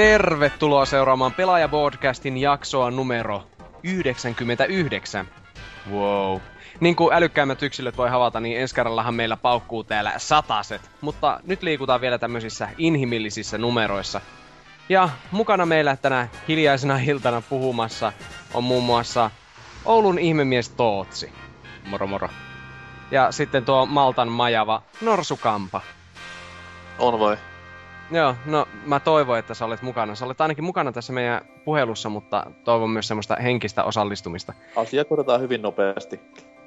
Tervetuloa seuraamaan Pelaaja-podcastin jaksoa numero 99. Wow. Niin kuin älykkäimmät yksilöt voi havaita, niin ensi kerrallahan meillä paukkuu täällä sataset. Mutta nyt liikutaan vielä tämmöisissä inhimillisissä numeroissa. Ja mukana meillä tänä hiljaisena iltana puhumassa on muun muassa Oulun ihmemies Tootsi. Moro moro. Ja sitten tuo Maltan majava Norsukampa. On vai? Joo, no mä toivon, että sä olet mukana. Sä olet ainakin mukana tässä meidän puhelussa, mutta toivon myös semmoista henkistä osallistumista. Asia korjataan hyvin nopeasti.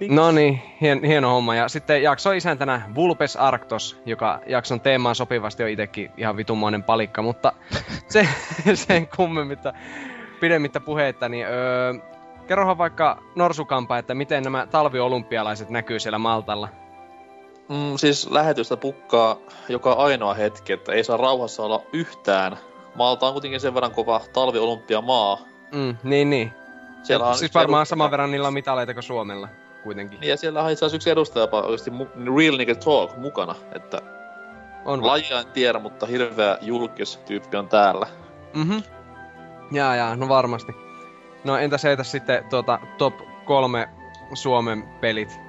No niin, hien, hieno homma. Ja sitten jakso isäntänä Vulpes Arctos, joka jakson teemaan sopivasti on itekin ihan vitumoinen palikka, mutta se, sen kummemmitta pidemmittä puheita, niin öö, kerrohan vaikka Norsukampa, että miten nämä talviolympialaiset näkyy siellä Maltalla. Mm, siis lähetystä pukkaa joka ainoa hetki, että ei saa rauhassa olla yhtään. Malta on kuitenkin sen verran kova talviolympiamaa. Mm, niin, niin. Siellä on siis varmaan saman verran niillä on mitaleita kuin Suomella kuitenkin. Niin, ja siellä on itse yksi edustaja oikeasti mu- Real Nigga Talk mukana, että On lajia en tiedä, mutta hirveä julkistyyppi on täällä. Mhm. Jaa, jaa, no varmasti. No entäs heitä sitten tuota top kolme Suomen pelit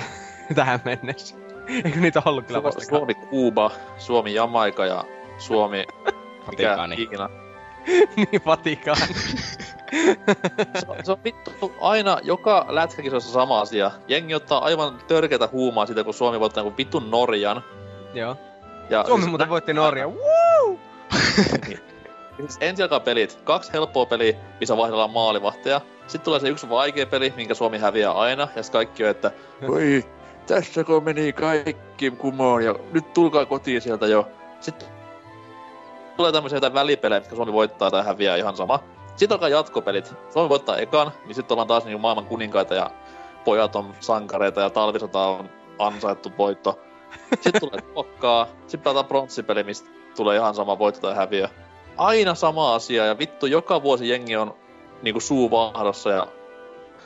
tähän mennessä? Eikö niitä ollut kyllä vasta Suomi Kuuba, Suomi Jamaika ja Suomi... Vatikaani. niin, Vatikaani. Se, on- se on vittu aina, joka lätkäkisoissa sama asia. Jengi ottaa aivan törkeätä huumaa siitä, kun Suomi voittaa jonkun vittun Norjan. Joo. Ja Suomi siis muuten nä- voitti Norja. Woo! Siis ensi alkaa pelit. Kaksi helppoa peliä, missä vaihdellaan maalivahteja. Sitten tulee se yksi vaikea peli, minkä Suomi häviää aina. Ja sitten kaikki on, että voi, tässä kun meni kaikki kumoon ja nyt tulkaa kotiin sieltä jo. Sitten tulee tämmöisiä jotain välipelejä, mitkä Suomi voittaa tai häviää ihan sama. Sitten alkaa jatkopelit. Suomi voittaa ekan, niin sitten ollaan taas niin maailman kuninkaita ja pojat on sankareita ja talvisota on ansaittu voitto. Sitten tulee pokkaa, sitten pelataan pronssipeli, mistä tulee ihan sama voitto tai häviö. Aina sama asia ja vittu joka vuosi jengi on niinku suu vahdossa ja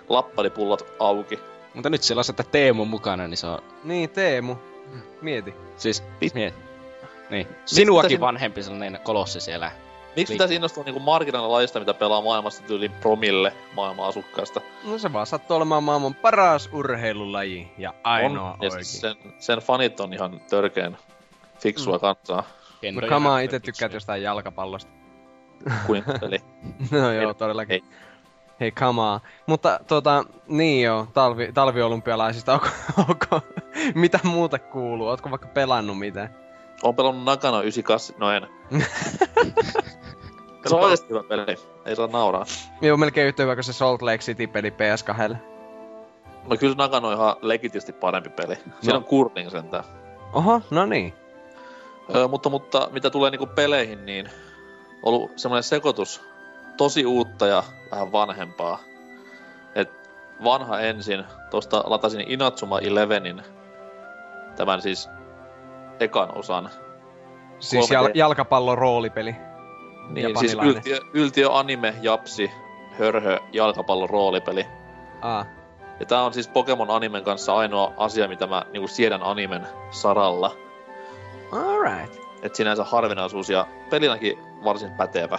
lappalipullot auki. Mutta nyt siellä on että Teemu mukana, niin se on... Niin, Teemu. Mieti. Siis... Pit- Miet. Niin. Sinuakin pitäisi- vanhempi sellainen kolossi siellä. Miksi pitäisi innostua niinku marginaalilajista, mitä pelaa maailmasta tyyliin promille maailman asukkaista? No se vaan sattuu olemaan maailman paras urheilulaji ja ainoa on, ja oikein. siis sen, sen fanit on ihan törkeen fiksua Mm. kansaa No kamaa itse tykkäät jostain jalkapallosta. kuin peli. No joo, Ei- todellakin. ei. Hei, kamaa. Mutta tota, niin joo, talvi, talviolympialaisista, onko, onko, mitä muuta kuuluu? Ootko vaikka pelannut mitään? Oon pelannut Nakano 98, no en. se on oikeesti hyvä peli, ei saa nauraa. Joo, melkein yhtä hyvä kuin se Salt Lake City-peli PS2. No kyllä Nakano on ihan legitisti parempi peli. Siinä No. on curling sentään. Oho, no niin. Öö, mutta, mutta mitä tulee niinku peleihin, niin ollut semmoinen sekoitus tosi uutta ja vähän vanhempaa. Et vanha ensin, tosta latasin Inatsuma Elevenin, tämän siis ekan osan. Siis 3D. jal- jalkapallon roolipeli. Niin, siis yltiö, yltiö anime, japsi, hörhö, jalkapallon roolipeli. Ah, Ja tää on siis Pokemon animen kanssa ainoa asia, mitä mä niinku siedän animen saralla. alright. Et sinänsä harvinaisuus ja pelinäkin varsin pätevä.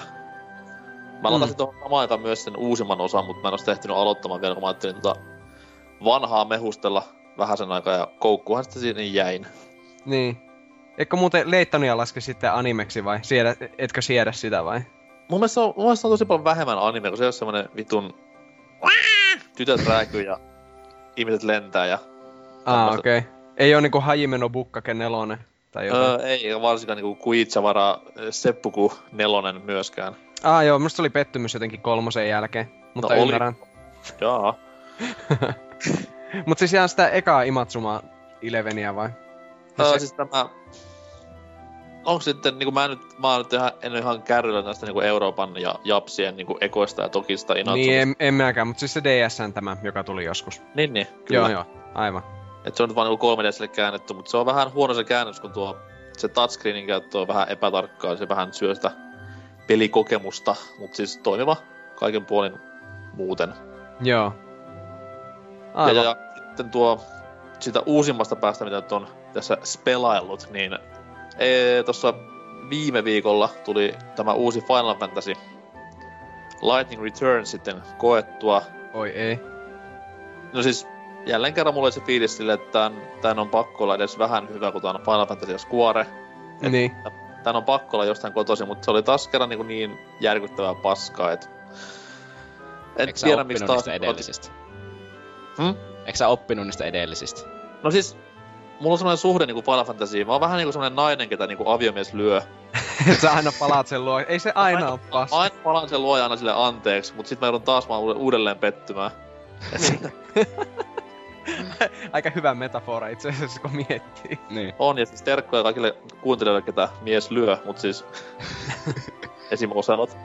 Mä Mm. latasin tuohon samaan myös sen uusimman osan, mutta mä en ole ehtinyt aloittamaan vielä, kun mä ajattelin tota vanhaa mehustella vähän sen aikaa ja koukkuhan sitten siinä jäin. Niin. Eikö muuten Leittonia laske sitten animeksi vai? Siedä, etkö siedä sitä vai? Mun mielestä, on, mun mielestä on tosi paljon vähemmän anime, kun se on semmonen vitun tytöt rääkyy ja ihmiset lentää ja... Ah, okei. Okay. Ei oo niinku Hajime no Bukkake nelonen tai jotain. Öö, ei, varsinkaan niinku Kuitsavara Seppuku nelonen myöskään. Ah joo, musta oli pettymys jotenkin kolmosen jälkeen. Mutta oli. ymmärrän. Jaa. Mut siis ihan sitä ekaa Imatsuma Eleveniä vai? Ja Öö, se- siis tämä... Onko sitten, niinku mä nyt, mä oon nyt ihan, en ole ihan kärryllä näistä niinku Euroopan ja Japsien niinku ekoista ja tokista Inatsumista. Niin, en, en mäkään, mutta siis se DSN tämä, joka tuli joskus. niin, niin, kyllä. Joo, joo, aivan. Et se on nyt vaan niinku 3DSlle käännetty, mutta se on vähän huono se käännös, kun tuo se touchscreenin käyttö on vähän epätarkkaa, se vähän syö sitä pelikokemusta, mutta siis toimiva kaiken puolin muuten. Joo. Ja, Aivan. ja, ja sitten tuo sitä uusimmasta päästä, mitä nyt on tässä spelaillut, niin ee, tuossa viime viikolla tuli tämä uusi Final Fantasy Lightning Return sitten koettua. Oi ei. No siis jälleen kerran mulla oli se fiilis sille, että tän, tän on pakko olla edes vähän hyvä, kun tää on Final Fantasy ja Square. Niin. Tän on pakko olla jostain kotoisin, mutta se oli taas kerran niin, niin järkyttävää paskaa, et... En Eikö sä tiedä, miksi taas... niistä edellisistä? Hmm? Eikö sä oppinut niistä edellisistä? No siis, mulla on semmoinen suhde niinku Final Fantasyyn. Mä oon vähän niinku semmoinen nainen, ketä niinku aviomies lyö. Sä aina palaat sen luo. Ei se aina oo paska. Aina palaan sen luoja aina sille anteeksi, mutta sit mä joudun taas vaan uudelleen pettymään. Siinä Aika hyvä metafora itse asiassa, kun miettii. Niin. on, ja siis terkkoja kaikille kuuntelijoille, ketä mies lyö, mut siis... esim. osanot.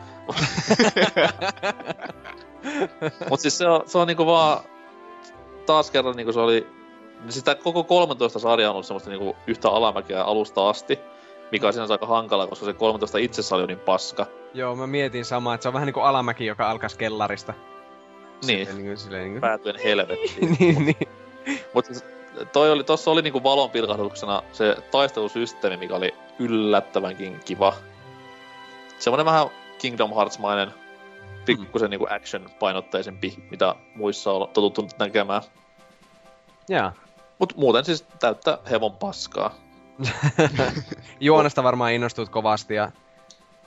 mut siis se on, se on niinku vaan... Taas kerran niinku se oli... Siis tää koko 13 sarja on ollut semmoista niinku yhtä alamäkeä alusta asti. Mikä on sinänsä aika hankala, koska se 13 itsessä oli niin paska. Joo, mä mietin samaa, että se on vähän niinku alamäki, joka alkaisi kellarista. Niin. Silleen niinku, silleen niinku... Päätyen helvettiin. niin, niin. Mut siis toi oli, tossa oli niinku valon pilkahduksena se taistelusysteemi, mikä oli yllättävänkin kiva. Semmonen vähän Kingdom Hearts-mainen, pikkusen niinku action-painotteisempi, mitä muissa on totuttu näkemään. Jaa. Mut muuten siis täyttä hevon paskaa. Juonesta varmaan innostut kovasti ja...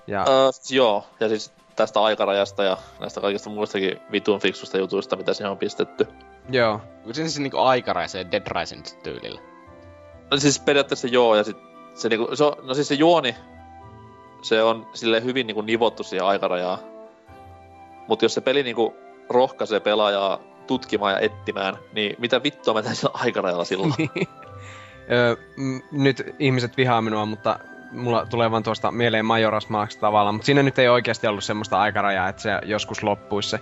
ja Öö, siis joo, ja siis tästä aikarajasta ja näistä kaikista muistakin vitun fiksusta jutuista, mitä siihen on pistetty. joo. Kyllä se siis niinku aikaraisee Dead Rising tyylillä. No siis periaatteessa joo, ja sit se niinku, se on, no siis se juoni, se on sille hyvin niinku nivottu siihen aikarajaan. Mutta jos se peli niinku rohkaisee pelaajaa tutkimaan ja etsimään, niin mitä vittua mä sillä aikarajalla silloin? Öö, m- nyt ihmiset vihaa minua, mutta mulla tulee vaan tuosta mieleen Majora's Mask tavallaan, mutta siinä nyt ei oikeasti ollut semmoista aikarajaa, että se joskus loppuisi se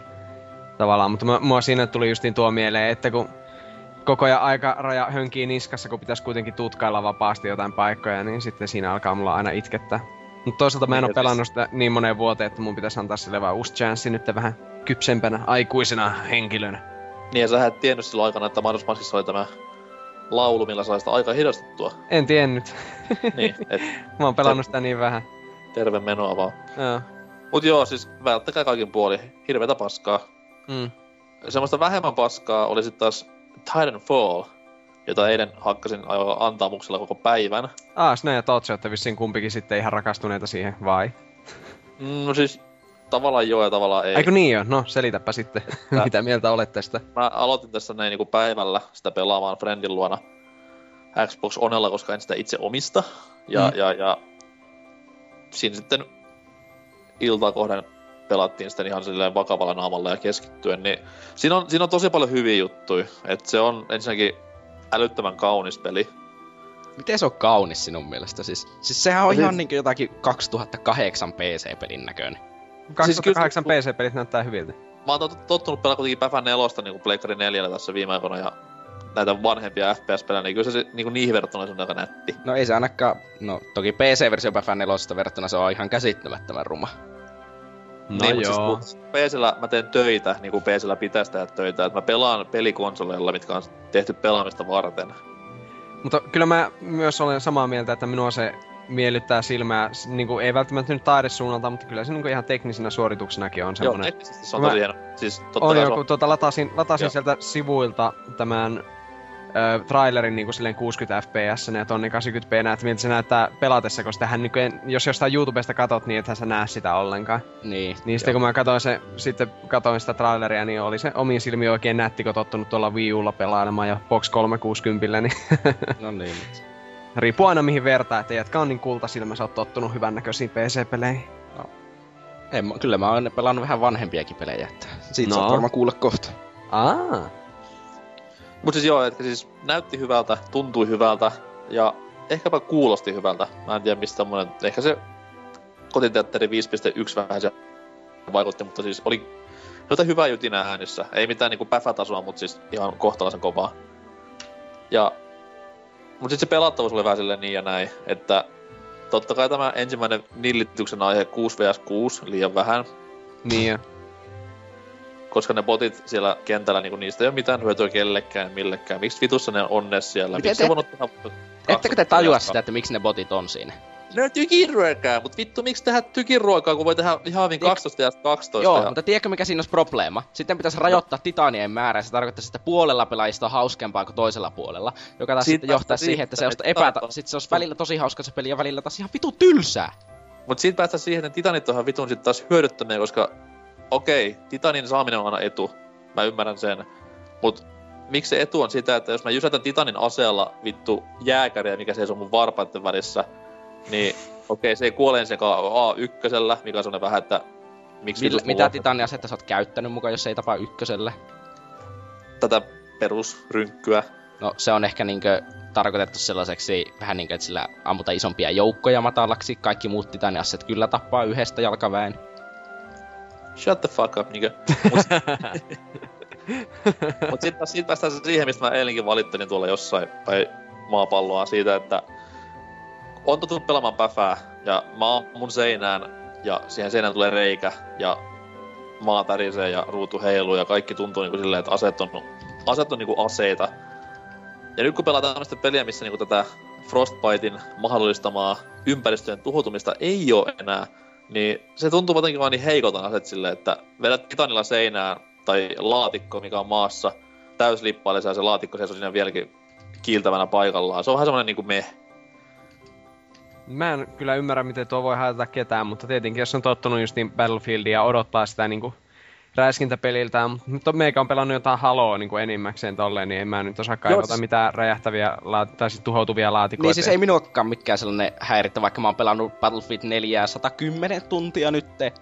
tavallaan, mutta mua siinä tuli justiin tuo mieleen, että kun koko ajan aikaraja hönkii niskassa, kun pitäisi kuitenkin tutkailla vapaasti jotain paikkoja, niin sitten siinä alkaa mulla aina itkettää. Mutta toisaalta mä en ole pelannut sitä niin moneen vuoteen, että mun pitäisi antaa sille vaan uusi chanssi nyt vähän kypsempänä, aikuisena henkilönä. niin ja sä et tiennyt silloin aikana, että Manos Maskissa oli tämä laulu, millä sai sitä aikaa hidastettua. En tiennyt. niin, et mä oon pelannut sitä niin vähän. terve menoa vaan. Joo. Mut joo, siis välttäkää kaikin puoli. Hirveetä paskaa. Mm. Semmoista vähemmän paskaa oli sitten taas Titanfall, jota eilen hakkasin aivan antaamuksella koko päivän. Ah, Sne ja Totsi olette vissiin kumpikin sitten ihan rakastuneita siihen, vai? Mm, No siis tavallaan joo ja tavallaan ei. Eikö niin jo? No, selitäpä sitten, Tää- mitä mieltä olet tästä. Mä aloitin tässä näin niinku päivällä sitä pelaamaan friendin luona Xbox Onella, koska en sitä itse omista. Ja, Mm. ja, ja siinä sitten iltaa kohden pelattiin sitten ihan silleen vakavalla naamalla ja keskittyen, niin siinä on, siinä on tosi paljon hyviä juttuja. Et se on ensinnäkin älyttömän kaunis peli. Miten se on kaunis sinun mielestä? Siis, siis sehän on Siis- ihan niinku jotakin 2008 PC-pelin näköinen. 2008 kyllä- PC-pelit näyttää hyviltä. Mä oon tot- tottunut pelaa kuitenkin Päfän nelosta niin Pleikkari 4 tässä viime aikoina ja näitä vanhempia FPS-pelejä, niin kyllä se, se niin niihin verrattuna se on aika nätti. No ei se ainakaan, no toki PC-versio Päfän 4 verrattuna se on ihan käsittämättömän ruma. No niin, joo. Siis, PCllä mä teen töitä, niin kuin PCllä pitäisi tehdä töitä. Että mä pelaan pelikonsoleilla, mitkä on tehty pelaamista varten. Mutta kyllä mä myös olen samaa mieltä, että minua se miellyttää silmää, niin kuin, ei välttämättä nyt taidesuunnalta, mutta kyllä se niin kuin ihan teknisenä suorituksenakin on Joo, semmoinen. teknisesti se on tosi hieno. Siis totta On joku, on, tuota, latasin, latasin Joo. sieltä sivuilta tämän ö, trailerin niin kuin silleen 60 fps ja tonni 80p näet, miltä se näyttää pelatessa, kun sitähän niin kuin, jos jostain YouTubesta katot, niin ethän sä näe sitä ollenkaan. Niin. Niin sitten kun mä katsoin, se, sitten katsoin sitä traileria, niin oli se omiin silmiin oikein nätti, kun tottunut tuolla Wii Ulla pelailemaan ja Box 360, niin No niin. Riippuu aina mihin vertaa, että jätkä on niin kultasilmä, sä oot tottunut hyvännäköisiin PC-peleihin. Ei, mä- kyllä mä oon pelannut vähän vanhempiakin pelejä, että siitä No. no. saat varmaan kuulla kohta. Aa, Mut siis joo, että siis näytti hyvältä, tuntui hyvältä ja ehkäpä kuulosti hyvältä. Mä en tiedä mistä tommonen, ehkä se kotiteatteri 5.1 vähän se vaikutti, mutta siis oli jotain hyvää jutinää äänissä. Ei mitään niinku päfätasoa, mutta siis ihan kohtalaisen kovaa. Ja, mut sit se pelattavuus oli vähän silleen niin ja näin, että totta kai tämä ensimmäinen nillityksen aihe 6 vs 6 liian vähän, niin jo. koska ne botit siellä kentällä, niin niistä ei ole mitään hyötyä kellekään, millekään. Miksi vitussa ne on ne siellä? Miten Miksi te- se voinut tehdä Ettekö te tajua sitä, että miksi ne botit on siinä? No tykiruokaa, mut vittu miksi tehdä tykiruokaa, kun voi tehdä ihan hyvin 12 ja 12. Joo, ja... mutta tiedätkö mikä siinä olisi probleema? Sitten pitäisi rajoittaa titanien määrää, se tarkoittaisi, että puolella pelaajista on hauskempaa kuin toisella puolella. Joka taas sitten johtaa siihen, että se, epäta... titanit- sitten se olisi välillä tosi hauska se peli ja välillä taas ihan vitu tylsää. Mut siitä päästään siihen, että titanit on ihan vitun sit taas hyödyttömiä, koska okei, titanin saaminen on aina etu. Mä ymmärrän sen. Mut miksi se etu on sitä, että jos mä jysätän titanin aseella vittu jääkäriä, mikä seisoo mun varpaiden välissä, niin okei, se ei kuole ensinnäkaan A1, mikä on vähän, että miksi vitusta mitä titaniasetta sä oot käyttänyt mukaan, jos ei tapaa ykkösellä? tätä perusrynkkyä. No se on ehkä niinkö tarkoitettu sellaiseksi vähän niinkö, että sillä ammuta isompia joukkoja matalaksi. Kaikki muut titaniasset kyllä tappaa yhdestä jalkaväen. Shut the fuck up, niinkö. Mut, mut sit siitä päästään siihen, mistä mä eilenkin valittelin tuolla jossain päin maapalloa siitä, että on tottunut pelaamaan päfää, ja mä oon mun seinään, ja siihen seinään tulee reikä, ja maa tärisee ja ruutu heiluu, ja kaikki tuntuu niinku silleen, että aseet on, aseet on niinku aseita. Ja nyt kun pelataan tämmöistä peliä, missä niinku tätä Frostbitein mahdollistamaa ympäristöjen tuhoutumista ei ole enää, niin se tuntuu jotenkin vaan niin heikolta aset silleen, että vedät titanilla seinään tai laatikko, mikä on maassa, täyslippaalissa ja se laatikko seisoo siinä vieläkin kiiltävänä paikallaan. Se on vähän semmonen niinku me. Mä en kyllä ymmärrä, miten tuo voi haitata ketään, mutta tietenkin jos on tottunut just niin Battlefieldia ja odottaa sitä niinku räiskintäpeliltään, mutta meikä on pelannut jotain Haloa niinku enimmäkseen tolleen, niin en mä nyt osaa kaivata siis- mitään räjähtäviä tai siis tuhoutuvia laatikoita. Niin siis ei minuakaan mikään sellainen häirittä, vaikka mä oon pelannut Battlefield 4 110 tuntia nytte.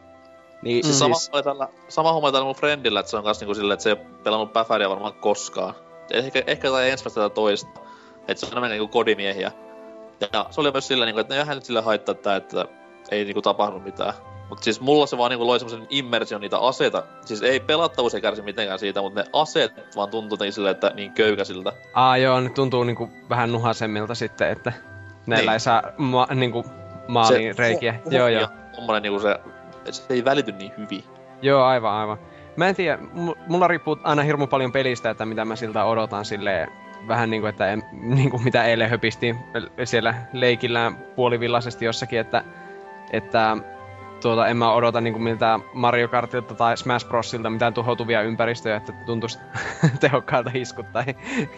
Niin Mm. siis, Sama, oli tällä, sama homma tällä mun friendillä, että se on kans niinku silleen, että se ei ole pelannut Päfäriä varmaan koskaan. Ehkä, ehkä tai ensimmäistä tai toista. Että se on enemmän niinku kodimiehiä. Ja se oli myös silleen, niinku, että no eihän nyt sille haittaa tää, että ei niinku tapahdu mitään. Mut siis mulla se vaan niinku loi semmosen immersion niitä aseita. Siis ei pelattavuus ei kärsi mitenkään siitä, mutta ne aseet vaan tuntuu silleen, että niin köykäisiltä. Aa joo, ne tuntuu niinku vähän nuhasemmilta sitten, että näillä Niin. ei saa ma- niinku maaliin reikiä. Joo joo. Ja tommonen niinku se, se ei välity niin hyvin. Joo, aivan, aivan. Mä en tiedä, mu- mulla riippuu aina hirmu paljon pelistä, että mitä mä siltä odotan silleen, vähän niinku, että en, niinku mitä eilen höpistiin siellä leikillään puolivillaisesti jossakin, että, että tuota, en mä odota niinku miltä Mario Kartilta tai Smash Brosilta mitään tuhoutuvia ympäristöjä, että tuntuisi tehokkaalta iskut tai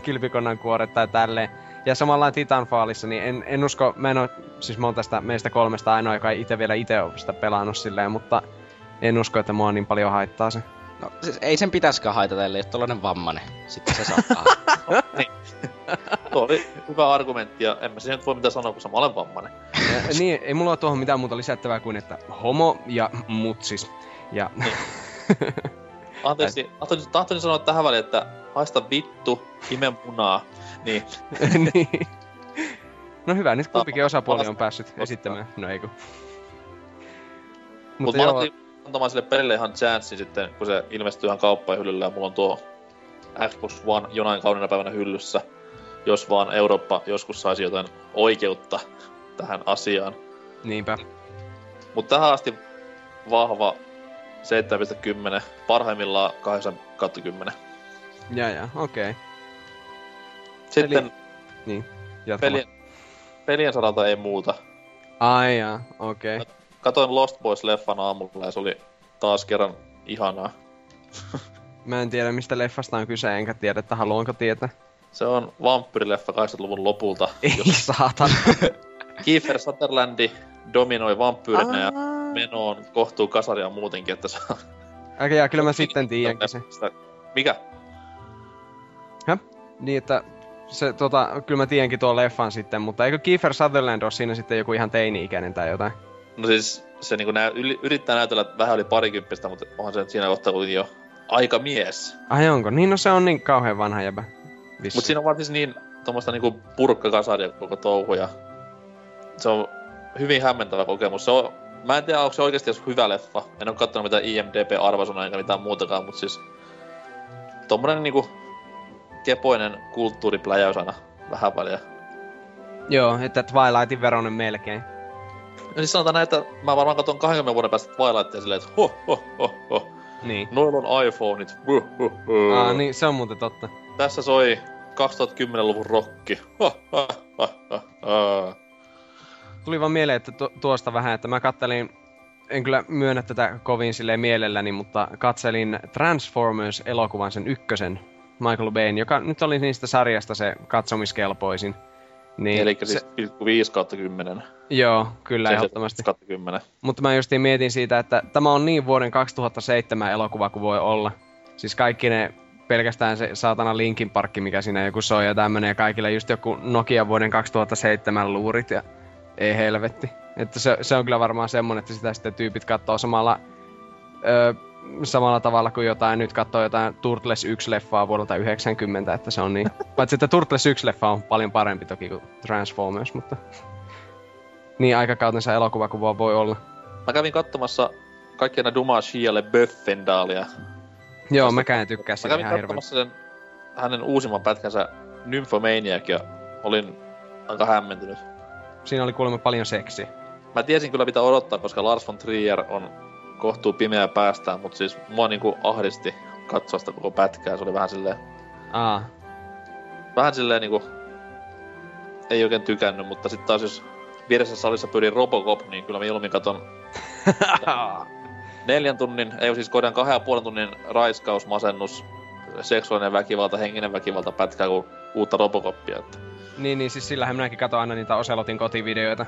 kilpikonnan kuoret tai tälleen. Ja samalla Titanfallissa, niin en, en usko, mä en oo, siis mä oon tästä meistä kolmesta ainoa, joka ei itse vielä itse ole sitä pelannut silleen, mutta en usko, että mua niin paljon haittaa se. No, siis ei sen pitäskään haitata, ellei ole tollanen vammanen. Sitten se saattaa. Tuo oli hyvä argumentti ja en mä siihen voi mitään sanoa, koska mä olen vammainen. Ja, niin, ei mulla ole tuohon mitään muuta lisättävää kuin, että homo ja mutsis. Ja Anteeksi, tahtoisin, tahtoisin sanoa tähän väliin, että haista vittu, ime munaa. Niin, niin. No hyvä, nyt kumpikin osapuoli on päässyt esittämään. No ei kun. mutta Mutta mä joo, antamaan sille pelille ihan chanssin sitten, kun se ilmestyy ihan kauppaan hyllyllä ja mulla on tuo Xbox One jonain kauniina päivänä hyllyssä. Jos vaan Eurooppa joskus saisi jotain oikeutta tähän asiaan. niinpä. Mutta tähän asti vahva 7.10, parhaimmillaan 8 kautta 10. Ja ja, okei. Okay. Sitten Niin, jatka. pelien, pelien saralta ei muuta. Ai jaa, okei. Okay. Katoin Lost Boys-leffan aamulla ja se oli taas kerran ihanaa. Mä en tiedä mistä leffasta on kyse, enkä tiedä, että haluanko tietää. Se on vampyrileffa 80-luvun lopulta. Ei saatana. Kiefer Sutherlandi dominoi vampyyrinä ja meno on kohtuu kasaria muutenkin, että on... Okei, okay, kyllä mä sitten tiedänkin se. Mikä? Niin, että se, tota, kyllä mä tiedänkin tuon leffan sitten, mutta eikö Kiefer Sutherland ole siinä sitten joku ihan teini-ikäinen tai jotain? No siis se niinku nää, yrittää näytellä vähän yli parikymppistä, mutta onhan se nyt siinä kohtaa kuitenkin jo aika mies. Ai onko? Niin, no se on niin kauhean vanha jäbä. Vissi. Mut siinä on vaan siis niin tommoista niinku purkkakasaria koko touhu ja se on hyvin hämmentävä kokemus. Se on, mä en tiedä, onko se oikeasti edes hyvä leffa. En oo kattonut mitään IMDB-arvosanoja eikä mitään muutakaan, mut siis tommonen niinku kepoinen kulttuuripläjäys aina vähän väliä. Joo, että Twilightin veronen melkein. Ja siis sanotaan näin, että mä varmaan katon 20 vuoden päästä Twilightia silleen, että ho, ho, ho, ho. Niin. Noilla on iPhoneit. Huh, huh, huh. Aa, niin, se on muuten totta. Tässä soi 2010-luvun rokki. Ha, ha, ha, ha, ha. tuli vaan mieleen, että tu- tuosta vähän, että mä kattelin, en kyllä myönnä tätä kovin silleen mielelläni, mutta katselin Transformers-elokuvan sen ykkösen, Michael Bayn, joka nyt oli niistä sarjasta se katsomiskelpoisin. Niin, Eli se, siis 5 kautta 10. Joo, kyllä se ehdottomasti. kautta 10. Mutta mä justiin mietin siitä, että tämä on niin vuoden 2007 elokuva kuin voi olla. Siis kaikki ne pelkästään se saatana Linkin Parkki, mikä siinä joku soi ja tämmönen, ja kaikille just joku Nokia vuoden 2007 luurit, ja ei helvetti. Että se, se on kyllä varmaan semmonen, että sitä sitten tyypit katsoo samalla, öö, samalla tavalla kuin jotain, nyt katsoo jotain Turtles 1-leffaa vuodelta 90, että se on niin. Paitsi että Turtles 1-leffa on paljon parempi toki kuin Transformers, mutta niin aikakautensa elokuva kuin vaan voi olla. Mä kävin katsomassa kaikkia nämä Duma Shialle Böffendaalia. Joo, mä en tykkää sitä ihan hirveän. sen hänen uusimman pätkänsä Nymphomaniac ja olin aika hämmentynyt. Siinä oli kuulemma paljon seksiä. Mä tiesin kyllä mitä odottaa, koska Lars von Trier on kohtuu pimeä päästään, mutta siis mua niinku ahdisti katsoa sitä koko pätkää. Se oli vähän silleen... Aa. Vähän silleen niinku... Ei oikein tykännyt, mutta sitten taas jos vieressä salissa pyörii Robocop, niin kyllä mä ilmin katon neljän tunnin, ei siis kodan kahden ja puolen tunnin raiskaus, masennus, seksuaalinen väkivalta, henkinen väkivalta pätkää kuin uutta Robocopia. Että. Niin, niin siis sillähän minäkin katon aina niitä Oselotin kotivideoita.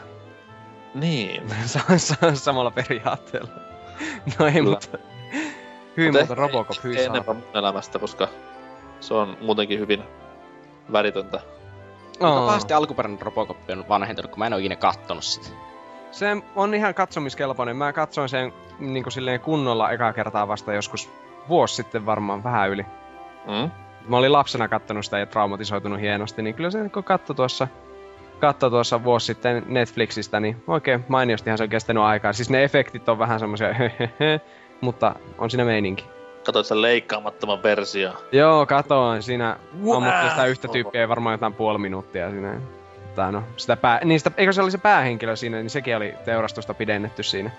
Niin. Samalla periaatteella. No ei, Kyllä. mutta... Hyvin mutta Robocop, hyi enempää mun elämästä, koska se on muutenkin hyvin väritöntä. Oh. Pahasti alkuperäinen Robocop on vanhentunut, kun mä en oo ikinä kattonut sitä. Se on ihan katsomiskelpoinen. Mä katsoin sen niin kuin silleen kunnolla eka kertaa vasta joskus vuosi sitten varmaan vähän yli. Mm. Mä olin lapsena kattonut sitä ja traumatisoitunut hienosti, niin kyllä se kun katso tuossa, katso tuossa vuosi sitten Netflixistä, niin oikein mainiostihan se on kestänyt aikaa. Siis ne efektit on vähän semmosia mutta on siinä meininki. Katoit sen leikkaamattoman versio. Joo, katoin. Siinä ammuttiin sitä yhtä tyyppiä varmaan jotain puoli minuuttia siinä. Tai no, sitä pää... Niin sitä, eikö se oli se päähenkilö siinä, niin sekin oli teurastusta pidennetty siinä.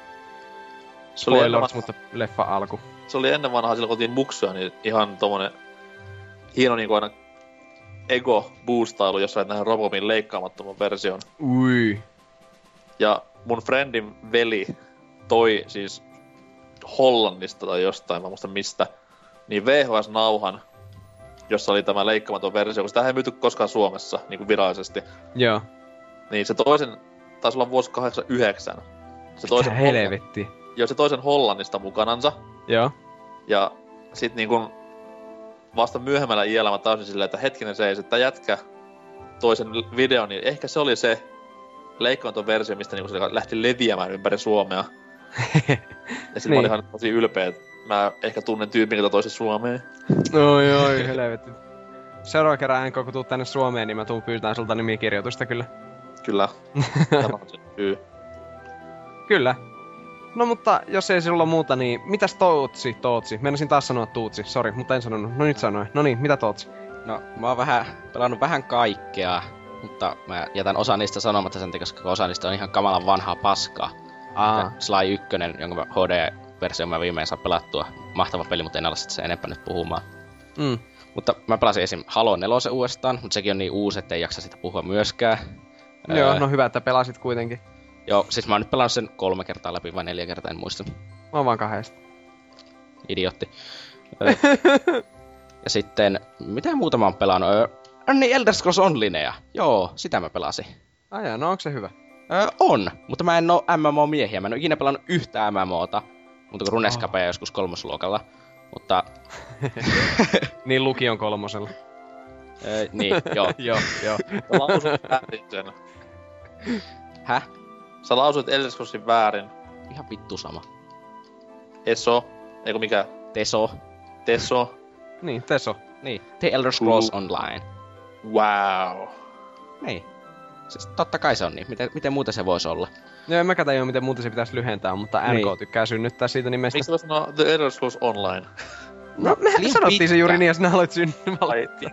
Spoilers, mutta leffa alku. Se oli ennen vanhaa, silloin kun muksuja, niin ihan tommonen hieno niinku aina ego-boostailu, jos sait nähdä Robobin leikkaamattoman version. Ui. Ja mun friendin veli toi siis Hollannista tai jostain, mä muistan mistä, niin VHS-nauhan, jossa oli tämä leikkaamaton versio, kun sitä ei myyty koskaan Suomessa, niin kuin virallisesti. Joo. Niin se toisen, taisi olla vuosi 89. Se toisen helvetti. Hollan, joo, se toisen Hollannista mukanansa. Joo. Ja sit niin kuin vasta myöhemmällä iällä mä taisin silleen, että hetkinen se ei, että jätkä toisen videon, niin ehkä se oli se leikkaamaton versio, mistä niin se lähti leviämään ympäri Suomea. ja sit niin. mä olin ihan tosi ylpeä, että mä ehkä tunnen tyypin, joka toisi Suomeen. Oi, oi, helvetti. Seuraava kerran koko tuu tänne Suomeen, niin mä tuun pyytään sulta nimikirjoitusta kyllä. Kyllä. Tämä on se syy. Kyllä. No mutta jos ei sinulla muuta, niin mitäs Tootsi, Tootsi? Menisin taas sanoa Tuutsi, sori, mutta en sanonut. No nyt sanoin. No niin, mitä Tootsi? No, mä oon vähän, pelannut vähän kaikkea, mutta mä jätän osa niistä sanomatta sen koska osa niistä on ihan kamalan vanhaa paskaa. Aa. Sly 1, jonka HD-versio mä viimein saa pelattua. Mahtava peli, mutta en ala sitä enempää nyt puhumaan. Mm. Mutta mä pelasin esim. Halo 4 uudestaan, mutta sekin on niin uusi, ettei jaksa sitä puhua myöskään. Joo, öö, no hyvä, että pelasit kuitenkin. Joo, siis mä oon nyt pelannut sen kolme kertaa läpi vai neljä kertaa, en muista. Mä oon vaan kahdesta. Idiotti. Ja sitten, mitä muuta mä oon pelannut? Öö, niin Elder Scrolls Onlinea. Joo, sitä mä pelasin. Ai no onko se hyvä? Öö, on, mutta mä en oo MMO-miehiä. Mä en oo ikinä pelannut yhtä MMOta, mutta kuin Runescapea oh. joskus kolmosluokalla. Mutta... niin lukion kolmosella. öö, niin, joo. joo, joo. sen. Häh? Sä lausuit Elder Scrollsin väärin. Ihan vittu sama. Eso. Eiku mikä? Teso. Teso. Niin, Teso. Niin, The Elder Scrolls uh. Online. Wow. Niin. Siis totta kai se on niin. Miten, miten muuta se voisi olla? Joo, en mäkään tajua, miten muuta se pitäisi lyhentää, mutta RK niin. tykkää synnyttää siitä nimestä. Miksi sanoa The Elder Scrolls Online? No, mehän Liin sanottiin pitkä. se juuri niin, jos sinä aloit synnyttää.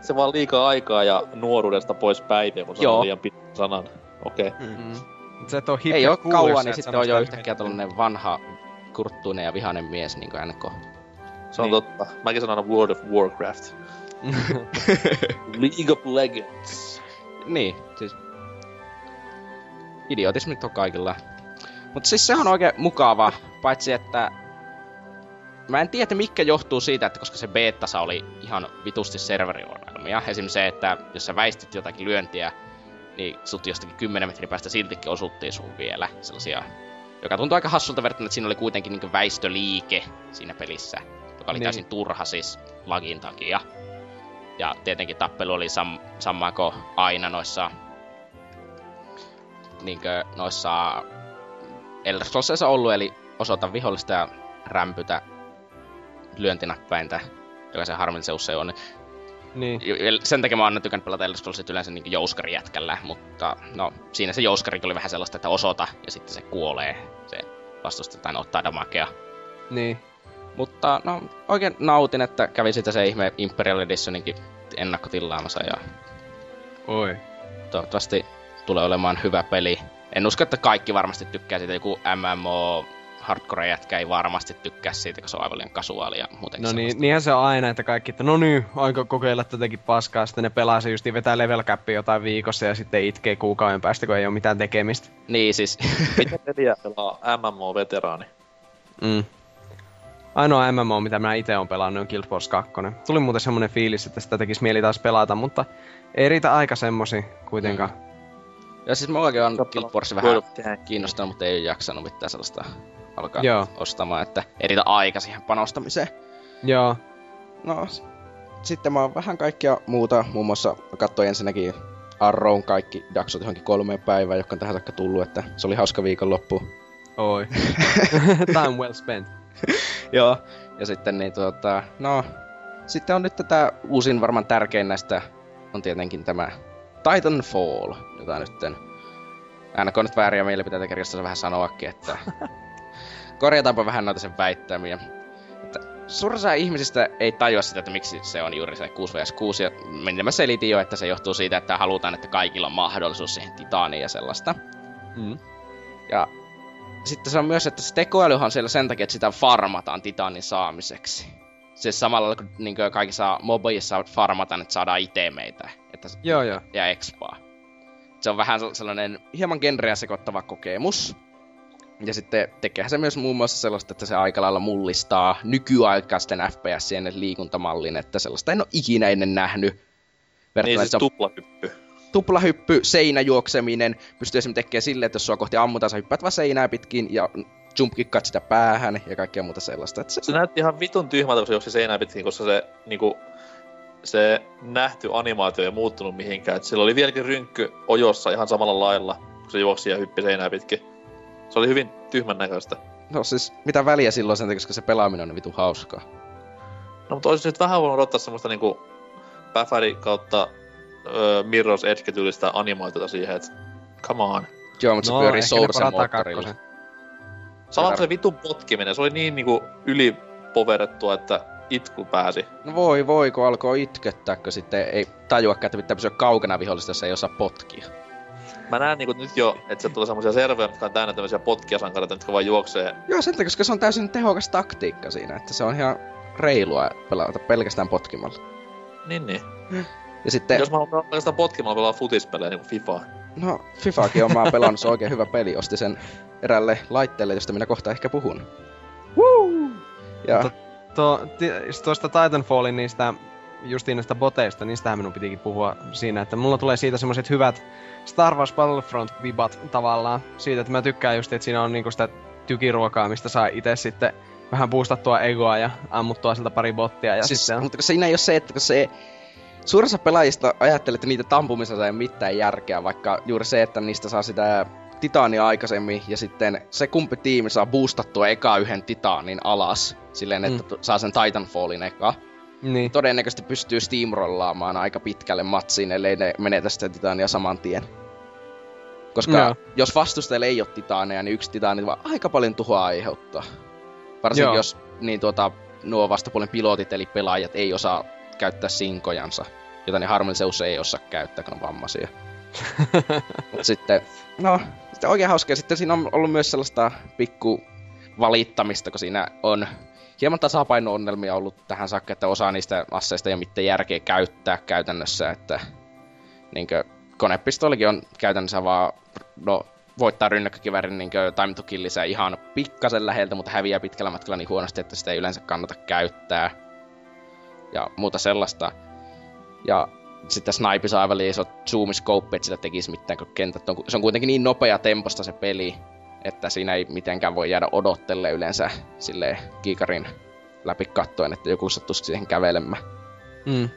Se vaan liikaa aikaa ja nuoruudesta pois päiviä, kun sanoo liian pitkän sanan. Okei. Okay. Mm-hmm. Se on Ei oo kauan, niin sitten on jo yhtäkkiä tällainen vanha kurttuinen ja vihainen mies, niin kuin NK. Se on niin. totta. Mäkin sanon aina World of Warcraft. League of Legends. Niin, siis... idiotismit on kaikilla. Mutta siis se on oikein mukava, paitsi että mä en tiedä, mikä johtuu siitä, että koska se beettasa oli ihan vitusti serveriongelmia. Esimerkiksi se, että jos sä väistit jotakin lyöntiä, niin sut jostakin 10 metrin päästä siltikin osuttiin sun vielä sellaisia joka tuntui aika hassulta verrattuna, että siinä oli kuitenkin niin väistöliike siinä pelissä, joka oli niin. täysin turha siis lagin takia. Ja tietenkin tappelu oli sam- sama kuin aina noissa niinkö noissa Elder Scrollsissa ollut, eli osoita vihollista ja rämpytä lyöntinäppäintä, joka se harmillisen usein on. Niin. Sen takia mä oon tykännyt pelata Elder Scrollsit yleensä niin jouskarijätkällä, mutta no, siinä se jouskari oli vähän sellaista, että osoita ja sitten se kuolee. Se vastusta tai ottaa damakea. Niin. Mutta no, oikein nautin, että kävi sitä se ihme Imperial Editioninkin ennakkotilaamassa ja... Oi. Toivottavasti tulee olemaan hyvä peli. En usko, että kaikki varmasti tykkää siitä. Joku MMO hardcore jätkä ei varmasti tykkää siitä, koska se on aivan liian kasuaalia. No niin, niinhän se on aina, että kaikki, että no niin, aika kokeilla tätäkin paskaa. Sitten ne pelaa se just vetää level jotain viikossa ja sitten itkee kuukauden päästä, kun ei ole mitään tekemistä. Niin siis. Miten peliä pelaa MMO-veteraani? Mm. Ainoa MMO, mitä mä itse on pelannut, on Guild Wars 2. Tuli muuten semmonen fiilis, että sitä tekisi mieli taas pelata, mutta ei riitä aika semmosi kuitenkaan. Mm. Ja siis mä oikein on Guild Wars vähän kiinnostanut, mutta ei jaksanut mitään sellaista alkaa Joo. ostamaan, että ei riitä aika siihen panostamiseen. Joo. No, sitten mä oon vähän kaikkea muuta, muun muassa katsoin ensinnäkin Arrown kaikki jaksot johonkin kolmeen päivään, jotka on tähän saakka tullut, että se oli hauska viikonloppu. Oi. Time well spent. Joo, ja sitten niin tuota, no, sitten on nyt tätä uusin varmaan tärkein näistä on tietenkin tämä Titanfall, jota nyt ainakaan nyt vääriä mielipiteitä kirjassa vähän sanoakin, että korjataanpa vähän noita sen väittämiä. Että ihmisistä ei tajua sitä, että miksi se on juuri se 6 vs 6, ja mä selitin jo, että se johtuu siitä, että halutaan, että kaikilla on mahdollisuus siihen titaaniin ja sellaista. Mm. Ja sitten se on myös, että se tekoälyhän on siellä sen takia, että sitä farmataan titaanin saamiseksi. Se samalla kuin, niin kuin kaikissa mobissa farmataan, että saadaan itemeitä. Että, joo, joo. Ja expaa. Se on vähän sellainen hieman genreä sekoittava kokemus. Ja sitten tekeehän se myös muun muassa sellaista, että se aika lailla mullistaa nykyaikaisten FPSien liikuntamallin, että sellaista en ole ikinä ennen nähnyt. Niin siis tuplahyppy. Tuplahyppy, seinäjuokseminen, pystyy esimerkiksi tekemään silleen, että jos sua kohti ammutaan, sä hyppäät vaan seinää pitkin ja jumpkikkaat sitä päähän ja kaikkea muuta sellaista. Että se... se näytti ihan vitun tyhmältä, kun se juoksi seinää pitkin, koska se niinku, se nähty animaatio ei muuttunut mihinkään. Et sillä oli vieläkin rynkky ojossa ihan samalla lailla, kun se juoksi ja hyppi seinää pitkin. Se oli hyvin tyhmän näköistä. No siis, mitä väliä silloin sen, koska se pelaaminen on vitu hauskaa. No mutta olisi nyt vähän voinut odottaa semmoista niinku Päfäri kautta öö, Mirror's Edge-tyylistä animaatiota siihen, että come on. Joo, mutta no, se pyörii Sourcen moottorilla. Sama se vitun potkiminen, se oli niin niinku ylipoverettua, että itku pääsi. No voi voi, kun alkoi itkettää, kun sitten ei tajua, että pitää pysyä kaukana vihollista, jos ei osaa potkia mä näen niinku nyt jo, että se tulee semmosia servoja, jotka on täynnä tämmöisiä potkiasankareita, jotka vaan juoksee. Joo, sen koska se on täysin tehokas taktiikka siinä, että se on ihan reilua pelata pelkästään potkimalla. Niin, niin. Ja sitten... Jos mä haluan pelkästään potkimalla pelaa futispelejä niinku FIFA. No, FIFAkin on mä pelannut, se on oikein hyvä peli. Osti sen erälle laitteelle, josta minä kohta ehkä puhun. Woo! Ja... To, to, tuosta Titanfallin niistä justiin näistä boteista, niistähän minun pitikin puhua siinä, että mulla tulee siitä semmoiset hyvät Star Wars Battlefront-vibat tavallaan. Siitä, että mä tykkään just, että siinä on niinku sitä tykiruokaa, mistä saa itse sitten vähän boostattua egoa ja ammuttua sieltä pari bottia. Ja siis, sitten on... Mutta kun siinä ei ole se, että kun se suurissa pelaajista ajattelee, että niitä tampumisessa ei ole mitään järkeä, vaikka juuri se, että niistä saa sitä titaania aikaisemmin, ja sitten se kumpi tiimi saa boostattua eka yhden titaanin alas, silleen, että mm. saa sen Titanfallin eka niin. todennäköisesti pystyy steamrollaamaan aika pitkälle matsiin, ellei ne menetä sitä titania saman tien. Koska Joo. jos vastustajille ei ole titaaneja, niin yksi titaani vaan aika paljon tuhoa aiheuttaa. Varsinkin Joo. jos niin tuota, nuo vastapuolen pilotit eli pelaajat ei osaa käyttää sinkojansa, jota ne harmillisen usein ei osaa käyttää, kun on vammaisia. Mut sitten, no, sitten oikein hauska. Sitten siinä on ollut myös sellaista pikku valittamista, kun siinä on hieman tasapaino-onnelmia ollut tähän saakka, että osa niistä asseista ei ole mitään järkeä käyttää käytännössä, että niinkö, konepistolikin on käytännössä vaan, no, voittaa rynnäkkökivärin niin time to ihan pikkasen läheltä, mutta häviää pitkällä matkalla niin huonosti, että sitä ei yleensä kannata käyttää. Ja muuta sellaista. Ja sitten snipe saa aivan iso zoomiscope, että sillä tekisi mitään, kun kentät on, se on kuitenkin niin nopea temposta se peli, että siinä ei mitenkään voi jäädä odottelle yleensä sille kiikarin läpi kattoen, että joku sattuisi siihen kävelemään. Mm.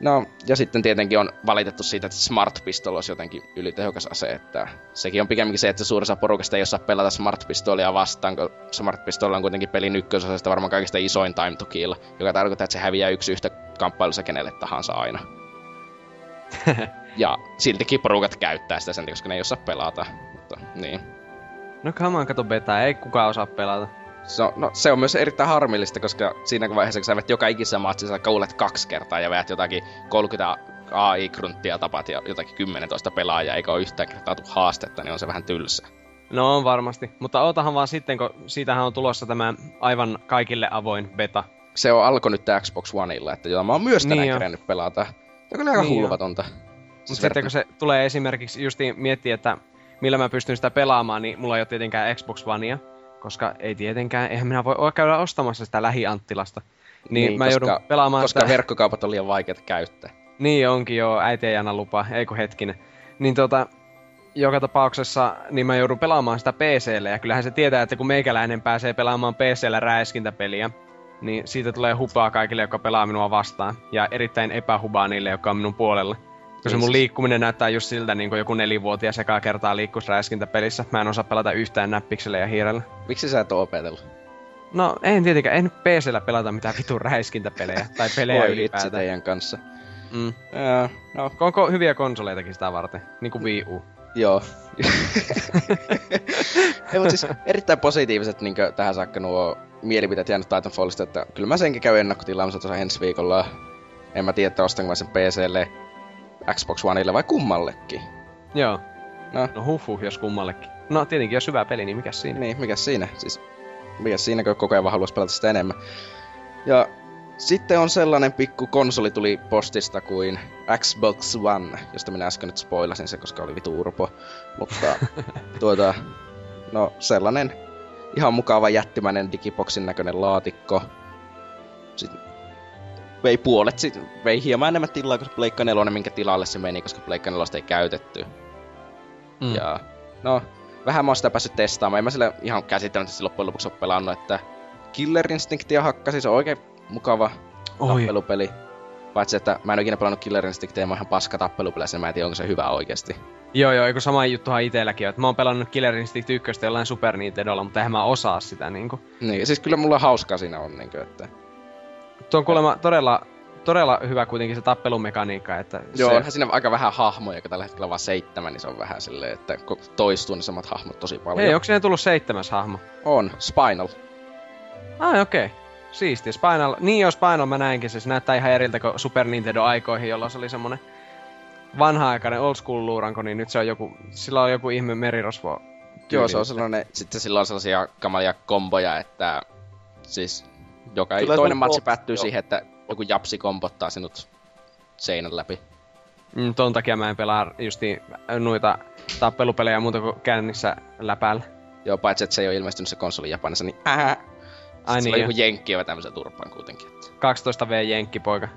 No, ja sitten tietenkin on valitettu siitä, että Smart Pistol olisi jotenkin ylitehokas ase, että sekin on pikemminkin se, että suurissa porukasta ei osaa pelata Smart Pistolia vastaan, kun Smart Pistol on kuitenkin pelin ykkösosasta varmaan kaikista isoin time to kill, joka tarkoittaa, että se häviää yksi yhtä kamppailussa kenelle tahansa aina. ja siltikin porukat käyttää sitä sen, koska ne ei osaa pelata, mutta niin. No come on, kato beta, ei kukaan osaa pelata. Se on, no, se on myös erittäin harmillista, koska siinä vaiheessa, kun sä vet joka ikisessä matsissa kuulet kaksi kertaa ja veät jotakin 30 AI-grunttia tapat ja jotakin 10 pelaajaa, eikä ole yhtään kertaa tuu haastetta, niin on se vähän tylsä. No on varmasti, mutta ootahan vaan sitten, kun siitähän on tulossa tämä aivan kaikille avoin beta. Se on alkoi nyt Xbox Oneilla, että jota mä oon myös tänään niin kerennyt pelata. Ja kyllä aika niin hulvatonta. Mutta sitten kun se tulee esimerkiksi justiin miettiä, että millä mä pystyn sitä pelaamaan, niin mulla ei ole tietenkään Xbox Onea koska ei tietenkään, eihän minä voi käydä ostamassa sitä lähianttilasta. Niin, niin mä koska, joudun pelaamaan Koska sitä... verkkokaupat on liian vaikeita käyttää. Niin onkin joo, äiti ei anna lupa, eikö hetkinen. Niin tota, joka tapauksessa niin mä joudun pelaamaan sitä PClle, ja kyllähän se tietää, että kun meikäläinen pääsee pelaamaan PCllä räiskintäpeliä, niin siitä tulee hupaa kaikille, jotka pelaa minua vastaan, ja erittäin epähubaa niille, jotka on minun puolella. Koska se mun liikkuminen näyttää just siltä, niin kuin joku nelivuotias sekä kertaa liikkuisi räiskintäpelissä. Mä en osaa pelata yhtään näppiksellä ja hiirellä. Miksi sä et oo opetellut? No, en tietenkään. En PCllä pelata mitään vitun räiskintäpelejä. tai pelejä Voi ylipäätään. teidän kanssa. Mm. Ja, no. Onko hyviä konsoleitakin sitä varten? Niinku Wii U. Joo. Ei, mutta siis erittäin positiiviset niin tähän saakka nuo mielipiteet jäänyt Titanfallista, että kyllä mä senkin käyn ennakkotilaamassa tuossa ensi viikolla. En mä tiedä, että ostanko mä sen PClle Xbox Oneille vai kummallekin. Joo. No, no huhu, jos kummallekin. No tietenkin, jos hyvä peli, niin mikä siinä? Niin, mikä siinä? Siis, mikä siinä, kun koko ajan vaan haluaisi pelata sitä enemmän. Ja sitten on sellainen pikku konsoli tuli postista kuin Xbox One, josta minä äsken nyt spoilasin sen, koska oli vitu urpo. Mutta tuota, no sellainen ihan mukava jättimäinen digiboksin näköinen laatikko. Sitten vei puolet, sit, vei hieman enemmän tilaa kuin Pleikka 4, minkä tilalle se meni, koska Pleikka 4 ei käytetty. Mm. Ja no, vähän mä oon sitä päässyt testaamaan. En mä sille ihan käsittämättä loppujen lopuksi ole pelannut, että Killer Instinctia hakkasi, se on oikein mukava Oi. tappelupeli. Paitsi, että mä en ole ikinä pelannut Killer Instinctia, mä oon ihan paska tappelupeli, sen mä en tiedä, onko se hyvä oikeesti. Joo, joo, eikö sama juttuhan itselläkin että mä oon pelannut Killer Instinct 1 jollain Super Nintendolla, mutta eihän mä osaa sitä niinku. Niin, siis kyllä mulla hauskaa siinä on niinku, että... Tuo on kuulemma todella, todella hyvä kuitenkin se tappelumekaniikka, että Joo, se... onhan siinä aika vähän hahmoja, joka tällä hetkellä on vaan seitsemän, niin se on vähän silleen, että toistuu ne samat hahmot tosi paljon. Hei, onko siinä tullut seitsemäs hahmo? On, Spinal. Ah, okei. Okay. Siisti. Spinal, niin joo, Spinal mä näinkin, se näyttää ihan eriltä kuin Super Nintendo-aikoihin, jolloin se oli semmonen vanha-aikainen old school luuranko, niin nyt se on joku, sillä on joku ihme merirosvo. Joo, se on sellainen, sitten sillä on sellaisia kamalia komboja, että siis joka ei, toinen matsi päättyy siihen, että joku japsi kompottaa sinut seinän läpi. Mm, ton takia mä en pelaa justi noita tappelupelejä muuta kuin kännissä läpäällä. Joo, paitsi että se ei ole ilmestynyt se konsoli Japanissa, niin ää. Ai niin, on joku jenkki ja tämmöisen turpaan kuitenkin. Että. 12V jenkki, poika.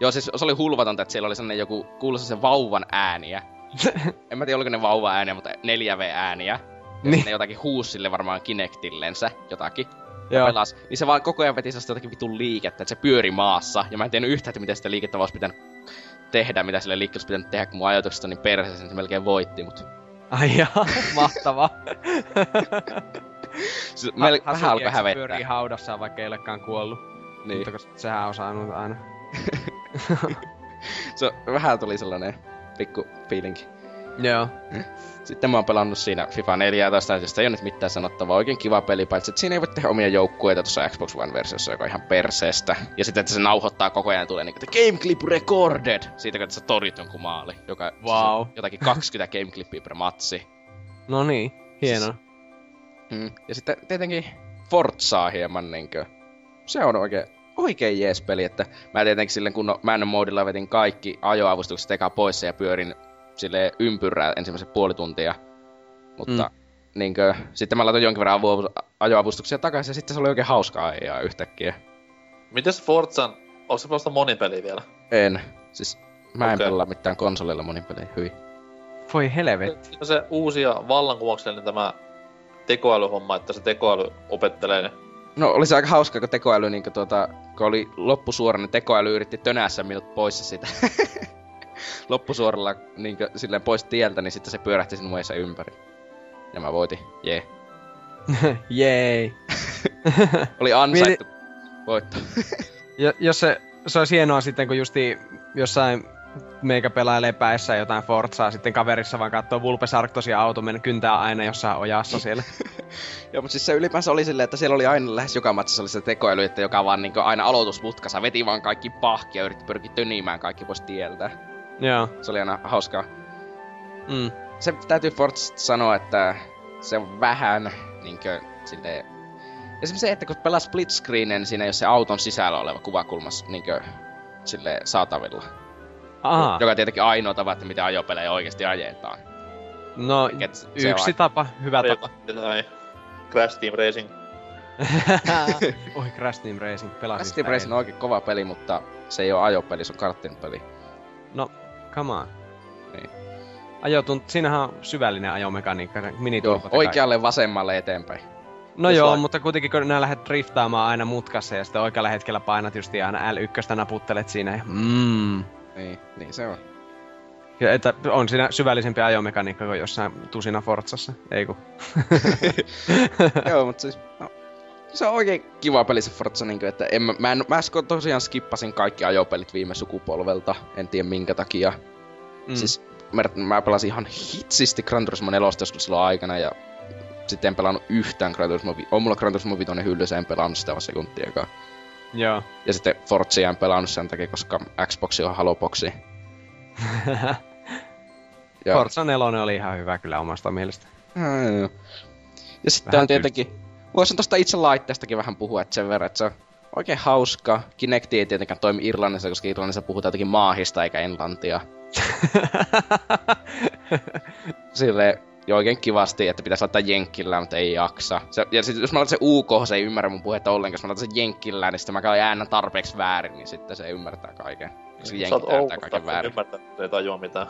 Joo, siis se oli hulvatonta, että siellä oli sellainen joku, kuulossa se vauvan ääniä. en mä tiedä, oliko ne vauva ääniä, mutta 4V-ääniä. Ja niin. ne jotakin huusille varmaan Kinectillensä jotakin. Joo. pelas, niin se vaan koko ajan veti sellaista jotakin vitun liikettä, että se pyöri maassa, ja mä en tiennyt yhtään, että miten sitä liikettä olisi pitänyt tehdä, mitä sille liikkeelle olisi pitänyt tehdä, kun mun ajatukset on niin perseessä, niin se melkein voitti, mut... Ai jaa, mahtava. se mel- ha- vähän alkoi hävettää. pyörii haudassa, vaikka ei olekaan kuollut. Niin. Mutta koska sehän on saanut aina. se vähän tuli sellainen pikku feelingi. Joo. Sitten mä oon pelannut siinä FIFA 14, josta ei ole nyt mitään sanottavaa. Oikein kiva peli, paitsi että siinä ei voi tehdä omia joukkueita tuossa Xbox One-versiossa, joka on ihan perseestä. Ja sitten, että se nauhoittaa koko ajan tulee niinku, että Game Clip Recorded! Siitä, kun sä torjut jonkun maali, joka wow. jotakin 20 Game Clippia per matsi. No niin, hienoa. Mm. Ja sitten tietenkin Forzaa hieman niinkö. Se on oikein, oikein jees peli, että mä tietenkin silleen kun Man Modilla vetin kaikki ajoavustukset eka pois ja pyörin sille ympyrää ensimmäisen puoli tuntia. Mutta mm. niinkö, sitten mä laitoin jonkin verran avu- ajoavustuksia takaisin ja sitten se oli oikein hauskaa ajaa yhtäkkiä. Mites Forzan, onko se pelasta monipeliä vielä? En. Siis mä en Okei. pelaa mitään konsolilla monin pelejä hyvin. Voi helvetti. Se uusi ja vallankumouksellinen tämä tekoälyhomma, että se tekoäly opettelee ne. No oli se aika hauskaa, kun tekoäly, niin tuota, kun oli loppusuora, niin tekoäly yritti tönässä minut pois siitä. Loppusuoralla niin silleen pois tieltä, niin sitten se pyörähti sinun muissa ympäri. Ja mä voitin, jee. Jei. Oli ansaittu voitto. Ja, jos se, se olisi hienoa sitten, kun justi jossain meikä pelailee päissä jotain Forzaa, sitten kaverissa vaan katsoo Vulpesarktosia auto mennä kyntää aina jossain ojassa siellä. Joo, mutta siis se ylipäänsä oli silleen, että siellä oli aina lähes joka matsissa oli se tekoäly, että joka vaan niin aina aloitusmutkassa veti vaan kaikki pahkia ja yritti pyrkiä tönimään kaikki pois tieltä. Joo. Se oli aina hauskaa. Mm. Se täytyy Forzasta sanoa, että se on vähän niinkö silleen... Esimerkiksi se, että kun pelaa split screenen, niin siinä ei ole se auton sisällä oleva kuvakulmas niinkö sille saatavilla. Aha. Joka tietenkin ainoa tapa, että miten ajopelejä oikeasti ajetaan. No, Et se yksi on- tapa, hyvä tapa. Tai Crash Team Racing. Oi, Crash Team Racing, pelasin Crash Team Racing on oikein kova peli, mutta se ei ole ajopeli, se on karttin peli. No, come on. Niin. Ajotunt, siinähän on syvällinen ajomekaniikka, Joo, oikealle vasemmalle eteenpäin. No Jos joo, lai- mutta kuitenkin kun nää lähdet driftaamaan aina mutkassa ja sitten oikealla hetkellä painat just aina L1 naputtelet siinä ja mm. Niin, niin se on. Ja että on siinä syvällisempi ajomekaniikka kuin jossain tusina Forzassa, ei kun. Joo, mutta siis... No, se on oikein kiva peli se Forza, niin kuin, että en, mä, en, mä tosiaan skippasin kaikki ajopelit viime sukupolvelta, en tiedä minkä takia. Mm. Siis mä, mä pelasin ihan hitsisti Gran Turismo 4 joskus silloin aikana ja sitten en pelannut yhtään Gran Turismo, on mulla Gran Turismo 5 hyllyssä, en pelannut sitä vaan sekuntiakaan. Joo. Ja sitten Forzia en pelannut sen takia, koska Xbox on haloboxi. Ja, Forza 4 oli ihan hyvä kyllä omasta mielestä. Mm, joo. Ja sitten Vähän on tietenkin, voisin tosta itse laitteestakin vähän puhua, että sen verran, että se on oikein hauska. Kinecti ei tietenkään toimi Irlannissa, koska Irlannissa puhutaan jotenkin maahista eikä englantia. Silleen jo oikein kivasti, että pitäisi laittaa jenkkillä, mutta ei jaksa. Se, ja sit, jos mä laitan se UK, se ei ymmärrä mun puhetta ollenkaan. Jos mä laitan sen jenkkillä, niin sitten mä käyn äänen tarpeeksi väärin, niin sitten se ymmärtää kaiken. Koska jenkki täyttää kaiken väärin. ymmärtää, ei tajua mitään.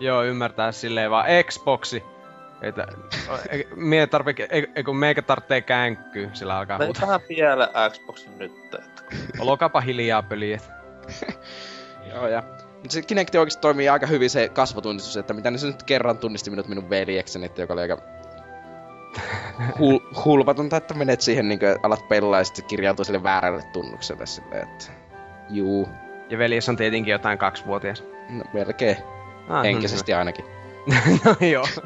Joo, ymmärtää silleen vaan Xboxi. Että, mie tarvii, ei, ei kun meikä tarvitsee känkkyä, sillä alkaa huutaa. vähän vielä Xboxin nyt. Että... Olokapa hiljaa pöliet. Joo, ja mutta se Kinecti oikeasti toimii aika hyvin se kasvotunnistus, että mitä ne se nyt kerran tunnisti minut minun veljekseni, että joka oli aika hul- hulvatonta, että menet siihen niin alat pelaa ja sitten se kirjautuu sille väärälle tunnukselle silleen, että juu, Ja veljes on tietenkin jotain kaksivuotias. no, melkein, Ah, henkisesti ainakin. no, joo.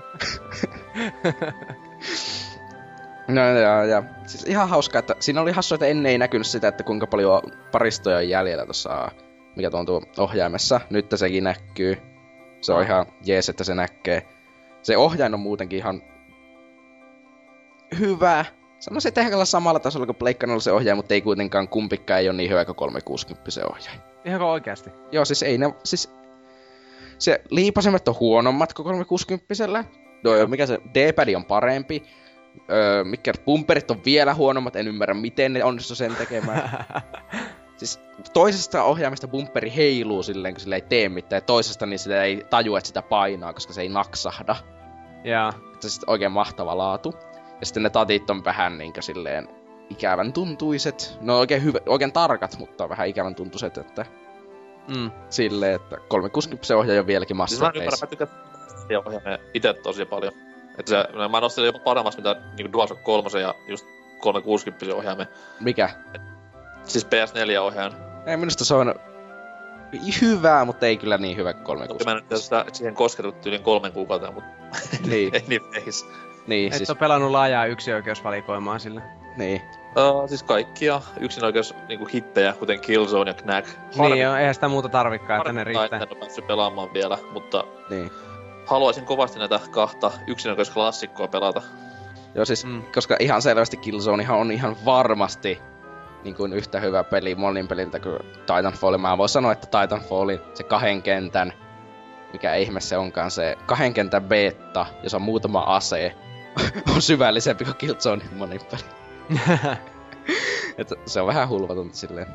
No ja, ja siis ihan hauska, että siinä oli hassu, että ennen ei näkynyt sitä, että kuinka paljon paristoja on jäljellä tuossa, mikä tuo ohjaimessa. Nyt sekin näkyy. Se on Ah. ihan jees, että se näkee. Se ohjain on muutenkin ihan hyvä. Sanoisin, että ehkä samalla tasolla kuin Pleikka se ohjain, mutta ei kuitenkaan kumpikaan ei ole niin hyvä kuin 360 se ohjain. Ihanko oikeasti? Joo, siis ei ne, siis se liipasemet on huonommat kuin 360 No joo, mikä se, D-pad on parempi. Öö, mikä bumperit on vielä huonommat, en ymmärrä miten ne onnistu sen tekemään. siis toisesta ohjaimesta bumperi heiluu silleen, kun sille ei tee mitään, ja toisesta niin sitä ei tajua, että sitä painaa, koska se ei naksahda. Jaa. Että se on oikein mahtava laatu. Ja sitten ne tatit on vähän niinkö silleen ikävän tuntuiset. Ne on oikein, hyvä, oikein tarkat, mutta vähän ikävän tuntuiset, että Mm. silleen, että 360 ohjaaja on vieläkin Siis mä en ymmärrä, masterpiece. mä tykkään ja ohjaamia itse tosi paljon. Että se, mä nostin jopa paremmaksi mitä niinku DualShock 3 ja just 360 ohjaamme. Mikä? Siis PS4-ohjaajan. Ei, minusta se on hyvä, mutta ei kyllä niin hyvä kuin Toki mä 360. nyt sitä, siihen kosketettu yli kolmen kuukautta, mutta niin, anyways. niin, Et siis, oo pelannut laajaa yksioikeusvalikoimaa sillä. niin. Uh, siis kaikkia yksinoikeus niinku hittejä, kuten Killzone ja Knack. Niin joo, eihän sitä muuta tarvikaan, että ne riittää. en ole päässyt pelaamaan vielä, mutta niin. haluaisin kovasti näitä kahta yksinoikeusklassikkoa pelata. Joo, siis, Mm. mm. koska ihan selvästi Killzonehan on ihan varmasti niin kuin yhtä hyvä peli monin peliltä kuin Titanfall. Mä voin sanoa, että Titanfallin se kahden kentän mikä ihme se onkaan, se kahden kentän beta, jossa on muutama ase, on syvällisempi kuin Killzone monin peli. että se on vähän hulvatonta silleen.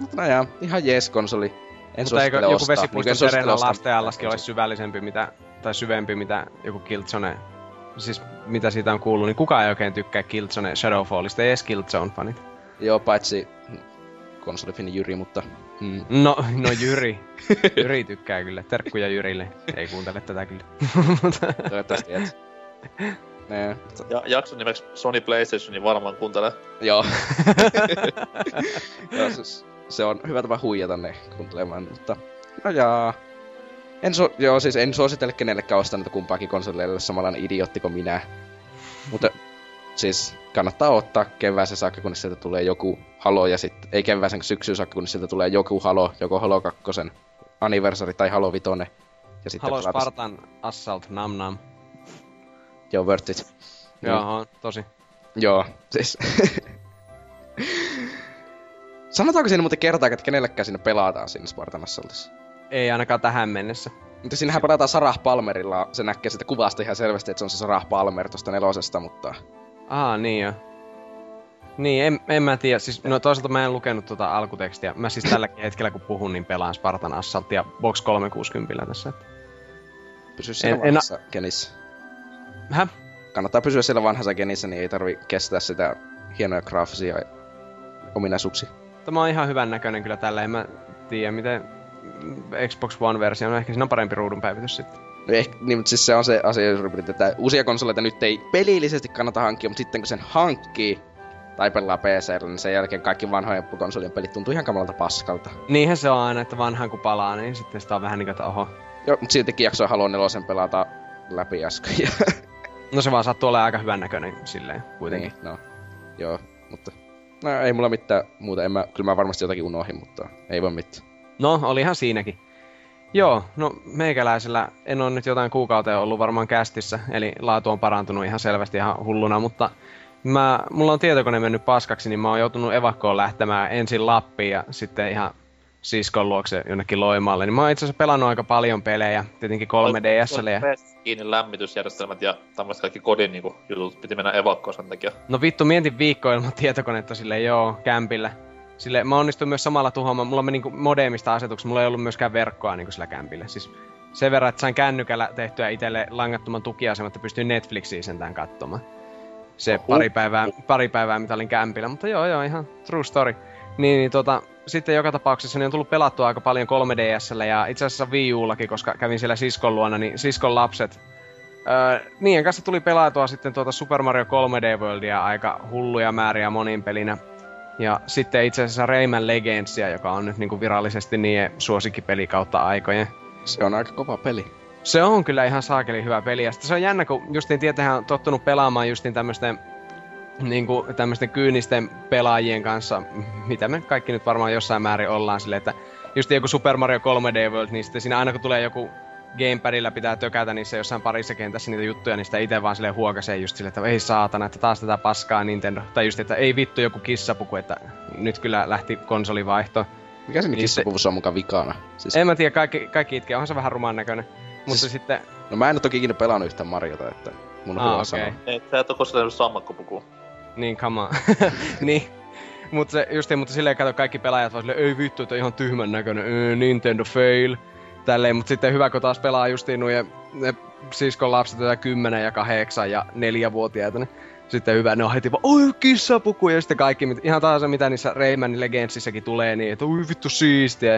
Mutta no jaa, ihan jees konsoli. En Mutta eikö joku ostaa. vesipuisto Niin, en suosittele Serena ostaa. lasten allaskin olisi syvällisempi mitä, tai syvempi mitä joku Killzone, siis mitä siitä on kuullut, niin kukaan ei oikein tykkää Killzone Shadowfallista, ei edes Killzone-fanit. Joo, paitsi konsolifini Jyri, mutta... Mm. No, no Jyri. Jyri tykkää kyllä. Terkkuja Jyrille. Ei kuuntele tätä kyllä. Toivottavasti et. Nee, Ja jakson nimeksi Sony PlayStation, niin varmaan kuuntelee. joo. joo siis, se on hyvä tapa huijata ne kuuntelemaan, mutta... No jaa. En so, joo, siis en suosittele kenellekään ostaa näitä kumpaakin konsoleille samanlainen idiootti kuin minä. Mutta siis kannattaa ottaa kevääseen saakka, kunnes sieltä tulee joku Halo, ja sitten ei kevääseen syksyyn saakka, kunnes sieltä tulee joku Halo, joko Halo 2 anniversari tai Halo 5. Ja sitten Halo Spartan Assault Nam Nam. Joo, worth it. Joo, on, tosi. Joo, siis... Sanotaanko siinä muuten kertaa, että kenellekään siinä pelataan siinä Spartan Assaultissa? Ei ainakaan tähän mennessä. Mutta siinähän pelataan Sarah Palmerilla, se näkee sitä kuvasta ihan selvästi, että se on se Sarah Palmer tosta nelosesta, mutta... Aa, niin jo. Niin, en, en mä tiedä. Siis, no toisaalta mä en lukenut tuota alkutekstiä. Mä siis tälläkin hetkellä kun puhun, niin pelaan Spartan Assaultia Box 360 tässä. että- Pysy siellä En- en- kenissä. Häh? Kannattaa pysyä siellä vanhassa kenissä, niin ei tarvi kestää sitä hienoja graafisia ominaisuuksia. Tämä on ihan hyvän näköinen kyllä tällä. En mä tiedä, miten Xbox One-versio on. Ehkä siinä on parempi ruudunpäivitys sitten. No ehkä, niin, mutta siis se on se asia, jos rupeat, että uusia konsoleita nyt ei pelillisesti kannata hankkia, mutta sitten kun sen hankkii tai pelaa PCllä, niin sen jälkeen kaikki vanhojen konsolien pelit tuntuu ihan kamalalta paskalta. Niinhän se on aina, että vanhaan kun palaa, niin sitten sitä on vähän niin kuin, että oho. Joo, mutta siltikin jaksoin Halo 4 pelata läpi äsken. No se vaan sattuu olemaan aika hyvän näköinen silleen kuitenkin. niin, no, joo, mutta... No ei mulla mitään muuta, en mä, kyllä mä varmasti jotakin unohin, mutta ei voi mitään. No, olihan siinäkin. Joo, no meikäläisellä en ole nyt jotain kuukauteen ollut varmaan kästissä, eli laatu on parantunut ihan selvästi ihan hulluna, mutta mä, mulla on tietokone mennyt paskaksi, niin mä oon joutunut evakkoon lähtemään ensin Lappiin ja sitten ihan siskon luokse jonnekin Loimaalle. Niin mä oon itse asiassa pelannut aika paljon pelejä, tietenkin 3DSlle ja... Kiinni lämmitysjärjestelmät ja tämmöiset kaikki kodin niinku, jutut piti mennä evakkoon sen takia. No vittu, mietin viikkoa ilman tietokonetta sille joo, kämpillä. Sille mä onnistuin myös samalla tuhoamaan, mulla meni niinku modemista asetuksessa, mulla ei ollut myöskään verkkoa niinku sillä kämpillä. Siis sen verran, että sain kännykällä tehtyä itselle langattoman tukiaseman, että pystyin Netflixiä sentään katsomaan. Se Oho. pari päivää, pari päivää, mitä olin kämpillä, mutta joo joo, ihan true story. Niin, niin tota, sitten joka tapauksessa niin on tullut pelattua aika paljon 3DSllä ja itse asiassa Wii Ullakin, koska kävin siellä siskon luona, niin siskon lapset Öö, niiden kanssa tuli pelaatua sitten tuota Super Mario 3D Worldia aika hulluja määriä monin pelinä. Ja sitten itse asiassa Rayman Legendsia, joka on nyt niinku virallisesti niiden suosikkipeli kautta aikojen. Se on aika kova peli. Se on kyllä ihan saakeli hyvä peli. Ja sitten se on jännä, kun justiin tietähän on tottunut pelaamaan justiin tämmöisten niinku tämmöisten kyynisten pelaajien kanssa, mitä me kaikki nyt varmaan jossain määrin ollaan silleen, että just joku Super Mario 3D World, niin sitten siinä aina kun tulee joku gamepadilla pitää tökätä niissä jossain parissa kentässä niitä juttuja, niin sitä itse vaan sille huokasee just silleen, että ei saatana, että taas tätä paskaa Nintendo. Tai just, että ei vittu joku kissapuku, että nyt kyllä lähti konsolivaihto. Mikä siinä Niin kissapuvussa on mukaan vikana? Siis, En mä tiedä, kaikki, kaikki itkee, onhan se vähän rumaan näköinen. Mutta Siis- sitten, No mä en ole toki ikinä pelannut yhtään Mariota, että mun on Aa, hyvä okei. sanoa. Ei, sä et oo koskaan tehnyt sammakkopukua. Niin, on. niin. Mutta se, just mutta silleen kato kaikki pelaajat vaan silleen, ei vittu, että ihan tyhmän näköinen, öö, Nintendo fail. Tälleen, mutta sitten hyvä, kun taas pelaa justiin nuo ne siskon lapset, joita 10 ja 8 ja 4-vuotiaita, niin sitten hyvä, ne on heti vaan, oi kissapuku, ja sitten kaikki, mit- ihan taas se, mitä niissä Rayman Legendsissäkin tulee, niin että oi vittu siistiä.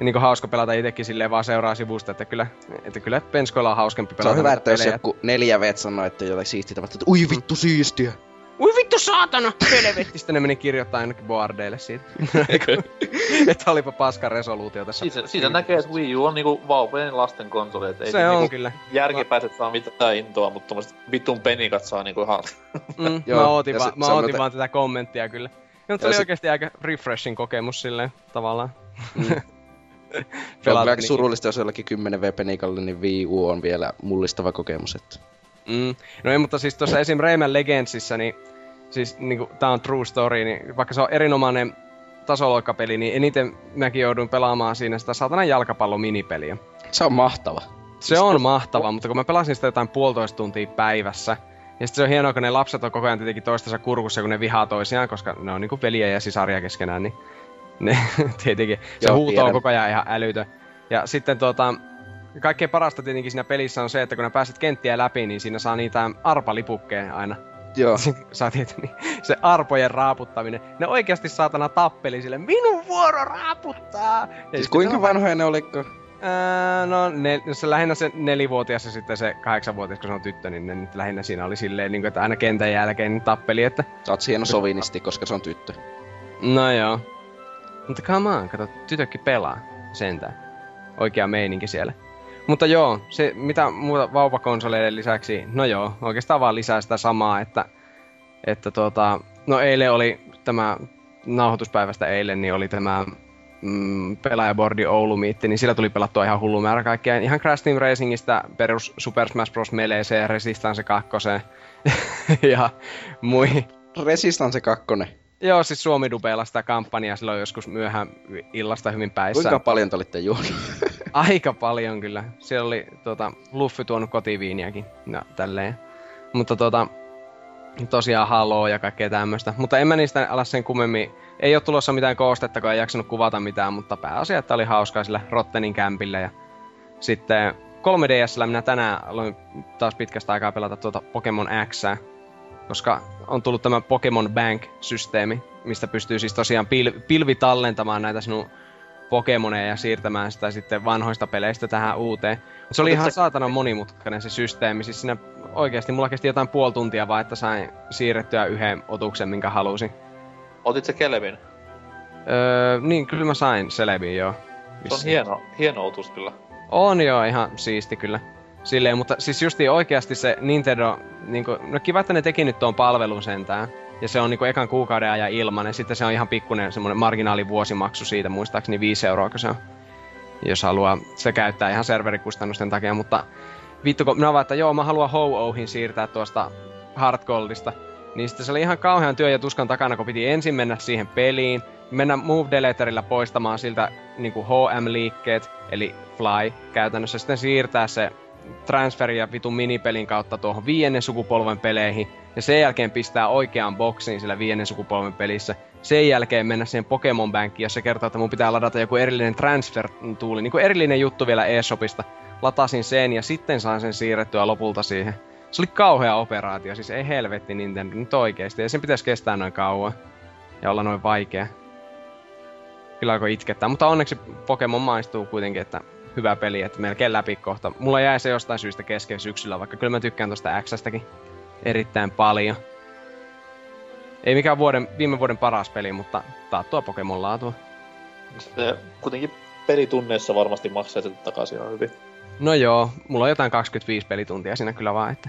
Ja niin hauska pelata itekin silleen vaan seuraa sivusta, että kyllä, että kyllä penskoilla on hauskempi Se pelata on hyvä, että jos joku neljä vet sanoo, että jotain siistiä tapahtuu, että ui vittu siistiä. Ui vittu saatana! Helvetti! Sitten ne meni kirjoittaa ainakin boardeille siitä. että olipa paska resoluutio tässä. Siitä, siitä näkee, että Wii U on niinku vauvojen lasten konsoli. Et ei Se siinä on niinku kyllä. järkipäiset saa mitään intoa, mutta tommoset vitun penikat saa niinku ihan... Mm, Joo, mä ootin, se- mä se ootin vaan tätä kommenttia kyllä. Ja, mutta Ja oli se- oikeesti aika refreshing kokemus silleen tavallaan. Se on aika surullista, jos jollakin 10 V-penikalle, niin Wii U on vielä mullistava kokemus. Että... Mm. No ei, mutta siis tuossa esim. Rayman Legendsissa, niin siis niinku, tää on true story, niin vaikka se on erinomainen tasoloikkapeli, niin eniten mäkin jouduin pelaamaan siinä sitä satanan jalkapallominipeliä. Se on mahtava. Se on mahtava, mutta kun mä pelasin sitä jotain puolitoista tuntia päivässä, ja sitten se on hienoa, kun ne lapset on koko ajan tietenkin toistensa kurkussa, kun ne vihaa toisiaan, koska ne on niinku veliä ja sisaria keskenään, niin ne tietenkin, se Joo, huuto on koko ajan ihan älytön. Ja sitten tuota, kaikkein parasta tietenkin siinä pelissä on se, että kun ne pääset kenttiä läpi, niin siinä saa niitä arpalipukkeen aina. Joo. Saa tietää, niin se arpojen raaputtaminen. Ne oikeasti saatana tappeli sille, minun vuoro raaputtaa! Ja Siis kuinka on- vanhoja ne oliko? Ää, no, ne, se lähinnä se nelivuotias ja sitten se kahdeksanvuotias, kun se on tyttö, niin ne nyt lähinnä siinä oli silleen, niin kuin, että aina kentän jälkeen niin tappeli, että Sä oot hieno sovinisti, koska se on tyttö. no joo. Mutta come on, kato, tytökki pelaa sentään. Oikea meininki siellä. Mutta joo, se mitä muuta vauvakonsoleiden lisäksi, no joo, oikeastaan vaan lisää sitä samaa, että, että tuota, no eilen oli tämä nauhoituspäivästä eilen, niin oli tämä mm, pelaajabordi Oulu Meet, niin sillä tuli pelattua ihan hullu määrä kaikkea. Ihan Crash Team Racingista perus Super Smash Bros. Meleeseen, Resistance 2 ja mui. Resistance 2. Joo, siis Suomi dubeilla sitä kampanjaa silloin joskus myöhään illasta hyvin päissä. Kuinka paljon te olitte juonut? Aika paljon kyllä. Siellä oli tuota, Luffy tuonut kotiviiniäkin ja tälleen. Mutta tota, tosiaan Halo ja kaikkea tämmöistä. Mutta en mä niistä ala sen kummemmin. Ei ole tulossa mitään koostetta, kun ei jaksanut kuvata mitään, mutta pääasia, että oli hauskaa sillä Rottenin kämpillä. Ja sitten 3DSllä minä tänään aloin taas pitkästä aikaa pelata tuota Pokemon X, koska on tullut tämä Pokemon Bank-systeemi, mistä pystyy siis tosiaan pil- pilvitallentamaan näitä sinun Pokemoneja ja siirtämään sitä sitten vanhoista peleistä tähän uuteen. Se oli ihan sä- saatanan monimutkainen se systeemi. Siis siinä oikeasti mulla kesti jotain puoli tuntia vaan, että sain siirrettyä yhden otuksen, minkä halusin. Otit se Kelvin? Öö, niin, kyllä mä sain Celebin joo. Se on hieno, hieno otus kyllä. On joo, ihan siisti kyllä. Silleen, mutta siis justiin oikeasti se Nintendo, niinku, no kiva, että ne teki nyt tuon palvelun sentään. Ja se on niinku ekan kuukauden ajan ilmanen. Sitten se on ihan pikkunen semmonen marginaali vuosimaksu siitä, muistaakseni 5 euroa, se on. Jos haluaa se käyttää ihan serverikustannusten takia, mutta vittu, kun minä vaan, että joo, mä haluan ho siirtää tuosta Hardgoldista. Niin sitten se oli ihan kauhean työ ja tuskan takana, kun piti ensin mennä siihen peliin, mennä Move Deleterillä poistamaan siltä niin HM-liikkeet, eli Fly käytännössä, sitten siirtää se transferi ja vitun minipelin kautta tuohon viidennen sukupolven peleihin, ja sen jälkeen pistää oikeaan boksiin sillä viidennen sukupolven pelissä. Sen jälkeen mennä siihen Pokemon Bankiin, jossa kertoo, että mun pitää ladata joku erillinen transfer-tuuli, niin kuin erillinen juttu vielä eShopista. Latasin sen ja sitten sain sen siirrettyä lopulta siihen. Se oli kauhea operaatio, siis ei helvetti Nintendo, nyt oikeesti. Ja sen pitäisi kestää noin kauan. Ja olla noin vaikea. Kyllä alkoi itkettää, mutta onneksi Pokemon maistuu kuitenkin, että hyvä peli, että melkein läpi kohta. Mulla jäi se jostain syystä kesken syksyllä, vaikka kyllä mä tykkään tosta X-stäkin erittäin paljon. Ei mikään vuoden, viime vuoden paras peli, mutta taattua Pokemon laatua. Se kuitenkin pelitunneissa varmasti maksaa sitä takaisin ihan hyvin. No joo, mulla on jotain 25 pelituntia siinä kyllä vaan, että...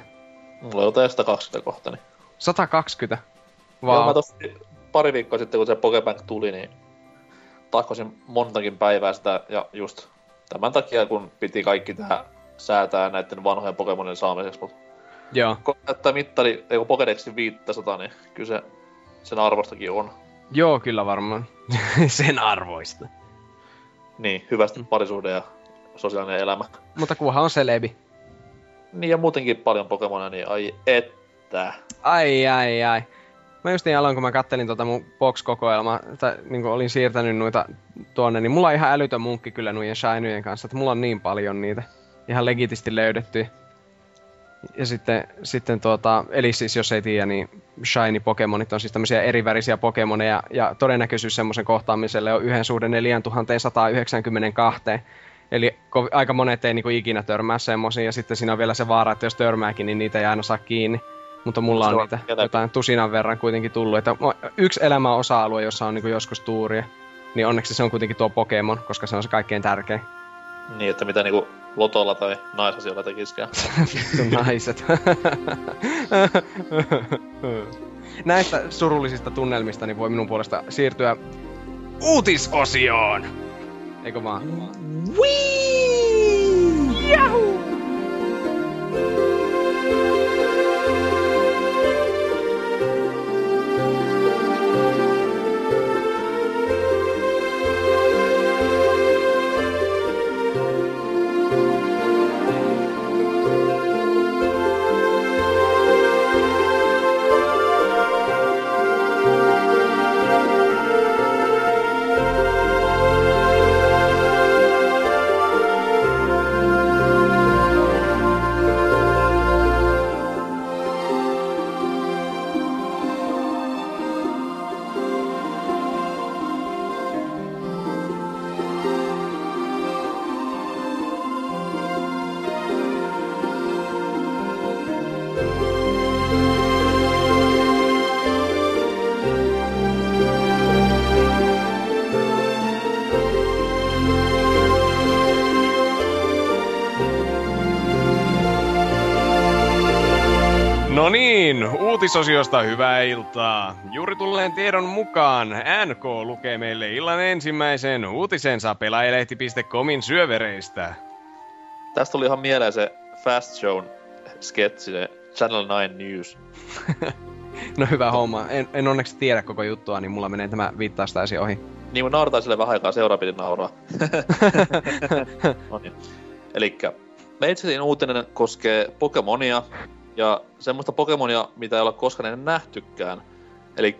Mulla on jotain 120 kohta, niin... 120? Wow. Joo, mä pari viikkoa sitten, kun se Pokebank tuli, niin tahkosin montakin päivää sitä, ja just tämän takia, kun piti kaikki tähän säätää näiden vanhojen Pokemonien saamiseksi, mutta Joo. kun näyttää mittari, ei kun Pokedexin 500, niin kyllä se sen arvostakin on. Joo, kyllä varmaan. Sen arvoista. Niin, hyvästi parisuhde ja sosiaalinen elämä. Mutta kunhan on selebi. Niin ja muutenkin paljon Pokemonia, niin ai että. Ai, ai, ai. Mä just niin aloin, kun mä kattelin tota mun box-kokoelmaa, tai niin kuin olin siirtänyt noita tuonne, niin mulla on ihan älytön munkki kyllä noiden shinyjen kanssa, että mulla on niin paljon niitä ihan legitisti löydetty. Ja sitten, sitten tuota, eli siis jos ei tiedä, niin shiny Pokemonit on siis tämmöisiä erivärisiä Pokemoneja, ja todennäköisyys semmoisen kohtaamiselle on yhden suhde 4192. Eli aika monet ei niinku ikinä törmää semmoisiin, ja sitten siinä on vielä se vaara, että jos törmääkin, niin niitä ei aina saa kiinni. Mutta mulla on niitä jotain tusinan verran kuitenkin tullut. Että yksi elämä osa-alue, jossa on niinku joskus tuuria. Niin onneksi se on kuitenkin tuo Pokemon, koska se on se kaikkein tärkein. Niin, että mitä niinku Lotolla tai naisasioilla tekisikään. Vittu naiset. Näistä surullisista tunnelmista niin voi minun puolesta siirtyä uutisosioon. Eikö vaan? niin, uutisosiosta hyvää iltaa. Juuri tulleen tiedon mukaan NK lukee meille illan ensimmäisen uutisensa pelaajalehti.comin syövereistä. Tästä tuli ihan mieleen se Fast Show sketsi, se Channel 9 News. no hyvä homma. En, en onneksi tiedä koko juttua, niin mulla menee tämä viittaus täysin ohi. Niin, mun naurataan sille vähän aikaa, seuraa piti nauraa. no niin. Elikkä Meitsetin uutinen koskee Pokemonia, ja semmoista Pokemonia, mitä ei ole koskaan ennen nähtykään. Eli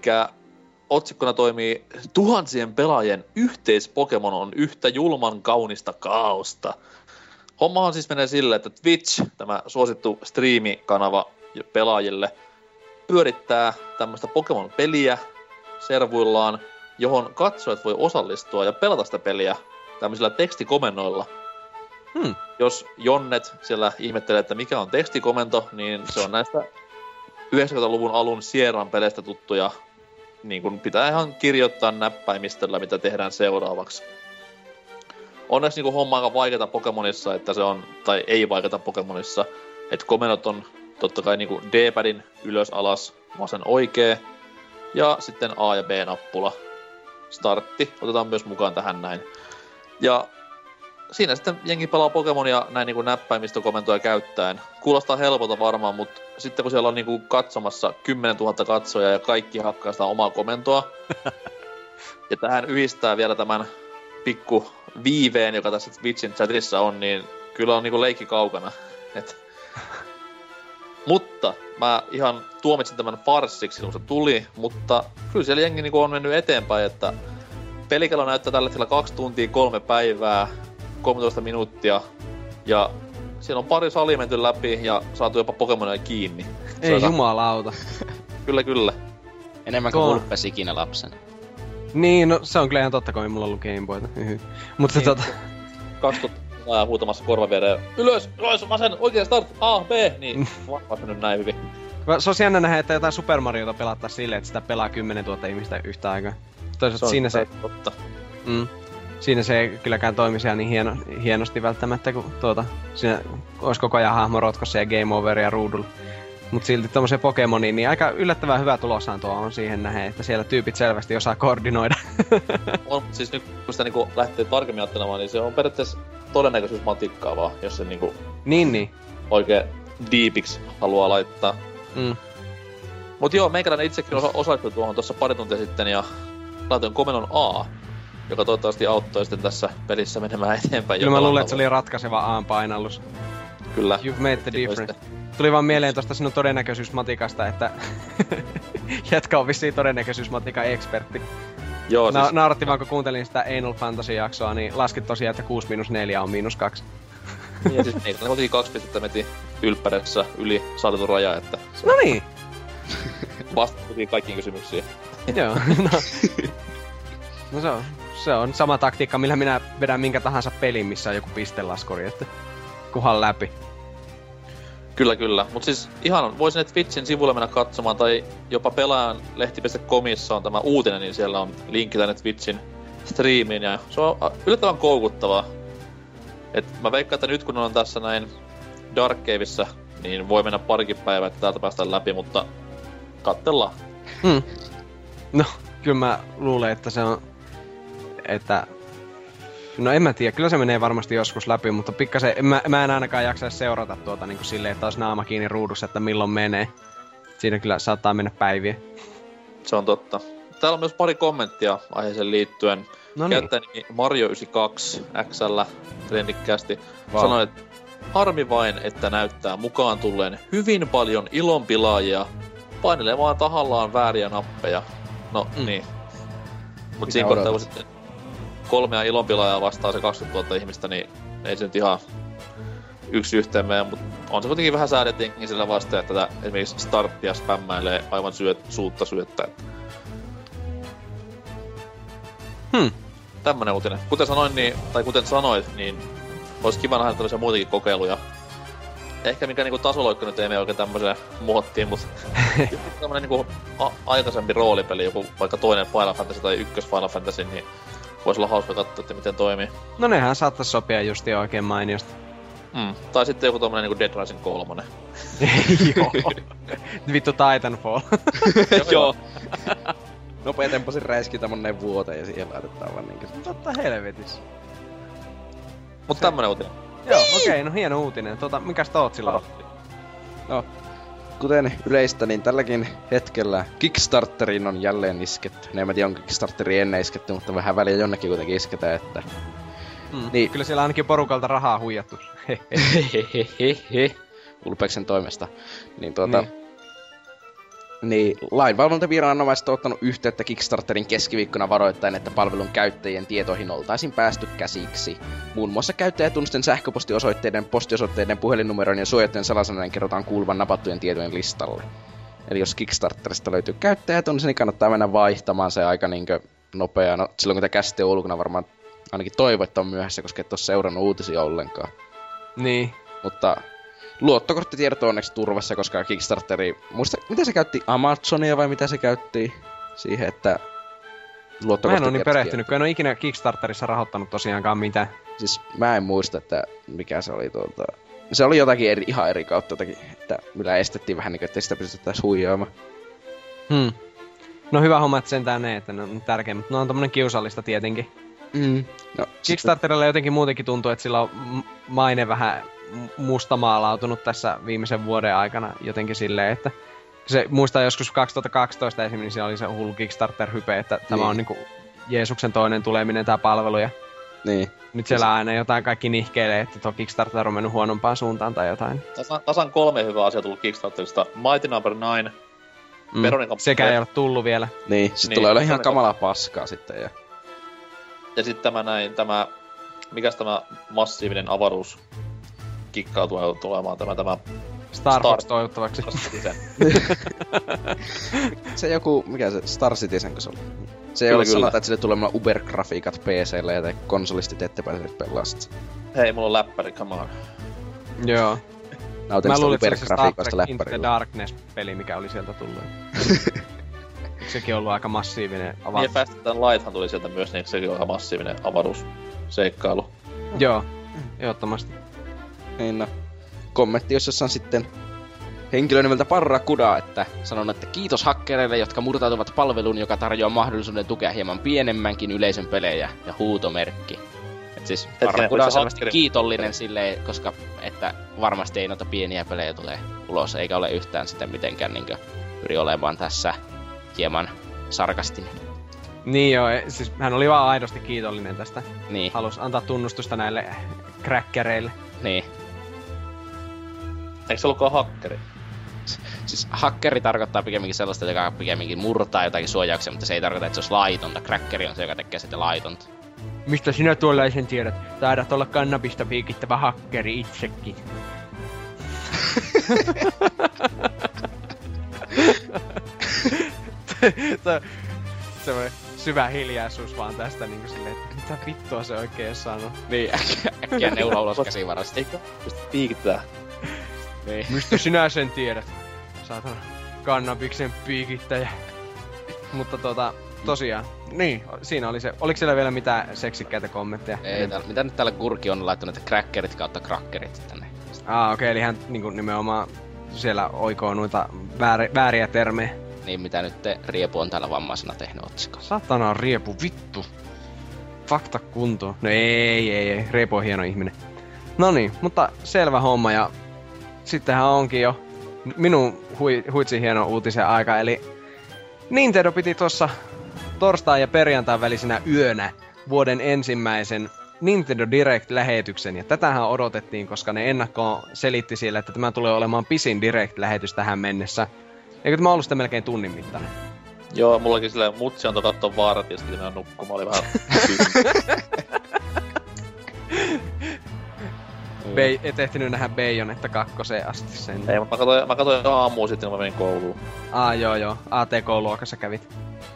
otsikkona toimii tuhansien pelaajien yhteispokemon on yhtä julman kaunista kaosta. Hommahan siis menee sille, että Twitch, tämä suosittu striimikanava pelaajille, pyörittää tämmöistä Pokemon-peliä servuillaan, johon katsojat voi osallistua ja pelata sitä peliä tämmöisillä tekstikomennoilla – Hmm. Jos Jonnet siellä ihmettelee, että mikä on tekstikomento, niin se on näistä 90-luvun alun Sierran peleistä tuttuja. Niin kun pitää ihan kirjoittaa näppäimistöllä, mitä tehdään seuraavaksi. Onneksi niin homma aika vaikeata Pokemonissa, että se on, tai ei vaikeata Pokemonissa, että komennot on totta kai niin D-padin ylös alas, vasen oikee, ja sitten A ja B-nappula. Startti otetaan myös mukaan tähän näin. Ja siinä sitten jengi pelaa Pokemonia näin niin kuin näppäimistökomentoja käyttäen. Kuulostaa helpolta varmaan, mutta sitten kun siellä on niin kuin katsomassa 10 000 katsoja ja kaikki hakkaa sitä omaa komentoa, ja tähän yhdistää vielä tämän pikku viiveen, joka tässä Twitchin chatissa on, niin kyllä on niinku leikki kaukana. Et. mutta mä ihan tuomitsin tämän farssiksi, kun se tuli, mutta kyllä siellä jengi niinku on mennyt eteenpäin, että pelikello näyttää tällä hetkellä kaksi tuntia kolme päivää, 13 minuuttia. Ja siellä on pari salia menty läpi ja saatu jopa Pokemonia kiinni. Ei Saada... jumalauta. kyllä, kyllä. Enemmän kuin hulppes ikinä lapsen. Niin, no se on kyllä ihan totta, kun ei mulla ollut Gameboyta. Mutta niin, tota... 2000 huutamassa korva viereen. Ylös, ylös, vasen, oikein start, A, B, niin varmasti nyt näin hyvin. Se olisi jännä nähdä, että jotain Super Mariota pelata silleen, että sitä pelaa 10 000 ihmistä yhtä aikaa. Toisaalta se siinä se... Totta. Mm siinä se ei kylläkään toimi niin hieno, hienosti välttämättä, kun tuota, siinä olisi koko ajan hahmo rotkossa ja game ja ruudulla. Mutta silti tuommoisen Pokemoniin, niin aika yllättävän hyvä tuloshan tuo on siihen nähden, että siellä tyypit selvästi osaa koordinoida. on, siis nyt kun sitä niinku lähtee tarkemmin ajattelemaan, niin se on periaatteessa todennäköisyysmatikkaa vaan, jos se niinku... Niin, niin. Oikein deepiksi haluaa laittaa. Mm. Mut joo, meikäläinen itsekin osa- osallistui tuohon tuossa pari tuntia sitten ja laitoin komennon A joka toivottavasti auttoi sitten tässä pelissä menemään eteenpäin. Kyllä mä luulen, että se oli ratkaiseva A-painallus. Kyllä. You've made the difference. Tuli vaan mieleen tosta sinun todennäköisyysmatikasta, että jätkä on vissiin todennäköisyysmatikan ekspertti. Joo, Na- siis... Nauratti vaan kun kuuntelin sitä Anal Fantasy-jaksoa, niin laskit tosiaan, että 6 minus 4 on miinus 2. niin, ja siis ei, ne kuitenkin kaksi pistettä meti ylppädessä yli saatetun raja, että... No niin. Vastattiin kaikkiin kysymyksiin. Joo, no. no se on se on sama taktiikka, millä minä vedän minkä tahansa pelin, missä on joku pistelaskori, että kuhan läpi. Kyllä, kyllä. Mutta siis ihan voisin Twitchin sivulle mennä katsomaan, tai jopa pelaajan lehti.comissa on tämä uutinen, niin siellä on linkki tänne Twitchin striimiin, ja se on yllättävän koukuttavaa. Et mä veikkaan, että nyt kun on tässä näin Dark Caveissa, niin voi mennä parikin päivää, että täältä päästään läpi, mutta kattellaan. Hmm. No, kyllä mä luulen, että se on että No en mä tiedä, kyllä se menee varmasti joskus läpi, mutta pikkasen, mä, mä en ainakaan jaksa seurata tuota niin kuin silleen, että olisi naama kiinni ruudussa, että milloin menee. Siinä kyllä saattaa mennä päiviä. Se on totta. Täällä on myös pari kommenttia aiheeseen liittyen. No niin. Mario92 XL trendikkäästi wow. sanoi, että harmi vain, että näyttää mukaan tulleen hyvin paljon ilonpilaajia painelemaan tahallaan vääriä nappeja. No mm. niin. Mutta siinä kohtaa, kun sitten kolmea ilonpilaajaa vastaa se 20 000 ihmistä, niin ei se nyt ihan yksi yhteen mene, mutta on se kuitenkin vähän säädettiinkin sillä vasta, että tätä esimerkiksi starttia spämmäilee aivan syöt, suutta syöttää. Hmm. Tämmönen uutinen. Kuten sanoin, niin, tai kuten sanoit, niin olisi kiva nähdä tämmöisiä muitakin kokeiluja. Ehkä mikä niinku tasoloikka nyt ei mene oikein tämmöiseen muottiin, mutta tämmönen niinku a- aikaisempi roolipeli, joku vaikka toinen Final Fantasy tai ykkös Final Fantasy, niin voisi olla hauska katsoa, että miten toimii. No nehän saattaisi sopia justi oikein mainiosti. Mm. Tai sitten joku tommonen niinku Dead Rising 3. Joo. Vittu Titanfall. Joo. Nopea temposin räiskintä monen vuoteen ja siihen laitetaan vaan niinkö. Totta helvetis. Mut tämmönen uutinen. Joo, okei, okay, no hieno uutinen. Tota, mikäs Tootsilla on? No, kuten yleistä, niin tälläkin hetkellä Kickstarterin on jälleen isketty. Ne en mä tiedä, onko Kickstarteri ennen isketty, mutta vähän väliä jonnekin kuitenkin isketään, että... Mm. Niin. Kyllä siellä ainakin porukalta rahaa huijattu. Hehehehe. Ulpeksen toimesta. Niin tuota... Niin. Niin, lainvalvontaviranomaiset on ottanut yhteyttä Kickstarterin keskiviikkona varoittain, että palvelun käyttäjien tietoihin oltaisiin päästy käsiksi. Muun muassa käyttäjätunnusten sähköpostiosoitteiden, postiosoitteiden, puhelinnumeron ja suojattujen salasanojen kerrotaan kuuluvan napattujen tietojen listalle. Eli jos Kickstarterista löytyy käyttäjätunnus, niin kannattaa mennä vaihtamaan se aika niinkö nopeaa. No, silloin kun tämä käsite on ulkona varmaan ainakin toivo, että on myöhässä, koska et ole seurannut uutisia ollenkaan. Niin. Mutta luottokorttitiedot on onneksi turvassa, koska Kickstarteri... Muista, mitä se käytti? Amazonia vai mitä se käytti siihen, että Mä en ole niin perehtynyt, kun en ole ikinä Kickstarterissa rahoittanut tosiaankaan mitään. Siis mä en muista, että mikä se oli tuota... Se oli jotakin eri, ihan eri kautta jotakin, että millä estettiin vähän niin kuin, että sitä pystyttäisiin huijaamaan. Hmm. No hyvä homma, että sentään ne, että ne on tärkeä, mutta ne on tommonen kiusallista tietenkin. Mm. No, Kickstarterilla sitten... jotenkin muutenkin tuntuu, että sillä on maine vähän mustamaalautunut tässä viimeisen vuoden aikana jotenkin silleen, että se muistaa joskus 2012 esimerkiksi oli se hullu Kickstarter-hype, että niin. tämä on niinku Jeesuksen toinen tuleminen tämä palvelu ja niin. Nyt siellä aina jotain kaikki nihkeilee, että tuo Kickstarter on mennyt huonompaan suuntaan tai jotain. Tasan, tasan kolme hyvää asiaa tullut Kickstarterista. Mighty Number no. 9, mm. Sekä ei ole tullut vielä. Niin, sitten niin, tulee olla ihan kamalaa paskaa sitten. Ja, ja sitten tämä näin, tämä, mikäs tämä massiivinen avaruus kikkaa tulee tulemaan tämä, tämä Star, Star toivottavaksi. Star se joku, mikä se, Star Citizen, kun se oli? Se ei ole sanota, että sille tulee Uber-grafiikat PClle ja te konsolistit ette pääse pelaa sitä. Hei, mulla on läppäri, come on. Joo. Nautin Mä luulin, että se Star Trek Into the Darkness-peli, mikä oli sieltä tullut. sekin ollut aika massiivinen avaruus. Niin, päästetään Lighthan tuli sieltä myös, niin sekin on aika massiivinen avaruusseikkailu. Joo, ehdottomasti. Niin no. Kommentti, jos jossain sitten henkilö nimeltä Parrakuda, että sanon, että kiitos hakkereille, jotka murtautuvat palveluun, joka tarjoaa mahdollisuuden tukea hieman pienemmänkin yleisön pelejä ja huutomerkki. Et siis Parrakuda on selvästi hakkeri. kiitollinen silleen, koska että varmasti ei noita pieniä pelejä tule ulos, eikä ole yhtään sitä mitenkään niin pyri olemaan tässä hieman sarkastinen. Niin joo, e, siis hän oli vaan aidosti kiitollinen tästä. Niin. Halus antaa tunnustusta näille crackereille. Niin. Eikö se ollutkaan hakkeri? Siis hakkeri tarkoittaa pikemminkin sellaista, joka pikemminkin murtaa jotakin suojauksia, mutta se ei tarkoita, että se olisi laitonta. Crackeri on se, joka tekee sitä laitonta. Mistä sinä tuollaisen tiedät? Taidat olla kannabista piikittävä hakkeri itsekin. semmoinen syvä hiljaisuus vaan tästä niinku silleen, että mitä vittua se oikein sanoo. Niin, äkkiä, äkkiä neula ulos käsivarasta. Eikö? Pistä piikittää. Niin. Mistä sinä sen tiedät? Saatana kannabiksen piikittäjä. Mutta tota, tosiaan, niin, siinä oli se. Oliko siellä vielä mitään seksikkäitä kommentteja? Ei, täällä, mitä nyt täällä Kurki on laittanut, että crackerit kautta crackerit tänne? Ah, okei, okay, eli hän niin nimenomaan siellä oikoo noita väär, vääriä termejä. Niin, mitä nyt te Riepu on täällä vammaisena tehnyt otsikossa. Satana Riepu, vittu. Fakta kunto. No ei, ei, ei. Riepu on hieno ihminen. No niin, mutta selvä homma ja sittenhän onkin jo minun hui, huitsi hieno uutisen aika, eli Nintendo piti tuossa torstai ja perjantain välisenä yönä vuoden ensimmäisen Nintendo Direct-lähetyksen, ja tätähän odotettiin, koska ne ennakkoon selitti siellä, että tämä tulee olemaan pisin Direct-lähetys tähän mennessä. Eikö tämä ollut sitä melkein tunnin mittainen? Joo, mullakin silleen mutsi antoi katsoa vaarat ja sitten nukkumaan, oli vähän Be- et ehtinyt nähdä Bayonetta kakkoseen asti sen. Ei, mä katsoin, mä katsoin aamuun sitten, kun mä menin kouluun. Aa, joo joo. ATK-luokassa kävit.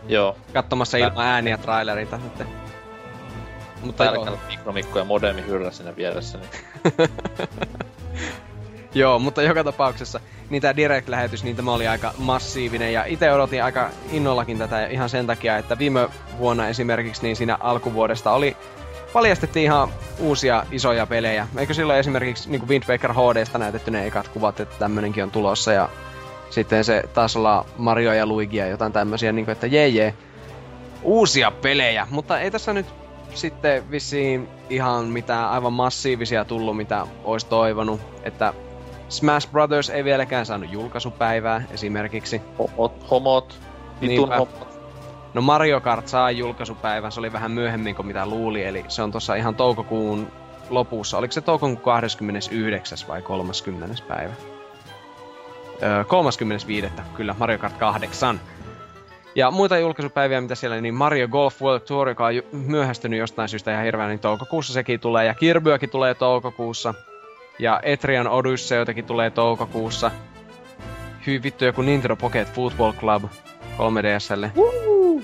Joo. Katsomassa Tää... ilman ääniä trailerita sitten. Mutta Täällä joo. mikromikko ja modemi hyrrä sinne vieressä. Niin. joo, mutta joka tapauksessa niin tämä Direct-lähetys, niin tämä oli aika massiivinen ja itse odotin aika innollakin tätä ihan sen takia, että viime vuonna esimerkiksi niin siinä alkuvuodesta oli paljastettiin ihan uusia isoja pelejä. Eikö silloin esimerkiksi niin kuin Wind Waker HDsta näytetty ne ekat kuvat, että tämmönenkin on tulossa ja sitten se taas olla Mario ja Luigi ja jotain tämmöisiä, niin kuin, että jee jee, uusia pelejä, mutta ei tässä nyt sitten vissiin ihan mitään aivan massiivisia tullut, mitä olisi toivonut, että Smash Brothers ei vieläkään saanut julkaisupäivää esimerkiksi. Homot, homot, vitun homot. No Mario Kart saa julkaisupäivän, se oli vähän myöhemmin kuin mitä luuli, eli se on tuossa ihan toukokuun lopussa. Oliko se toukokuun 29. vai 30. päivä? Öö, 35. kyllä, Mario Kart 8. Ja muita julkaisupäiviä, mitä siellä, niin Mario Golf World Tour, joka on myöhästynyt jostain syystä ihan hirveän, niin toukokuussa sekin tulee. Ja Kirbyäkin tulee toukokuussa. Ja Etrian Odyssey tulee toukokuussa. Hyvin vittu joku Nintendo Pocket Football Club 3DSlle. Woo!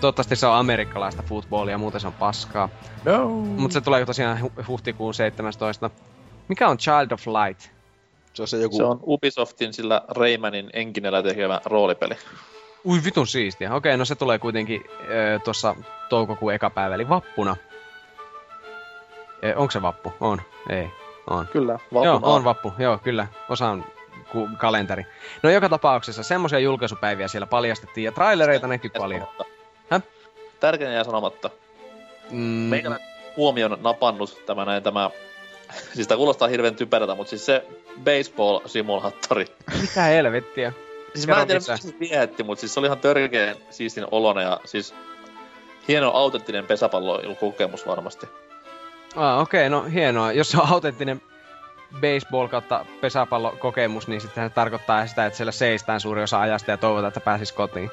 Toivottavasti se on amerikkalaista footballia, muuten se on paskaa. No. Mutta se tulee tosiaan hu- huhtikuun 17. Mikä on Child of Light? Se on se joku... Se on Ubisoftin sillä Raymanin enkinellä tekevä roolipeli. Ui vitun siistiä. Okei, no se tulee kuitenkin öö, tuossa toukokuun eka päivä, eli vappuna. E, onko se vappu? On. Ei. On. Kyllä, vappu Joo, on vappu. Joo, kyllä. Osaan ku- kalenteri. No joka tapauksessa semmoisia julkaisupäiviä siellä paljastettiin ja trailereita näkyy paljon. Häh? Tärkein jää sanomatta. Mm. Meidän huomioon napannut tämä näin tämä siis tää kuulostaa hirveän typerältä, mutta siis se baseball-simulaattori. Mitä helvettiä? Siis mä en tiedä, mitä se vietti, mutta siis se oli ihan törkeen siistin olona ja siis hieno autenttinen pesäpallokokemus varmasti. Ah, okei, okay, no hienoa. Jos se on autenttinen baseball kautta pesäpallokokemus, niin sitten se tarkoittaa sitä, että siellä seistään suuri osa ajasta ja toivotaan, että pääsis kotiin.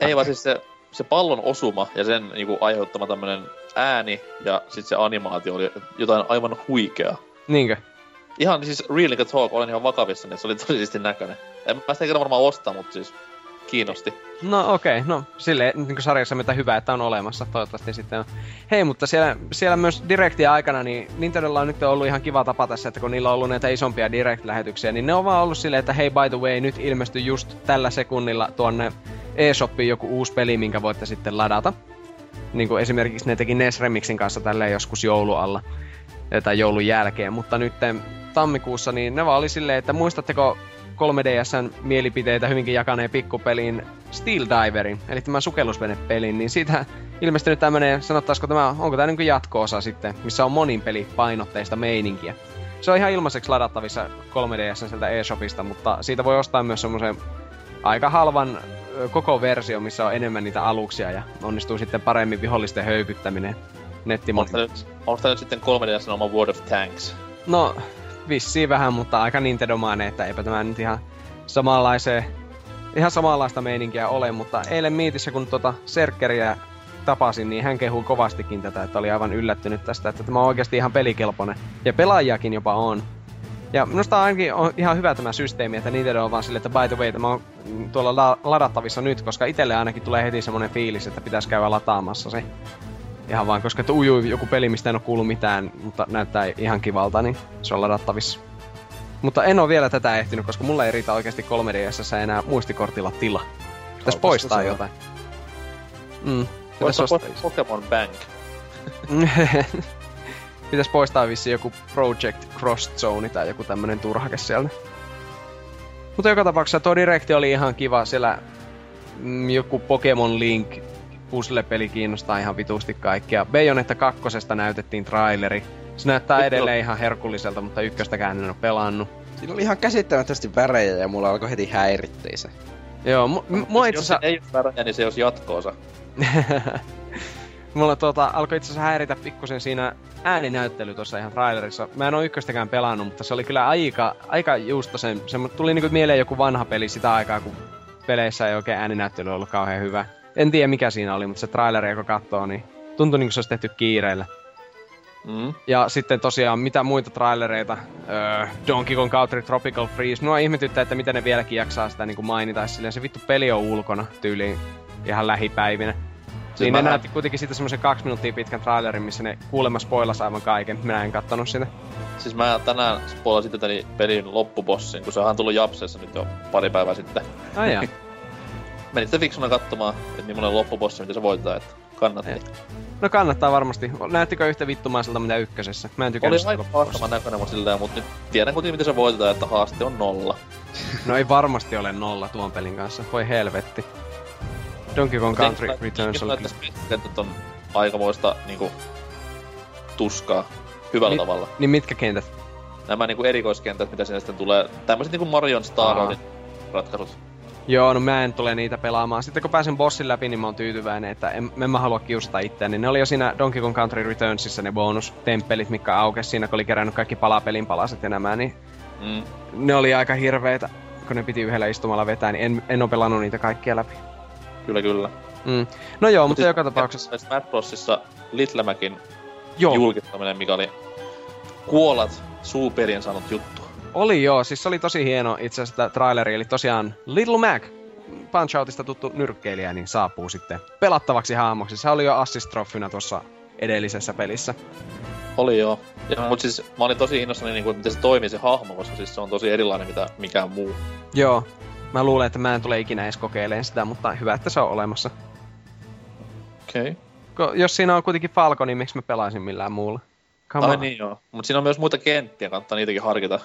Ei vaan siis se, se pallon osuma ja sen niinku, aiheuttama tämmönen ääni ja sitten se animaatio oli jotain aivan huikeaa. Niinkö? Ihan siis real talk, olen ihan vakavissa, niin se oli tosi siisti näköinen. En mä sitä varmaan ostaa, mutta siis kiinnosti. No okei, okay, no sille niin kuin sarjassa mitä hyvää, että on olemassa, toivottavasti sitten on. Hei, mutta siellä, siellä myös Directia aikana, niin Nintendolla on nyt ollut ihan kiva tapa tässä, että kun niillä on ollut näitä isompia Direct-lähetyksiä, niin ne on vaan ollut silleen, että hei by the way, nyt ilmestyi just tällä sekunnilla tuonne eShopiin joku uusi peli, minkä voitte sitten ladata. Niin kuin esimerkiksi ne teki NES Remixin kanssa tälleen joskus joulualla tai joulun jälkeen, mutta nyt tammikuussa, niin ne vaan oli silleen, että muistatteko 3DSn mielipiteitä hyvinkin jakaneen pikkupeliin Steel Diverin, eli tämän sukellusvenepelin, niin siitä ilmestynyt tämmönen, sanottaisiko tämä, onko tämä niin jatko-osa sitten, missä on monin peli painotteista meininkiä. Se on ihan ilmaiseksi ladattavissa 3DS sieltä eShopista, mutta siitä voi ostaa myös semmoisen aika halvan koko versio, missä on enemmän niitä aluksia ja onnistuu sitten paremmin vihollisten höykyttäminen nettimonissa. Onko tämä nyt sitten 3DS oma World of Tanks? No, vissiin vähän, mutta aika Nintendomainen, että eipä tämä nyt ihan samanlaiseen, ihan samanlaista meininkiä ole, mutta eilen miitissä kun tuota Serkkeriä tapasin, niin hän kehui kovastikin tätä, että oli aivan yllättynyt tästä, että tämä on oikeasti ihan pelikelpoinen. Ja pelaajakin jopa on. Ja minusta ainakin on ihan hyvä tämä systeemi, että Nintendo on vaan sille, että by the way, tämä on tuolla la- ladattavissa nyt, koska itselle ainakin tulee heti semmoinen fiilis, että pitäisi käydä lataamassa se. Ihan vaan, koska että ujui joku peli, mistä en ole kuullut mitään, mutta näyttää ihan kivalta, niin se on ladattavissa. Mutta en ole vielä tätä ehtinyt, koska mulla ei riitä oikeasti 3DSssä enää muistikortilla tila. Pitäis poistaa jotain. Mm. Pitäis Pokemon Bank. Pitäis poistaa vissi joku Project Cross Zone tai joku tämmönen turhake sieltä. Mutta joka tapauksessa tuo direkti oli ihan kiva. Siellä mm, joku Pokemon Link puzzle-peli kiinnostaa ihan vitusti kaikkia. Bayonetta kakkosesta näytettiin traileri. Se näyttää Nyt edelleen on... ihan herkulliselta, mutta ykköstäkään en ole pelannut. Siinä oli ihan käsittämättömästi värejä ja mulla alkoi heti häirittää se. Joo, mu- m- mua itse asiassa... Jos ei ole värejä, niin se olisi jatkoosa. mulla tuota, alkoi itse asiassa häiritä pikkusen siinä ääninäyttely tuossa ihan trailerissa. Mä en oo ykköstäkään pelannut, mutta se oli kyllä aika, aika juusto sen. Se tuli niinku mieleen joku vanha peli sitä aikaa, kun peleissä ei oikein ääninäyttely ollut kauhean hyvä. En tiedä mikä siinä oli, mutta se traileri, joka katsoo, niin tuntui niin kuin se olisi tehty kiireellä. Mm. Ja sitten tosiaan, mitä muita trailereita, öö, Donkey Kong Country Tropical Freeze, Nuo ihmetyttää, että miten ne vieläkin jaksaa sitä niin kuin mainita, silleen se vittu peli on ulkona tyyliin ihan lähipäivinä. Siis niin ne näytti kuitenkin sitten semmoisen kaksi minuuttia pitkän trailerin, missä ne kuulemma spoilas aivan kaiken. Minä en kattonut sitä. Siis mä tänään spoilasin tätä pelin loppubossin, kun se on tullut Japsessa nyt jo pari päivää sitten. Ai Menitte fiksuna katsomaan, että millainen loppubossi, mitä se voitetaan, että kannatti. No kannattaa varmasti. Näyttikö yhtä vittumaiselta mitä ykkösessä? Mä en tykännyt Oli aika haastavan näköinen, mutta silleen, mutta nyt tiedän kuitenkin miten se voitetaan, että haaste on nolla. No ei varmasti ole nolla tuon pelin kanssa. Voi helvetti. Donkey Kong Country Mut Returns että kentät on aikamoista niinku tuskaa hyvällä Mi- tavalla. Niin mitkä kentät? Nämä niinku erikoiskentät, mitä sinne sitten tulee, tämmöiset niinku Marion Star ratkaisut. Joo, no mä en tule niitä pelaamaan. Sitten kun pääsen bossin läpi, niin mä oon tyytyväinen, että en, en mä halua kiusata itseäni. Ne oli jo siinä Donkey Kong Country Returnsissa ne bonustemppelit, mikä aukesi siinä, kun oli kerännyt kaikki palapelin palaset ja nämä, niin Mm. ne oli aika hirveitä, kun ne piti yhdellä istumalla vetää, niin en, en oo pelannut niitä kaikkia läpi. Kyllä, kyllä. Mm. No joo, mutta siis- joka tapauksessa... Smash Brosissa Little Macin Joo, julkistaminen, mikä oli kuolat suuperien saanut juttu. Oli joo, siis se oli tosi hieno itse asiassa traileri, eli tosiaan Little Mac, Punch Outista tuttu nyrkkeilijä, niin saapuu sitten pelattavaksi hahmoksi. Se oli jo assist-troffina tuossa edellisessä pelissä. Oli joo. Ja, mut siis mä olin tosi innossani, niin kuin, miten se toimii se hahmo, koska siis se on tosi erilainen mitä mikään muu. Joo, mä luulen, että mä en tule ikinä edes kokeilemaan sitä, mutta hyvä, että se on olemassa. Okei. Okay. Ko- jos siinä on kuitenkin Falco, niin miksi mä pelaisin millään muulla? Come Ai on. niin joo. Mut siinä on myös muita kenttiä, kannattaa niitäkin harkita.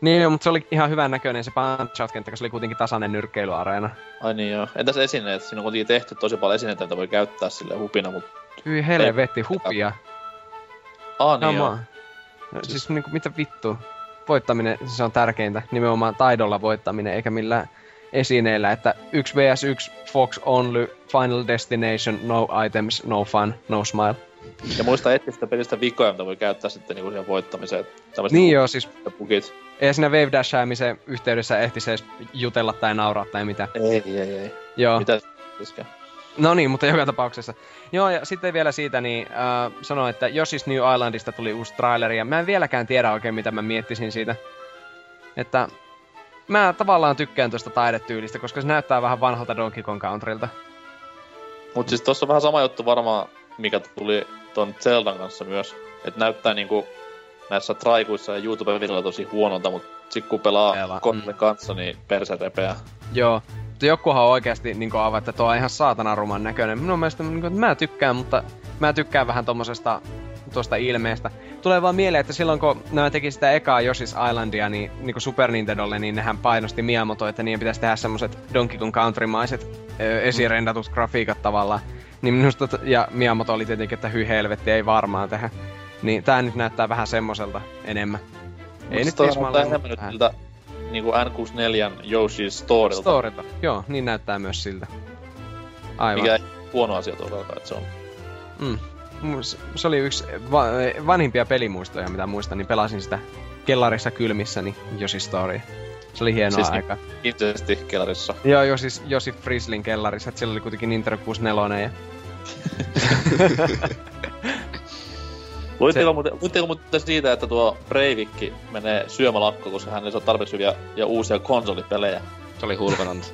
Niin, joo, mutta se oli ihan hyvän näköinen se Punch Out-kenttä, koska se oli kuitenkin tasainen nyrkkeilyareena. Ai niin joo. Entäs esineet? Siinä on kuitenkin tehty tosi paljon esineitä, joita voi käyttää sille hupina, mut... Hyi helvetti, hupia. Ah niin joo. No, siis niinku, mitä vittua? Voittaminen, se on tärkeintä. Nimenomaan taidolla voittaminen, eikä millään esineillä, että 1 vs 1 Fox Only, Final Destination, no items, no fun, no smile. Ja muista etsiä sitä pelistä vikoja, mitä voi käyttää sitten niinku siihen voittamiseen. Tämmöset Niin niinku joo, siis Bugit. Ei siinä wave dashäämisen yhteydessä ehtisi edes jutella tai nauraa tai mitä. Ei, ei, ei. Joo. Mitä? No niin, mutta joka tapauksessa. Joo, ja sitten vielä siitä, niin äh, sanoin, että Yoshi's New Islandista tuli uusi traileri, ja mä en vieläkään tiedä oikein, mitä mä miettisin siitä. Että mä tavallaan tykkään tuosta taidetyylistä, koska se näyttää vähän vanhalta Donkey Kong Countrylta. Mut siis tossa on vähän sama juttu varmaan, mikä tuli ton Zeldan kanssa myös. Et näyttää niinku näissä traikuissa ja YouTube-videoilla tosi huonolta, mut sit kun pelaa mm. kanssa, niin perse repeää. Joo. Mutta jokuhan on oikeasti niin avaa, että tuo on ihan saatana ruman näköinen. Minun mielestä niin kuin, että mä tykkään, mutta mä tykkään vähän tommosesta tuosta ilmeestä. Tulee vaan mieleen, että silloin kun nämä teki sitä ekaa Yoshi's Islandia niin, niin kuin Super Nintendolle, niin nehän painosti Miyamoto, että niiden pitäisi tehdä semmoset Donkey Kong Country-maiset ö, esirendatut grafiikat tavallaan. Niin minusta, ja Miyamoto oli tietenkin, että hyi helvetti, ei varmaan tehdä. Niin tää nyt näyttää vähän semmoselta enemmän. Ei nyt tismalleen, enemmän nyt siltä niinku N64 Yoshi's Storylta, Storilta. Joo, niin näyttää myös siltä. Aivan. mikä ei huono asia todellakaan, että se on. Mm. Se oli yksi va- vanhimpia pelimuistoja, mitä muistan, niin pelasin sitä kellarissa kylmissäni Josi Story. Se oli hienoa Siis siis niin- aikaa. Intensesti kellarissa. Joo, Josi, Josi Frislin kellarissa, että siellä oli kuitenkin Nintendo 64 ja... Luitteko, muuten, luitteko muuten siitä, että tuo Breivikki menee syömälakkoon, koska hän ei saa tarpeeksi hyviä ja uusia konsolipelejä? Se oli hulvatonta.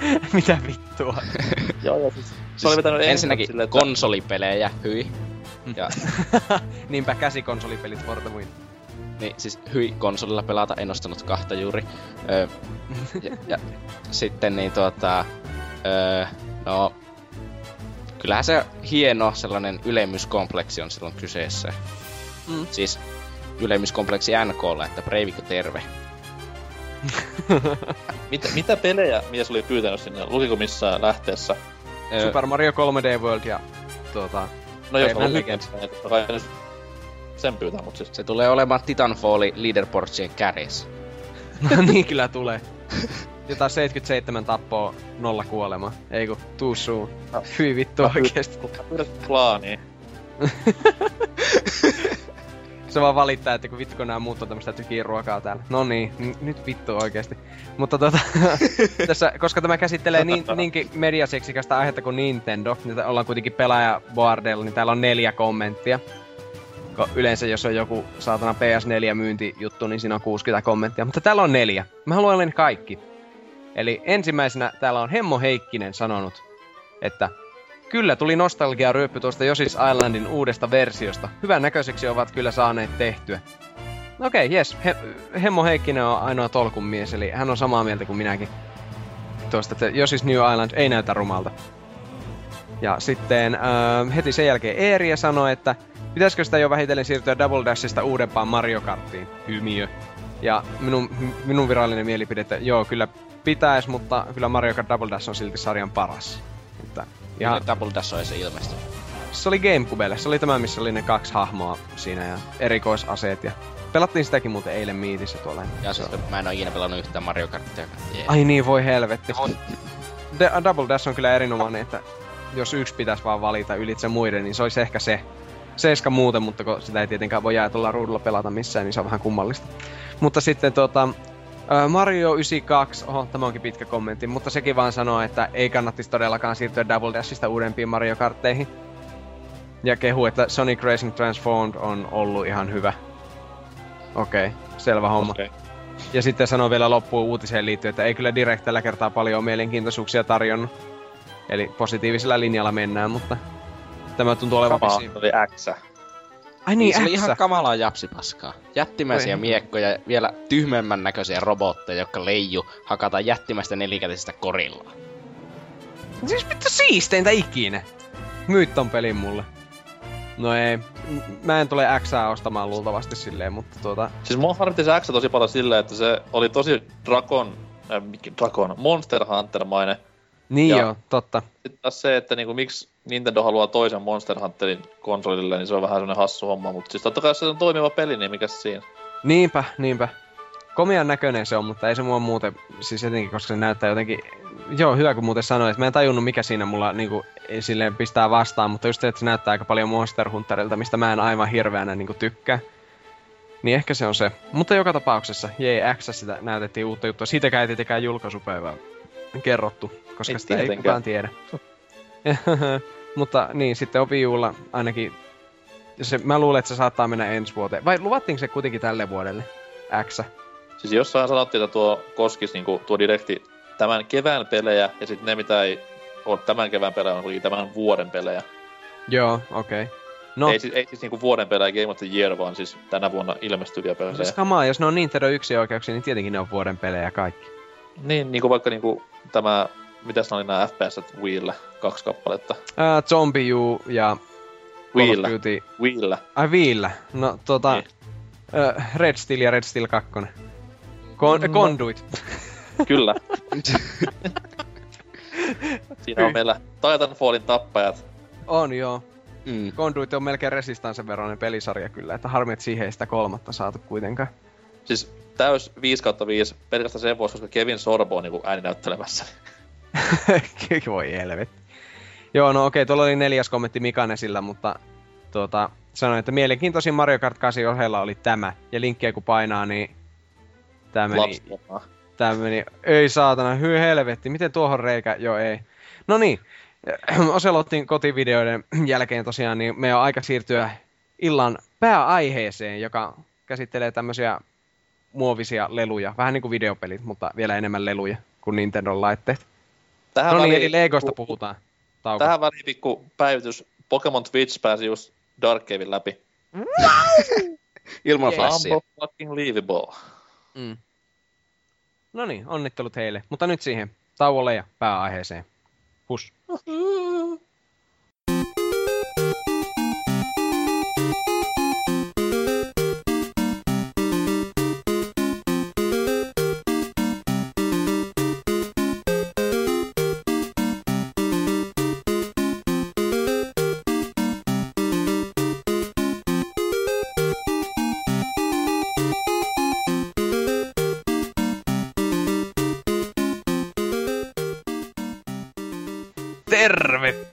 Mitä vittua? Joo, joo, siis se oli vetänyt Ensinnäkin silleen, että konsolipelejä, hyi. Ja Niinpä käsikonsolipelit for the win. Niin, siis hyi konsolilla pelata, en ostanut kahta juuri. Öö, ja, ja, sitten niin tuota, öö, no, kyllähän se hieno sellainen ylemmyyskompleksi on silloin kyseessä. Mm. Siis ylemmyyskompleksi NKlla, että Breivik on terve. mitä, mitä pelejä mies oli pyytänyt sinne? Lukiko missään lähteessä? Super Mario 3D World ja tuota... No jos on. Legends, niin sen pyytää, mut siis... se tulee olemaan Titanfalli leaderboardsien kärjessä. No niin kyllä tulee. Jotain 77 tappoa, nolla kuolemaa. Ei kun, tuu suu. No. Hyi vittu oikeesti. Klaaniin, Se vaan valittaa, että kun vittu kun nää muut on tämmöstä tykiä ruokaa täällä. No niin, n- nyt vittu oikeesti. Mutta tota, tässä, koska tämä käsittelee niin, niinkin mediaseksikasta aihetta kuin Nintendo, niin ollaan kuitenkin pelaaja Boardella, niin täällä on neljä kommenttia. Ko- Yleensä jos on joku saatana PS4 myyntijuttu, niin siinä on 60 kommenttia, mutta täällä on neljä. Mä haluan ne kaikki. Eli ensimmäisenä täällä on Hemmo Heikkinen sanonut, että Kyllä tuli nostalgia ryöppy tuosta Yoshi's Islandin uudesta versiosta. Hyvän näköiseksi ovat kyllä saaneet tehtyä. Okei, okay, jes. He, Hemmo Heikkinen on ainoa tolkun mies, eli hän on samaa mieltä kuin minäkin. Tuosta, että Yoshi's New Island ei näytä rumalta. Ja sitten äh, heti sen jälkeen Eerie sanoi, että pitäisikö sitä jo vähitellen siirtyä Double Dashista uudempaan Mario Karttiin. Hymiö. Ja minun, minun virallinen mielipide, että joo, kyllä pitäis, mutta kyllä Mario Kart Double Dash on silti sarjan paras. Että ihan... Double Dash on se ilmestynyt? Se oli Gamecubelle. Se oli tämä, missä oli ne kaksi hahmoa siinä ja erikoisaseet ja Pelattiin sitäkin muuten eilen miitissä tuolla. Ja siis mä en oo ikinä pelannut yhtään Mario Kartia. Ai niin, voi helvetti. On. The, Double Dash on kyllä erinomainen, että jos yksi pitäisi vaan valita ylitse muiden, niin se olisi ehkä se. Seiska muuten, mutta kun sitä ei tietenkään voi jaetulla ruudulla pelata missään, niin se on vähän kummallista. Mutta sitten tota, Mario 92, oho, tämä onkin pitkä kommentti, mutta sekin vaan sanoo, että ei kannattisi todellakaan siirtyä Double Dashista uudempiin Mario Kartteihin. Ja kehu, että Sonic Racing Transformed on ollut ihan hyvä. Okei, okay, selvä homma. Okay. Ja sitten sanoo vielä loppuun uutiseen liittyen, että ei kyllä Direct tällä kertaa paljon mielenkiintoisuuksia tarjonnut. Eli positiivisella linjalla mennään, mutta tämä tuntuu olevan Sama oli X. Ai niin, se oli ihan kamalaa japsipaskaa. Jättimäisiä Oi. miekkoja, vielä tyhmemmän näköisiä robotteja, jotka leiju hakata jättimäistä nelikätisestä korilla. Siis mitä siisteintä ikinä. Myyt ton pelin mulle. No ei. Mä en tule X ostamaan luultavasti silleen, mutta tuota... Siis mua harmitti se X tosi paljon silleen, että se oli tosi Dragon... Äh, Dragon? Monster Hunter-mainen. Niin ja joo, totta. Sitten taas se, että niinku, miksi Nintendo haluaa toisen Monster Hunterin konsolille, niin se on vähän semmonen hassu homma. Mutta siis totta kai se on toimiva peli, niin mikä siinä? Niinpä, niinpä. Komian näköinen se on, mutta ei se mua muuten, siis jotenkin, koska se näyttää jotenkin, joo, hyvä kun muuten sanoit, että mä en tajunnut mikä siinä mulla niinku, silleen pistää vastaan, mutta just se, että se näyttää aika paljon Monster Hunterilta, mistä mä en aivan hirveänä niinku tykkää. Niin ehkä se on se. Mutta joka tapauksessa, jee, X sitä näytettiin uutta juttua. Siitäkään ei tietenkään julkaisupäivää kerrottu, koska ei sitä tietenkään. ei kukaan tiedä. Mutta niin, sitten Opiulla ainakin, se, mä luulen, että se saattaa mennä ensi vuoteen. Vai luvattiinko se kuitenkin tälle vuodelle? X? Siis jossain sanottiin, että tuo koskisi niinku, tuo direkti tämän kevään pelejä, ja sitten ne, mitä ei ole tämän kevään pelejä, on tämän vuoden pelejä. Joo, okei. Okay. No. Ei, siis, ei siis niinku vuoden pelejä Game of the Year, vaan siis tänä vuonna ilmestyviä pelejä. Siis kamaa, jos ne on Nintendo yksi oikeuksia, niin tietenkin ne on vuoden pelejä kaikki. Niin, niinku vaikka niinku tämä, mitäs ne oli nämä FPS Wiillä, kaksi kappaletta? Uh, Zombie U ja Wiillä. Wiillä. Ai Wiillä. No tota, niin. uh, Red Steel ja Red Steel 2. Con- mm. Conduit. Kyllä. Siinä on meillä Titanfallin tappajat. On joo. Mm. Conduit on melkein Resistansen veroinen pelisarja kyllä, että harmi, että siihen ei sitä kolmatta saatu kuitenkaan. Siis täys 5 kautta 5 pelkästään sen vuoksi, koska Kevin Sorbo on niin ääninäyttelemässä. Voi helvetti. Joo, no okei, tuolla oli neljäs kommentti Mikanesilla, mutta tuota, sanoin, että mielenkiintoisin Mario Kart 8 ohella oli tämä. Ja linkkiä kun painaa, niin Tää meni... Tää meni... Ei saatana, hyy helvetti. Miten tuohon reikä? Joo, ei. No niin. Oselottin kotivideoiden jälkeen tosiaan, niin me on aika siirtyä illan pääaiheeseen, joka käsittelee tämmöisiä muovisia leluja. Vähän niin kuin videopelit, mutta vielä enemmän leluja kuin Nintendo laitteet. Tähän no niin, eli Legosta puhutaan. Tauko. Tähän väliin pikku päivitys. Pokemon Twitch pääsi just Dark Cavein läpi. Ilman flashia. fucking leavable. Mm. No niin, onnittelut heille. Mutta nyt siihen tauolle ja pääaiheeseen. Hus.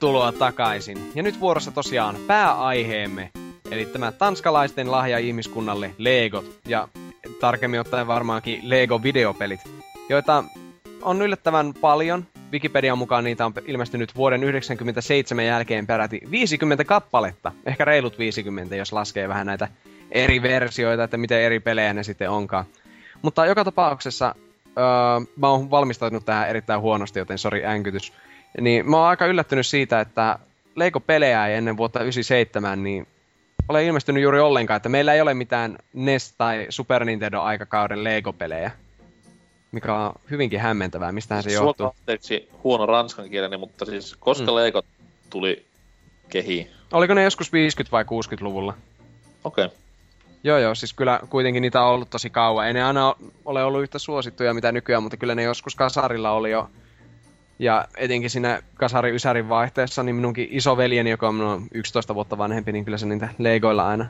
Tervetuloa takaisin. Ja nyt vuorossa tosiaan pääaiheemme, eli tämä tanskalaisten lahja ihmiskunnalle Legot, ja tarkemmin ottaen varmaankin Lego-videopelit, joita on yllättävän paljon. Wikipedian mukaan niitä on ilmestynyt vuoden 1997 jälkeen peräti 50 kappaletta. Ehkä reilut 50, jos laskee vähän näitä eri versioita, että miten eri pelejä ne sitten onkaan. Mutta joka tapauksessa öö, mä oon valmistautunut tähän erittäin huonosti, joten sori äänkytys. Niin mä oon aika yllättynyt siitä, että Lego-pelejä ei ennen vuotta 97, niin ole ilmestynyt juuri ollenkaan, että meillä ei ole mitään NES- tai Super Nintendo-aikakauden Lego-pelejä. Mikä on hyvinkin hämmentävää, mistähän se johtuu. Sulla huono ranskan kieleni, mutta siis koska mm. Lego tuli kehi. Oliko ne joskus 50- vai 60-luvulla? Okei. Okay. Joo, joo, siis kyllä kuitenkin niitä on ollut tosi kauan. Ei ne aina ole ollut yhtä suosittuja mitä nykyään, mutta kyllä ne joskus kasarilla oli jo. Ja etenkin siinä kasari Ysärin vaihteessa, niin minunkin isoveljeni, joka on 11 vuotta vanhempi, niin kyllä se niitä Legoilla aina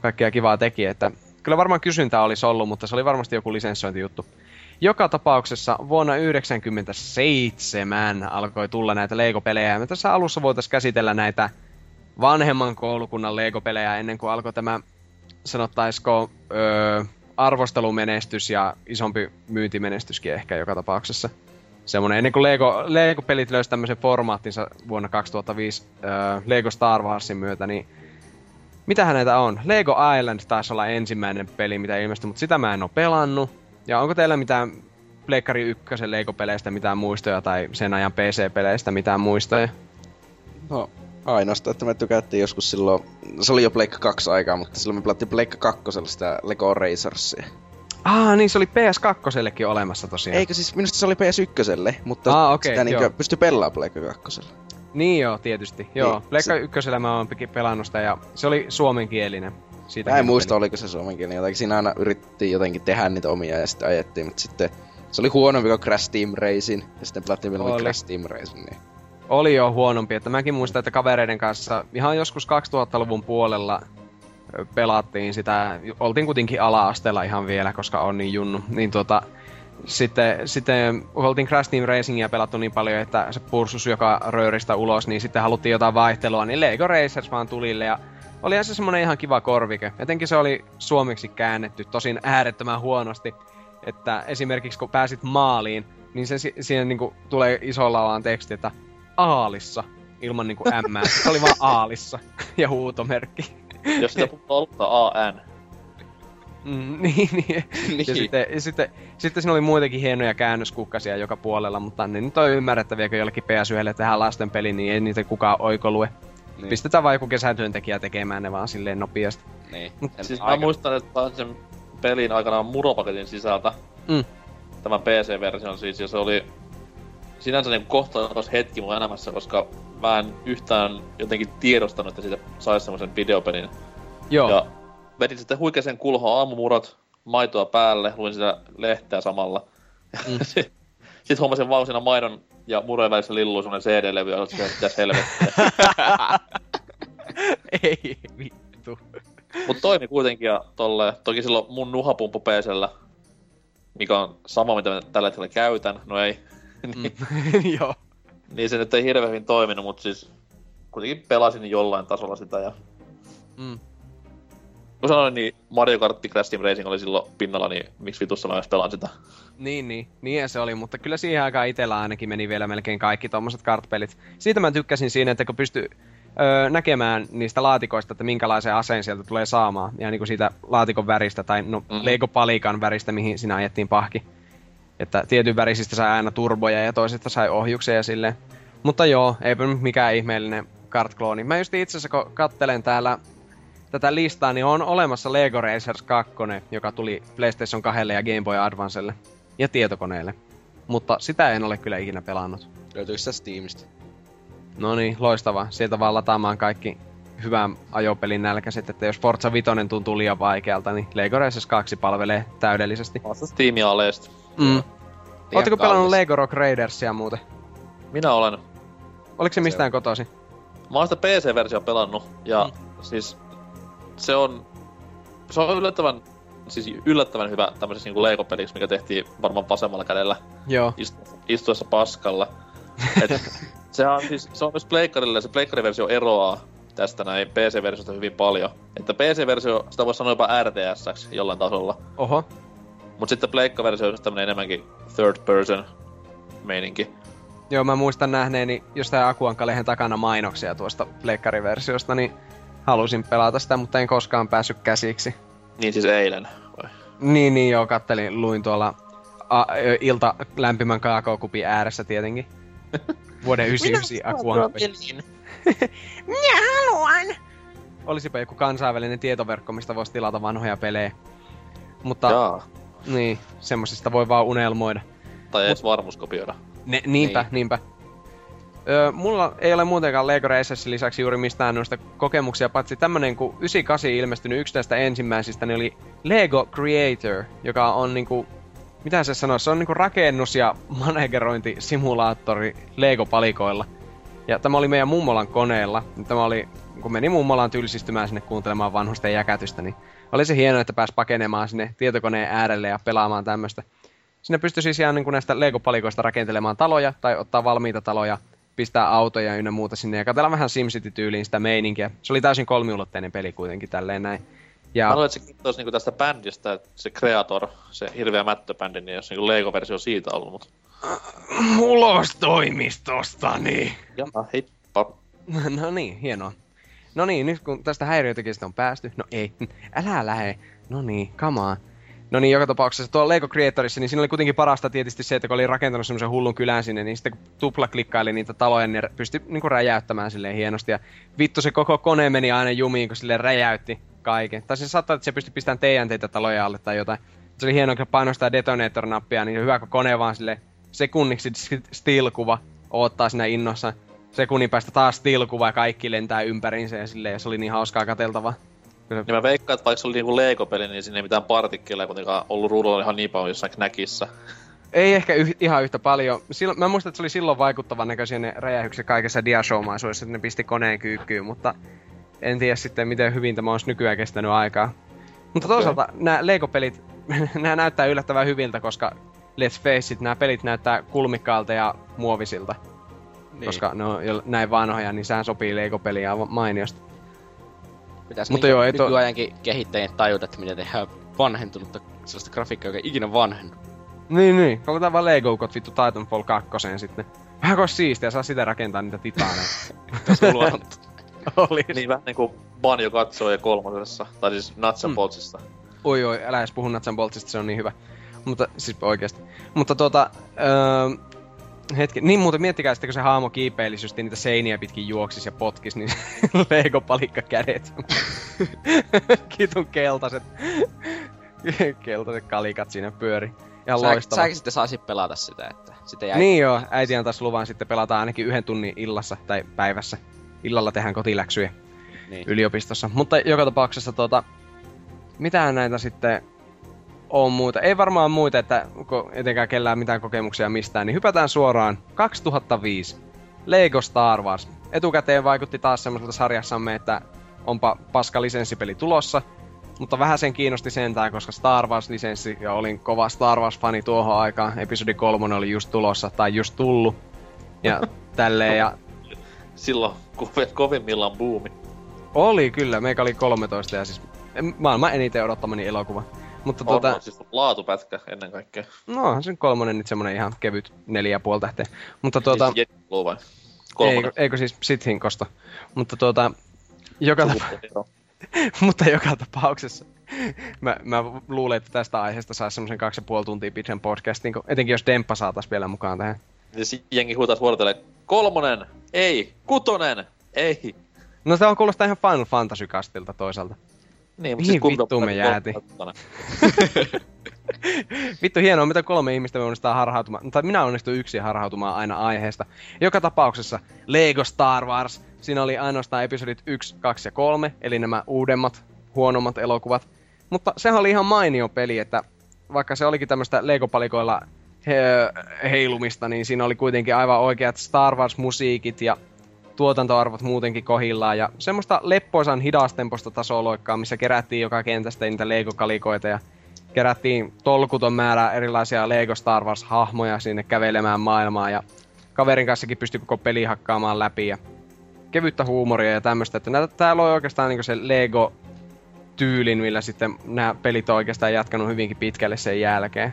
kaikkea kivaa teki. Että kyllä varmaan kysyntä olisi ollut, mutta se oli varmasti joku lisenssointijuttu. Joka tapauksessa vuonna 1997 alkoi tulla näitä Lego-pelejä. Me tässä alussa voitaisiin käsitellä näitä vanhemman koulukunnan Lego-pelejä ennen kuin alkoi tämä, sanottaisiko, öö, arvostelumenestys ja isompi myyntimenestyskin ehkä joka tapauksessa. Semmoinen, ennen kuin Lego, Lego-pelit löysi tämmöisen formaattinsa vuonna 2005 öö, Lego Star Warsin myötä, niin mitähän näitä on? Lego Island taisi olla ensimmäinen peli, mitä ilmestyi, mutta sitä mä en oo pelannut. Ja onko teillä mitään Pleikkari 1 Lego-peleistä mitään muistoja tai sen ajan PC-peleistä mitään muistoja? No, ainoastaan, että me tykättiin joskus silloin, se oli jo Pleikka 2 aikaa, mutta silloin me pelattiin Pleikka 2 sitä Lego Racersia. Ah, niin se oli PS2 olemassa tosiaan. Eikö siis, minusta se oli PS1, mutta ah, okay, sitä niinkö pystyi pelaamaan Pleikka 2. Niin joo, tietysti. Joo, niin, Pleikka se... ykkösellä mä oon pelannut sitä ja se oli suomenkielinen. Siitä mä en muista, peli. oliko se suomenkielinen. Jotenkin siinä aina yritettiin jotenkin tehdä niitä omia ja sitten ajettiin, mutta sitten se oli huonompi kuin Crash Team Racing. Ja sitten pelattiin vielä Crash Team Racing. Niin. Oli jo huonompi, että mäkin muistan, että kavereiden kanssa ihan joskus 2000-luvun puolella pelattiin sitä, oltiin kuitenkin ala-asteella ihan vielä, koska on niin junnu, niin tuota, sitten, sitten oltiin Crash Team Racingia pelattu niin paljon, että se pursus joka rööristä ulos, niin sitten haluttiin jotain vaihtelua, niin Lego Racers vaan tulille ja oli se semmonen ihan kiva korvike. Etenkin se oli suomeksi käännetty, tosin äärettömän huonosti. Että esimerkiksi kun pääsit maaliin, niin se siinä niinku tulee isolla alan teksti, että Aalissa, ilman niinku M. se oli vaan Aalissa ja huutomerkki. Jos sitä puhutaan olutta AN. Mm, niin, niin. niin. Ja sitten, ja sitten, sitten siinä oli muitakin hienoja käännöskukkasia joka puolella, mutta ne nyt on ymmärrettäviä, kun jollekin PS1 tehdään lasten peli, niin ei niitä kukaan oikolue. Niin. Pistetään vaan joku kesätyöntekijä tekemään ne vaan silleen nopeasti. Niin. siis aika... mä muistan, että sen pelin aikanaan muropaketin sisältä. Mm. Tämän PC-version siis, ja se oli sinänsä niin kohtaakas hetki mun elämässä, koska mä en yhtään jotenkin tiedostanut, että siitä saisi semmoisen videopelin. Joo. Ja vedin sitten huikeisen kulhoa aamumurot, maitoa päälle, luin sitä lehteä samalla. Mm. Sitten huomasin vaan siinä maidon ja murojen välissä lilluu semmonen CD-levy, ja että helvettiä. Ei vittu. Mut toimi kuitenkin ja tolle, toki silloin mun nuhapumppu PCllä, mikä on sama mitä mä tällä hetkellä käytän, no ei. niin, Joo. Niin se nyt ei hirveän hyvin toiminut, mutta siis kuitenkin pelasin jollain tasolla sitä ja... Mm. Kun sanoin, niin Mario Kart Crash Team Racing oli silloin pinnalla, niin miksi vitussa mä myös pelaan sitä? Niin, niin. Niin se oli, mutta kyllä siihen aikaan itellä ainakin meni vielä melkein kaikki tommoset kartpelit. Siitä mä tykkäsin siinä, että kun pystyy öö, näkemään niistä laatikoista, että minkälaisen aseen sieltä tulee saamaan. Ja niin kuin siitä laatikon väristä tai no, mm. Lego-palikan väristä, mihin siinä ajettiin pahki. Että tietyn värisistä sai aina turboja ja toisesta sai ohjuksia ja silleen. Mutta joo, eipä mikään ihmeellinen kartklooni. Mä just itse asiassa, kun kattelen täällä tätä listaa, niin on olemassa Lego Racers 2, joka tuli PlayStation 2 ja Game Boy Advancelle ja tietokoneelle. Mutta sitä en ole kyllä ikinä pelannut. Löytyykö sitä Steamista? No niin, loistava. Sieltä vaan lataamaan kaikki hyvän ajopelin nälkäiset, että jos Forza Vitoinen tuntuu liian vaikealta, niin Lego Racers 2 palvelee täydellisesti. Vasta Steamia aleesti. Mm. Oletteko pelannut Lego Rock Raidersia muuten? Minä olen. Oliko se mistään kotosi? Mä oon sitä PC-versio pelannut, ja mm. siis se on, se on yllättävän, siis yllättävän hyvä tämmöisessä niinku Lego-peliksi, mikä tehtiin varmaan vasemmalla kädellä. Joo. Istu, istuessa paskalla. Et, se on siis, se on myös pleikkarille, se pleikkariversio eroaa tästä näin PC-versiosta hyvin paljon. Että PC-versio, sitä voisi sanoa jopa RTS jollain tasolla. Oho. Mut sitten pleikkaversio on tämmönen enemmänkin third person meininki. Joo, mä muistan nähneeni jostain Akuankalehen takana mainoksia tuosta pleikkariversiosta, niin halusin pelata sitä, mutta en koskaan päässyt käsiksi. Niin siis eilen, vai? Niin, niin joo, kattelin, luin tuolla a, ilta lämpimän kaakaokupin ääressä tietenkin. Vuoden 99 Akuan Minä haluan! Olisipa joku kansainvälinen tietoverkko, mistä voisi tilata vanhoja pelejä. Mutta, Jaa. niin, semmosista voi vaan unelmoida. Tai edes varmuuskopioida. Ne, niinpä, niin. niinpä. Öö, mulla ei ole muutenkaan Lego Racersin lisäksi juuri mistään noista kokemuksia, paitsi tämmönen kuin 98 ilmestynyt yksi näistä ensimmäisistä, niin oli Lego Creator, joka on niinku, mitä se sanoo, se on niinku rakennus- ja manegerointisimulaattori Lego-palikoilla. Ja tämä oli meidän mummolan koneella. Tämä oli, kun meni mummolaan tylsistymään sinne kuuntelemaan vanhusten jäkätystä, niin oli se hienoa, että pääsi pakenemaan sinne tietokoneen äärelle ja pelaamaan tämmöistä. Sinne pystyi siis ihan niin näistä Lego-palikoista rakentelemaan taloja tai ottaa valmiita taloja, pistää autoja ynnä muuta sinne ja katsella vähän SimCity-tyyliin sitä meininkiä. Se oli täysin kolmiulotteinen peli kuitenkin tälleen näin. Ja... Mä luulen, että se niinku tästä bändistä, se Creator, se hirveä mättöbändi, niin jos niinku Lego-versio siitä ollut, mutta... Ulos toimistostani! Jaha, hippa. no niin, hienoa. No niin, nyt kun tästä häiriötekijästä on päästy, no ei, älä lähe. No niin, on. No niin, joka tapauksessa tuo Lego Creatorissa, niin siinä oli kuitenkin parasta tietysti se, että kun oli rakentanut semmoisen hullun kylän sinne, niin sitten kun tupla klikkaili niitä taloja, niin pystyi niinku räjäyttämään silleen hienosti. Ja vittu se koko kone meni aina jumiin, kun sille räjäytti kaiken. Tai se saattaa, että se pystyi pistämään teidän teitä taloja alle tai jotain. Se oli hienoa, kun painoi sitä detonator-nappia, niin hyvä, kun kone vaan sille sekunniksi still-kuva odottaa siinä innossa. Sekunnin päästä taas still-kuva ja kaikki lentää ympäriinsä ja silleen, ja se oli niin hauskaa kateltavaa. Kyllä. Niin mä veikkaan, että vaikka se oli niinku Lego-peli, niin siinä ei mitään partikkeleja kuitenkaan ollut ruudulla ihan niin paljon jossain knäkissä. Ei ehkä yh, ihan yhtä paljon. Sil- mä muistan, että se oli silloin vaikuttavan näköisiä ne räjähykset kaikessa diashowmaisuudessa, että ne pisti koneen kyykkyyn, mutta en tiedä sitten, miten hyvin tämä olisi nykyään kestänyt aikaa. Mutta okay. toisaalta nämä Lego-pelit, nämä näyttää yllättävän hyviltä, koska let's face it, nämä pelit näyttää kulmikkaalta ja muovisilta. Niin. Koska ne on jo näin vanhoja, niin sehän sopii Lego-peliä mainiosti. Pitäisi Mutta niin joo, ei to... nykyajankin kehittäjien tajuta, että miten tehdään vanhentunutta sellaista grafiikkaa, joka ei ikinä vanhennu. Niin, niin. Koketaan vaan Lego-ukot vittu Titanfall 2 sitten. Vähän kuin siistiä, saa sitä rakentaa niitä titaaneja. Tässä Oli. Niin vähän niinku Banjo katsoo ja kolmosessa. Tai siis Nuts and mm. Boltsista. Oi oi, älä edes puhu Nuts and Boltsista, se on niin hyvä. Mutta siis oikeesti. Mutta tuota, öö, hetki, niin muuten miettikää sitten, kun se haamo kiipeilisi just niitä seiniä pitkin juoksis ja potkis, niin Lego palikka kädet. Kitun keltaiset, keltaiset kalikat siinä pyöri. Ihan Sä, loistava. Säkin sitten saisit pelata sitä, että sitä jäi... Niin joo, äiti antaisi luvan sitten pelata ainakin yhden tunnin illassa tai päivässä. Illalla tehdään kotiläksyjä niin. yliopistossa. Mutta joka tapauksessa tota, mitään näitä sitten on muuta. Ei varmaan muita, että etenkään kellään mitään kokemuksia mistään, niin hypätään suoraan 2005. Lego Star Wars. Etukäteen vaikutti taas semmoiselta sarjassamme, että onpa paska lisenssipeli tulossa, mutta vähän sen kiinnosti sentään, koska Star Wars-lisenssi, ja olin kova Star Wars-fani tuohon aikaan, episodi 3 oli just tulossa, tai just tullut, ja tälleen, ja... Silloin kovimmillaan buumi. Oli kyllä, meikä oli 13, ja siis maailman eniten odottamani elokuva. Mutta on, tota... On, siis laatupätkä ennen kaikkea. No, se on kolmonen nyt semmonen ihan kevyt neljä ja puoli tähteä. Mutta tuota... Siis vai? Eikö, eikö siis sit kosto. Mutta tuota... Joka tapa... Mutta joka tapauksessa mä, mä luulen, että tästä aiheesta saisi semmoisen kaksi ja puoli tuntia pitkän podcastin, etenkin jos Demppa saatais vielä mukaan tähän. Siis jengi huutais vuorotelee, kolmonen, ei, kutonen, ei. No se on kuulostaa ihan Final Fantasy-kastilta toisaalta. Niin, mutta siis vittuun me jäätiin? Vittu hienoa, mitä kolme ihmistä me onnistaa harhautumaan. Tai minä onnistun yksin harhautumaan aina aiheesta. Joka tapauksessa Lego Star Wars. Siinä oli ainoastaan episodit 1, 2 ja 3, eli nämä uudemmat, huonommat elokuvat. Mutta sehän oli ihan mainio peli, että vaikka se olikin tämmöistä Lego-palikoilla he- heilumista, niin siinä oli kuitenkin aivan oikeat Star Wars-musiikit ja tuotantoarvot muutenkin kohillaan. Ja semmoista leppoisan hidastemposta tasoloikkaa, missä kerättiin joka kentästä niitä Lego-kalikoita ja kerättiin tolkuton määrä erilaisia Lego Star Wars-hahmoja sinne kävelemään maailmaa ja kaverin kanssakin pystyi koko peli hakkaamaan läpi ja kevyttä huumoria ja tämmöistä, että näitä, täällä on oikeastaan niin se Lego tyylin, millä sitten nämä pelit on oikeastaan jatkanut hyvinkin pitkälle sen jälkeen.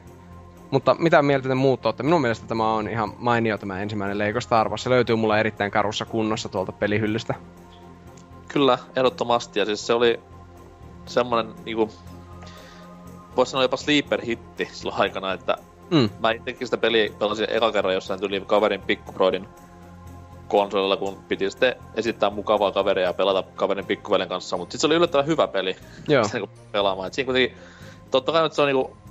Mutta mitä mieltä te muut olette? Minun mielestä tämä on ihan mainio tämä ensimmäinen Lego Star Wars. Se löytyy mulla erittäin karussa kunnossa tuolta pelihyllystä. Kyllä, ehdottomasti. Ja siis se oli semmonen niinku... Voisi sanoa jopa sleeper-hitti silloin aikana, että mm. mä itsekin sitä peliä pelasin eka kerran jossain tuli kaverin pikkubroidin konsolilla, kun piti sitten esittää mukavaa kaveria ja pelata kaverin pikkuvelen kanssa, mutta sitten se oli yllättävän hyvä peli Joo. niinku pelaamaan. Et siinä kuitenkin, totta kai että se on niinku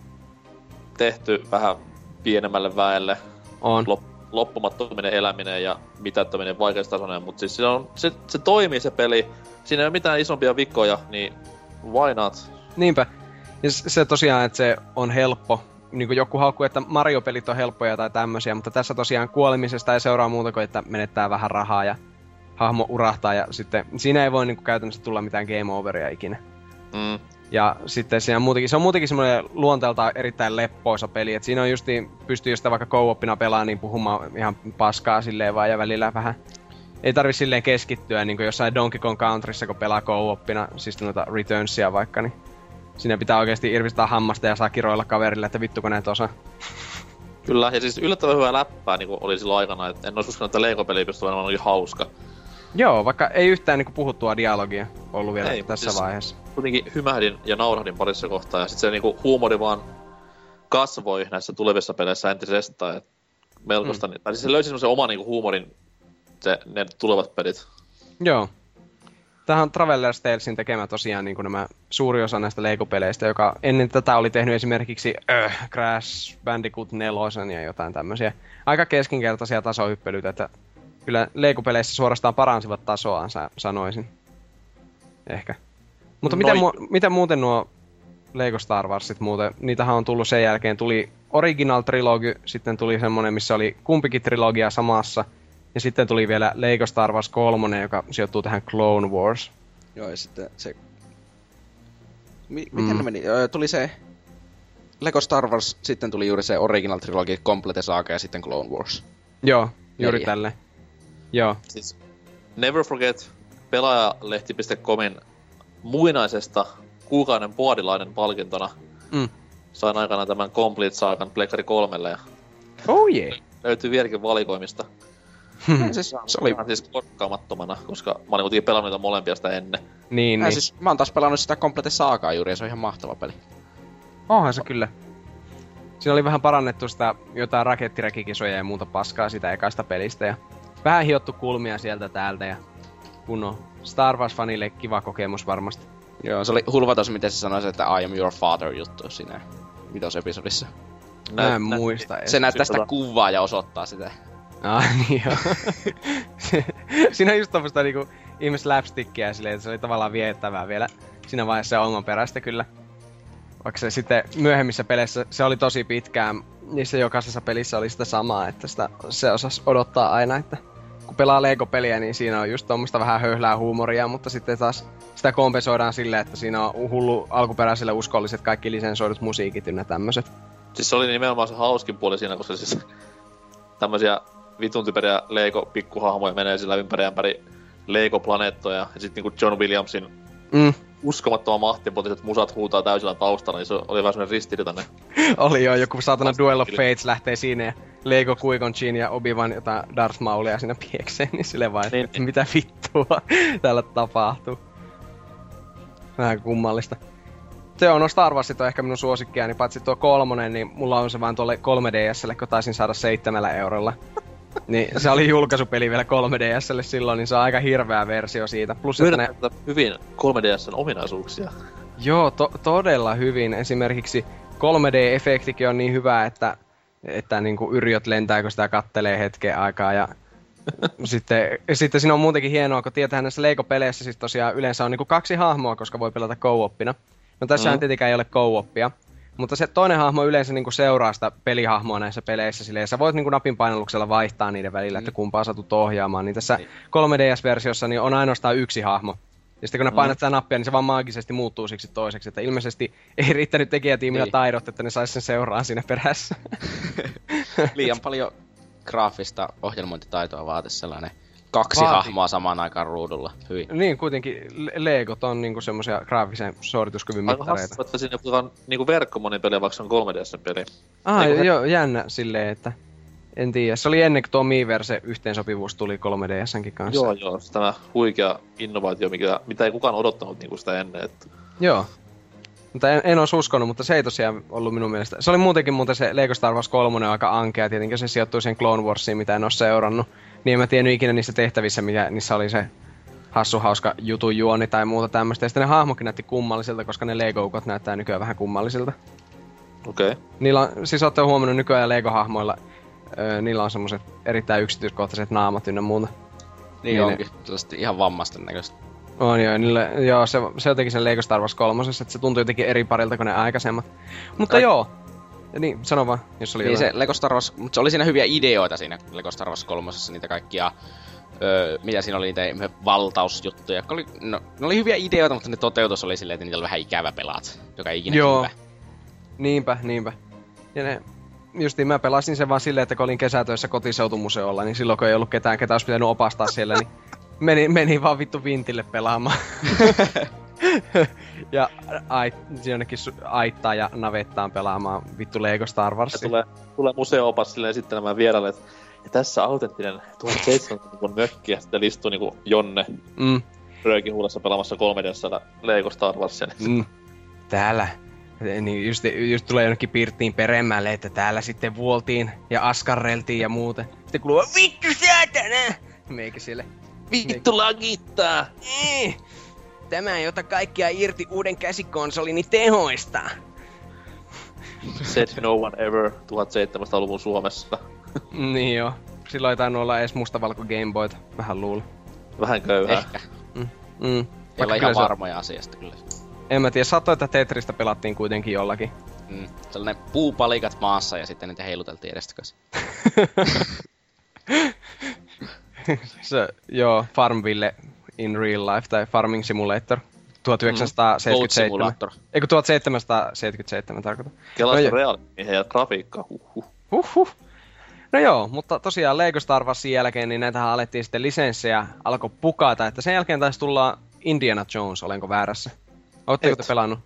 tehty vähän pienemmälle väelle. On. Lop, loppumattominen eläminen ja mitättöminen vaikeustasoinen, mutta siis se, on, se, se toimii se peli. Siinä ei ole mitään isompia vikoja, niin why not? Niinpä. Ja se tosiaan, että se on helppo. Niin kuin joku haukkuu, että Mario-pelit on helppoja tai tämmöisiä, mutta tässä tosiaan kuolemisesta ei seuraa muuta kuin, että menettää vähän rahaa ja hahmo urahtaa ja sitten siinä ei voi niin kuin käytännössä tulla mitään game overia ikinä. Mm. Ja sitten siinä muutenkin, se on muutenkin semmoinen luonteeltaan erittäin leppoisa peli, että siinä on justiin, pystyy sitä vaikka co pelaa, niin puhumaan ihan paskaa silleen vaan ja välillä vähän ei tarvi silleen keskittyä niin kuin jossain Donkey Kong Countryssa, kun pelaa co siis noita Returnsia vaikka, niin siinä pitää oikeasti irvistää hammasta ja saa kiroilla kaverille, että vittu kun näet osaa. Kyllä, ja siis yllättävän hyvää läppää niin oli silloin aikana, että en olisi uskonut, että Lego-peli pystyy olemaan hauska. Joo, vaikka ei yhtään niinku puhuttua dialogia ollut vielä ei, tässä siis vaiheessa. Kuitenkin hymähdin ja naurahdin parissa kohtaa ja sitten se niinku huumori vaan kasvoi näissä tulevissa peleissä entisestään. Et melkoista, mm. tai siis se löysi semmoisen oman niinku huumorin se, ne tulevat pelit. Joo. Tähän on Traveler's Talesin tekemä tosiaan niin kuin nämä suuri osa näistä Lego-peleistä, joka ennen tätä oli tehnyt esimerkiksi äh, Crash Bandicoot 4 ja jotain tämmöisiä aika keskinkertaisia tasohyppelyitä, että kyllä Lego-peleissä suorastaan paransivat tasoaan, sanoisin. Ehkä. Mutta miten, mu- miten muuten nuo Lego Star Warsit muuten, niitähän on tullut sen jälkeen, tuli Original Trilogy, sitten tuli semmonen, missä oli kumpikin trilogia samassa, ja sitten tuli vielä Lego Star Wars 3, joka sijoittuu tähän Clone Wars. Joo, ja sitten se... Mi- miten mm. ne meni? Öö, tuli se... Lego Star Wars, sitten tuli juuri se Original Trilogy, Complete Saga ja sitten Clone Wars. Joo, juuri Neljä. tälle. Joo. Siis Never Forget pelaajalehti.comin muinaisesta kuukauden puodilainen palkintona. Mm. Sain aikana tämän Complete Saakan Plekkari kolmelle ja... Oh yeah. Löytyy vieläkin valikoimista. Hmm. siis, se oli... Ihan siis korkkaamattomana, koska mä olin kuitenkin pelannut niitä molempia sitä ennen. Niin, niin. Siis, mä oon taas pelannut sitä Complete Saakaa juuri ja se on ihan mahtava peli. Onhan se kyllä. Siinä oli vähän parannettu sitä jotain rakettirekikisoja ja muuta paskaa sitä ekasta pelistä ja vähän hiottu kulmia sieltä täältä ja kunnon Star Wars-fanille kiva kokemus varmasti. Joo, se oli hulvatos, miten se sanoi, että I am your father juttu siinä episodissa. Mä en muista. Se näyttää sitä kuvaa ja osoittaa sitä. Ah, niin joo. siinä on just tommoista niinku ihme slapstickia silleen, että se oli tavallaan viettävää vielä siinä vaiheessa oman perästä kyllä. Vaikka se sitten myöhemmissä peleissä, se oli tosi pitkään, niissä jokaisessa pelissä oli sitä samaa, että sitä, se osasi odottaa aina, että kun pelaa Lego-peliä, niin siinä on just tuommoista vähän höhlää huumoria, mutta sitten taas sitä kompensoidaan sille, että siinä on hullu alkuperäiselle uskolliset kaikki lisensoidut musiikit ynnä tämmöiset. Siis se oli nimenomaan se hauskin puoli siinä, koska siis tämmöisiä vitun typeriä Lego-pikkuhahmoja menee sillä ympäri ämpäri Lego-planeettoja, ja sitten niinku John Williamsin mm. Uskomattoman mahtipotiset musat huutaa täysillä taustalla, niin se oli vähän semmonen ristiriitainen. oli joo, joku saatana Duel of Fates lähtee siinä ja Lego Qui-Gon Jinn ja Obi-Wan jotain Darth Maulia siinä piekseen, niin sille vaan, niin. että mitä vittua täällä tapahtuu. Vähän kummallista. Se on, no Star Warsit on ehkä minun suosikkia, niin paitsi tuo kolmonen, niin mulla on se vaan tuolle 3DSlle, kun taisin saada seitsemällä eurolla. Niin se oli julkaisupeli vielä 3DSlle silloin, niin se on aika hirveä versio siitä. Plus, että ne... hyvin 3DSn ominaisuuksia. Joo, to- todella hyvin. Esimerkiksi 3D-efektikin on niin hyvä, että, että niin kuin yrjöt lentää, kun sitä kattelee hetken aikaa. Ja sitten, sitten siinä on muutenkin hienoa, kun tietää näissä Lego-peleissä siis tosiaan yleensä on niin kuin kaksi hahmoa, koska voi pelata co-oppina. No tässä mm. tietenkään ei ole co-oppia. Mutta se toinen hahmo yleensä niinku seuraa sitä pelihahmoa näissä peleissä silleen, sä voit niinku napin painalluksella vaihtaa niiden välillä, mm. että kumpaa satut ohjaamaan. Niin tässä 3DS-versiossa niin on ainoastaan yksi hahmo. Ja sitten kun ne mm. painat sitä nappia, niin se vaan maagisesti muuttuu siksi toiseksi. Että ilmeisesti ei riittänyt tekijätiimillä niin. taidot, että ne sais sen seuraa siinä perässä. Liian paljon graafista ohjelmointitaitoa vaati sellainen kaksi Vaati. hahmoa samaan aikaan ruudulla. Hyvin. Niin, kuitenkin Legot on niinku semmosia graafisen suorituskyvyn Aika mittareita. Aika että sinne puhutaan niinku verkkomonipeliä, vaikka se on 3DS-peli. Ah, Eiku joo, he... jännä silleen, että en tiedä. Se oli ennen kuin tuo Miiverse yhteensopivuus tuli 3DSnkin kanssa. Joo, joo. Tämä huikea innovaatio, mikä, mitä ei kukaan odottanut niinku sitä ennen. Että... Joo. Mutta en, en olisi uskonut, mutta se ei tosiaan ollut minun mielestä. Se oli muutenkin muuten se Lego Star Wars 3 aika ankea. Tietenkin se sijoittui siihen Clone Warsiin, mitä en ole seurannut. Niin en mä tiennyt ikinä niissä tehtävissä, mikä niissä oli se hassu hauska jutun juoni tai muuta tämmöistä. Ja sitten ne hahmokin näytti kummallisilta, koska ne Lego-ukot näyttää nykyään vähän kummallisilta. Okei. Okay. Niillä on, siis olette huomannut nykyään Lego-hahmoilla Öö, niillä on semmoset erittäin yksityiskohtaiset naamat ynnä muuta. Niin, Niin onkin. Sellaisesti ihan vammaisten näköistä. On joo, niille, joo se, se jotenkin sen Lego Star Wars kolmosessa, että se tuntui jotenkin eri parilta kuin ne aikaisemmat. Mutta Kaik- joo. Ja niin, sano vaan, jos oli Niin se. Lego Star Wars, mutta se oli siinä hyviä ideoita siinä Lego Star Wars kolmosessa, niitä kaikkia, öö, mitä siinä oli niitä valtausjuttuja, jotka oli, no, ne oli hyviä ideoita, mutta ne toteutus oli silleen, että niitä oli vähän ikävä pelaat, joka ei ikinä Joo. hyvä. Niinpä, niinpä. Ja ne, justiin mä pelasin sen vaan silleen, että kun olin kesätöissä kotiseutumuseolla, niin silloin kun ei ollut ketään, ketä olisi pitänyt opastaa siellä, niin meni, meni vaan vittu vintille pelaamaan. ja ait, jonnekin su- aittaa ja navettaan pelaamaan vittu Lego Star Ja Warsia. tulee, tulee museo-opas silleen esittelemään vieraille, että ja tässä autenttinen 1700-luvun mökki, ja sitten istuu niinku Jonne Mm, röökin huulessa pelaamassa 3 d Lego Star Warsia. mm. Täällä. Niin just, just tulee jonnekin pirttiin peremmälle, että täällä sitten vuoltiin ja askarreltiin ja muuten. Sitten kuuluu, vittu saatana! Meikä siellä. Vittu lagittaa! Ei. Tämä ei ota kaikkia irti uuden käsikonsolini tehoista. Said no one ever 1700-luvun Suomessa. Niin joo. Silloin ei tainnut olla edes mustavalko Gameboyta. Vähän luulen. Vähän köyhää. Ehkä. Mm. Ei olla Vaikka ihan kyllä se- varmoja asiasta kyllä. En mä tiedä, saattoi, että Tetristä pelattiin kuitenkin jollakin. Mm. Sellainen puupalikat maassa ja sitten niitä heiluteltiin edestakaisin. Se, joo, Farmville in real life tai Farming Simulator. 1977. Goat Simulator. Eikö 1777 tarkoita? Kelasta No reaalimies ja grafiikka. Huhhuh. Huhhuh. No joo, mutta tosiaan Lego Star Warsin jälkeen, niin näitähän alettiin sitten lisenssejä alkoi pukata, että sen jälkeen taisi tulla Indiana Jones, olenko väärässä? Oletteko Et. te pelannut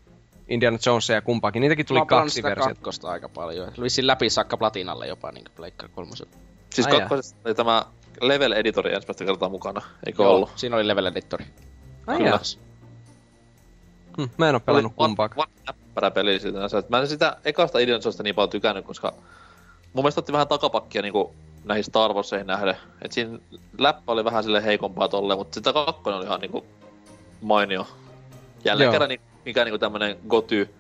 Indiana Jonesia ja kumpaakin? Niitäkin tuli Mä kaksi versiota. kakkosta aika paljon. Vissiin läpi saakka platinalle jopa niin Pleikkari kolmosen. Siis kakkosessa oli tämä Level Editori ensimmäistä kertaa mukana, eikö Joo, ollut? Siinä oli level editori. Ai Kyllä. Hm, mä en oo pelannut kumpaakaan. Näppärä peli siitä. Mä en sitä ekasta Indiana niin paljon tykännyt, koska mun mielestä otti vähän takapakkia niinku näihin Star Warseihin nähden. Et siinä läppä oli vähän sille heikompaa tolle, mutta sitä kakkonen oli ihan niinku mainio. Jälleen Joo. kerran niin, mikä niinku tämmönen Goty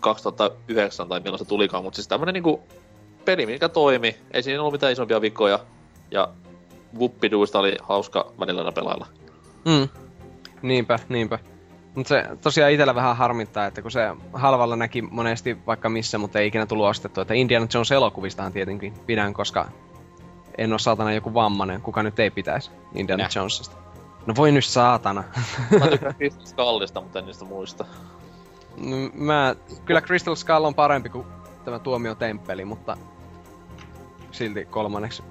2009 tai milloin se tulikaan, mutta siis tämmönen niinku peli, mikä toimi. Ei siinä ollut mitään isompia vikoja. Ja Wuppiduista oli hauska välillä pelailla. Mm. Niinpä, niinpä. Mutta se tosiaan itellä vähän harmittaa, että kun se halvalla näki monesti vaikka missä, mutta ei ikinä tullut ostettua. Että Indiana Jones elokuvistahan tietenkin pidän, koska en ole saatana joku vammanen, kuka nyt ei pitäisi Indiana Nä. Jonesista. No voi nyt saatana. Mä tykkään Crystal Skullista, mutta en niistä muista. Mm, Mä, kyllä Crystal Skull on parempi kuin tämä Tuomio-temppeli, mutta silti kolmanneksi